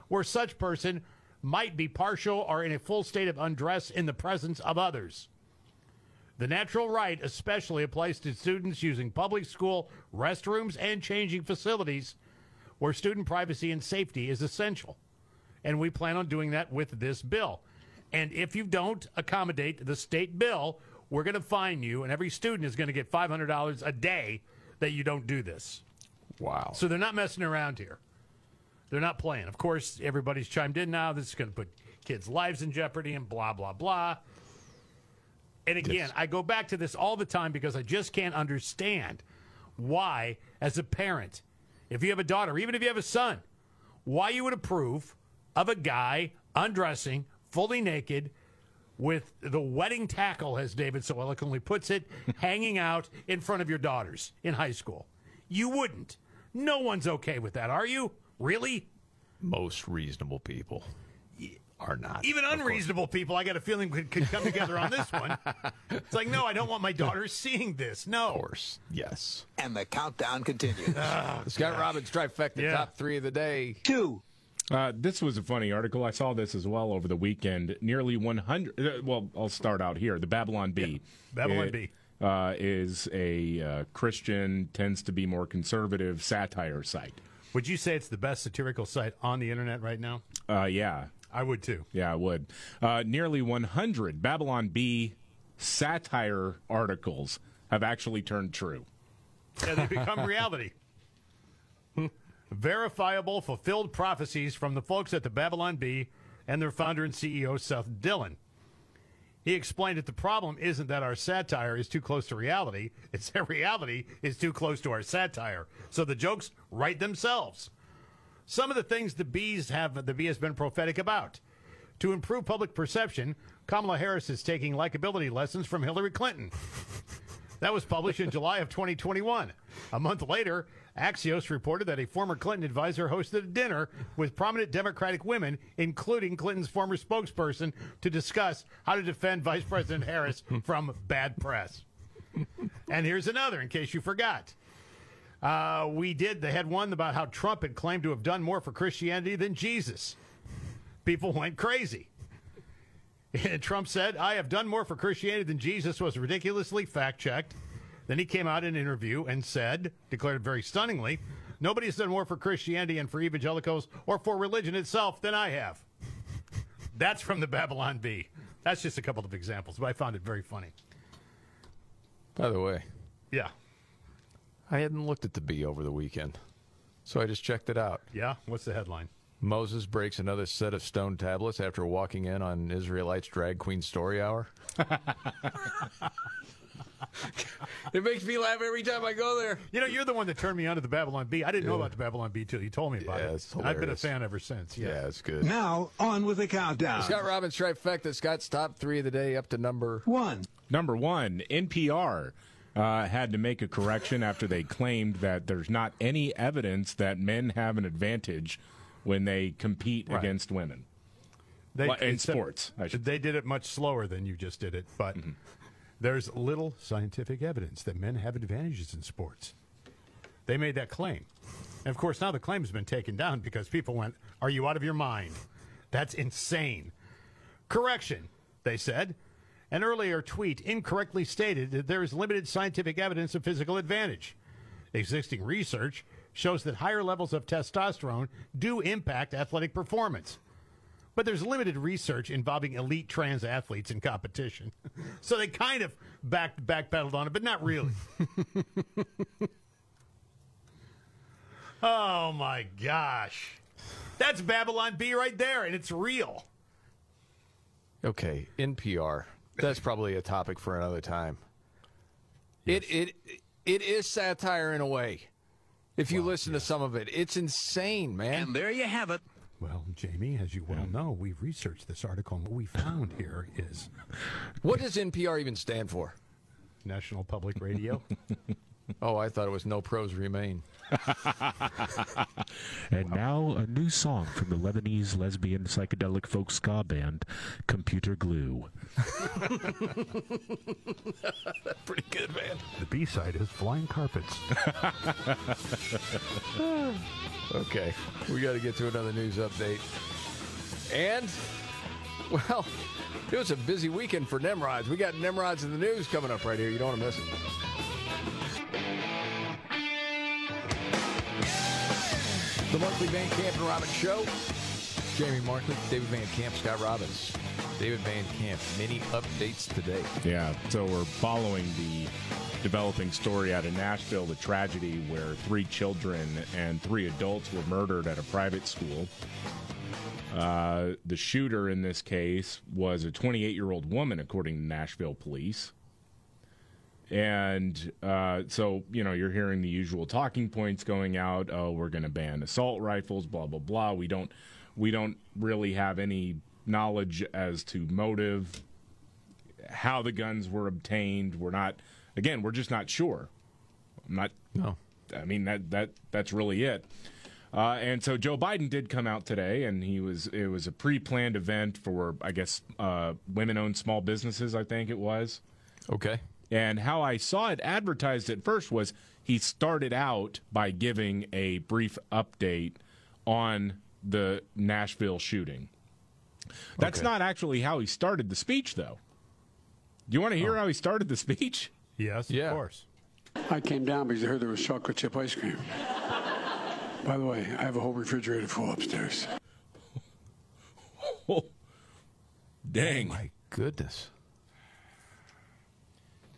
where such person might be partial or in a full state of undress in the presence of others. The natural right especially applies to students using public school restrooms and changing facilities where student privacy and safety is essential. And we plan on doing that with this bill. And if you don't accommodate the state bill, we're going to fine you, and every student is going to get $500 a day that you don't do this.
Wow.
So they're not messing around here. They're not playing. Of course, everybody's chimed in now. This is going to put kids' lives in jeopardy and blah, blah, blah. And again, I go back to this all the time because I just can't understand why, as a parent, if you have a daughter, even if you have a son, why you would approve of a guy undressing, fully naked, with the wedding tackle, as David so eloquently puts it, hanging out in front of your daughters in high school. You wouldn't. No one's okay with that, are you? Really?
Most reasonable people are not.
Even unreasonable people, I got a feeling could, could come together on this one. It's like, no, I don't want my daughter seeing this. No. Of
course. Yes.
And the countdown continues.
Oh,
The Scott Robbins trifecta, top three of the day.
Two.
Uh, this was a funny article. I saw this as well over the weekend. Nearly 100. Uh, well, I'll start out here. The Babylon Bee.
Babylon
It,
Bee.
Uh, is a uh, Christian, tends to be more conservative satire site.
Would you say it's the best satirical site on the internet right now?
Uh, yeah.
I would too.
Yeah, I would. Uh, nearly 100 Babylon Bee satire articles have actually turned true.
Yeah, they become reality. Verifiable, fulfilled prophecies from the folks at the Babylon Bee and their founder and CEO, Seth Dillon. He explained that the problem isn't that our satire is too close to reality, it's that reality is too close to our satire. So the jokes write themselves. Some of the things the bees have the bee has been prophetic about. To improve public perception, Kamala Harris is taking likability lessons from Hillary Clinton. That was published in July of 2021. A month later, Axios reported that a former Clinton advisor hosted a dinner with prominent Democratic women, including Clinton's former spokesperson, to discuss how to defend Vice President Harris from bad press. And here's another, in case you forgot. Uh, we did, they had one about how Trump had claimed to have done more for Christianity than Jesus. People went crazy. And Trump said, I have done more for Christianity than Jesus was ridiculously fact checked. Then he came out in an interview and said, declared very stunningly, nobody has done more for Christianity and for evangelicals or for religion itself than I have. That's from the Babylon Bee. That's just a couple of examples, but I found it very funny.
By the way,
Yeah.
I hadn't looked at the bee over the weekend, so I just checked it out.
Yeah? What's the headline?
Moses breaks another set of stone tablets after walking in on Israelites drag queen story hour. it makes me laugh every time I go there.
You know, you're the one that turned me on to the Babylon Bee. I didn't know about the Babylon Bee till you told me about
Yeah,
it.
it's
I've been a fan ever since. Yeah,
Yeah, it's good.
Now, on with the countdown.
Scott Robbins trifecta. Scott's top three of the day up to number
one.
Number one, NPR uh, had to make a correction after they claimed that there's not any evidence that men have an advantage when they compete
Right.
against women.
They,
Well, in sports, I should
they did it much slower than you just did it, but
Mm-hmm.
there's little scientific evidence that men have advantages in sports. They made that claim. And of course, now the claim has been taken down because people went, Are you out of your mind? That's insane. Correction, they said. An earlier tweet incorrectly stated that there is limited scientific evidence of physical advantage. Existing research shows that higher levels of testosterone do impact athletic performance. But there's limited research involving elite trans athletes in competition. so they kind of back backpedaled on it, but not really. oh my gosh. That's Babylon Bee right there, and it's real.
Okay, NPR. That's probably a topic for another time. It it it is satire in a way. If you listen to some of it, it's insane, man.
And there you have it.
Well, Jamie, as you well know, we've researched this article, and what we found here is
What does NPR even stand for?
National Public Radio.
oh, I thought it was No Pros Remain.
And now a new song from the Lebanese lesbian psychedelic folk ska band Computer Glue.
Pretty good, man.
The B side is Flying Carpets.
okay, we got to get to another news update. And, well, it was a busy weekend for Nimrods. We got Nimrods in the news coming up right here. You don't want to miss it. The Markley Van Camp and Robbins Show. Jamie Markley, David Van Camp, Scott Robbins. David Van Camp, many updates today.
Yeah, so we're following the developing story out of Nashville, the tragedy where three children and three adults were murdered at a private school. Uh, the shooter in this case was a 28 year old woman, according to Nashville police. And uh, so, you know, you're hearing the usual talking points going out. Oh, we're going to ban assault rifles, blah blah blah. We don't, we don't really have any knowledge as to motive, how the guns were obtained. We're not, again, we're just not sure. I'm not.
No.
I mean that that that's really it. Uh, and so Joe Biden did come out today, and he was it was a pre-planned event for I guess uh, women-owned small businesses. I think it was.
Okay.
And how I saw it advertised at first was he started out by giving a brief update on the Nashville shooting. That's
Okay.
not actually how he started the speech, though. Do you want to hear oh. how he started the speech?
Yes,
Yeah.
of course.
I came down because I heard there was chocolate chip ice cream. By the way, I have a whole refrigerator full upstairs.
Oh, Dang.
my goodness.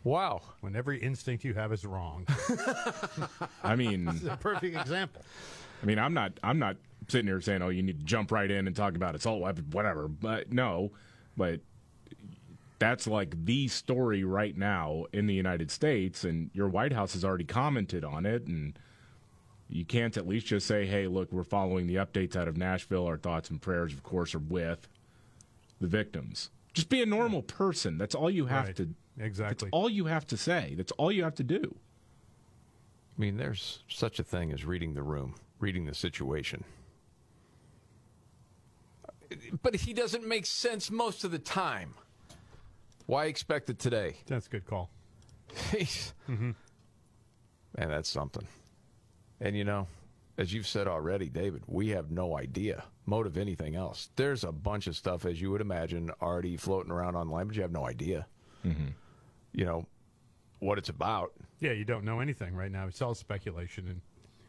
Wow.
When every instinct you have is wrong.
I mean,
this is a perfect example.
I mean, I'm not I'm not sitting here saying, "Oh, you need to jump right in and talk about assault weapon, whatever." But no, but that's like the story right now in the United States, and your White House has already commented on it, and you can't at least just say, "Hey, look, we're following the updates out of Nashville. Our thoughts and prayers, of course, are with the victims." Just be a normal person. That's all you have
Right.
to
exactly.
That's all you have to say. That's all you have to do.
I mean, there's such a thing as reading the room, reading the situation. But he doesn't make sense most of the time. Why expect it today?
That's a good call.
mm-hmm. Man, that's something. And you know, as you've said already, David, we have no idea motive anything else. There's a bunch of stuff, as you would imagine, already floating around online, but you have no idea.
Mm-hmm.
You know what it's about.
Yeah, you don't know anything right now. It's all speculation, and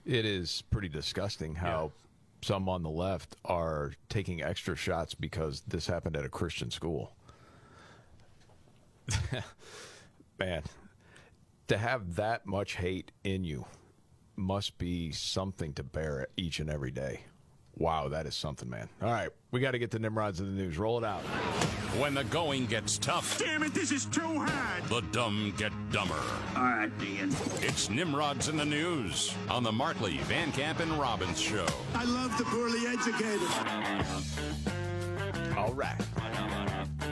It is pretty disgusting how some on the left are taking extra shots because this happened at a Christian school. Man, to have that much hate in you must be something to bear each and every day. Wow, that is something, man. All right, we got to get to Nimrods in the news. Roll it out.
When the going gets tough.
Damn it, this is too hard.
The dumb get dumber.
All right, Dean.
It's Nimrods in the news on the Markley, Van Camp, and Robbins show.
I love the poorly educated.
All right.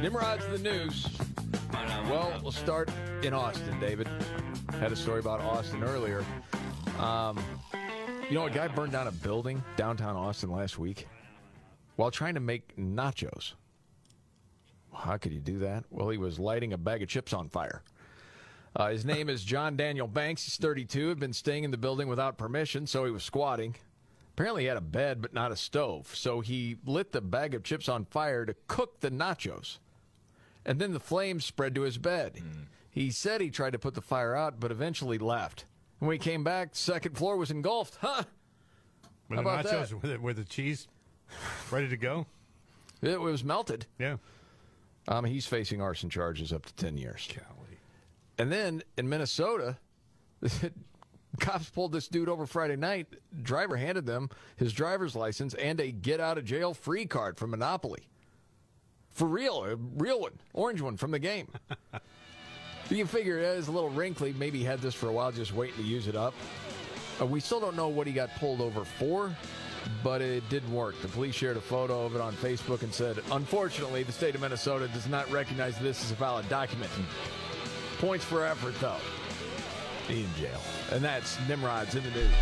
Nimrod's in the news. Well, we'll start in Austin, David. Had a story about Austin earlier. Um, you know, a guy burned down a building downtown Austin last week while trying to make nachos. How could you do that? Well, he was lighting a bag of chips on fire. Uh, his name is John Daniel Banks. He's 32, had been staying in the building without permission, so he was squatting. Apparently, he had a bed, but not a stove. So he lit the bag of chips on fire to cook the nachos. And then the flames spread to his bed. He said he tried to put the fire out, but eventually left. When he came back, second floor was engulfed. Huh?
With
How
the
about
nachos
that?
with, the, with the cheese ready to go.
It was melted.
Yeah.
Um, he's facing arson charges up to 10 years. And then in Minnesota, cops pulled this dude over Friday night. Driver handed them his driver's license and a get out of jail free card from Monopoly. For real, a real one, orange one from the game. you figure it is a little wrinkly. Maybe he had this for a while, just waiting to use it up. Uh, we still don't know what he got pulled over for, but it didn't work. The police shared a photo of it on Facebook and said, unfortunately, the state of Minnesota does not recognize this as a valid document. Points for effort, though. Be in jail. And that's Nimrod's in the news.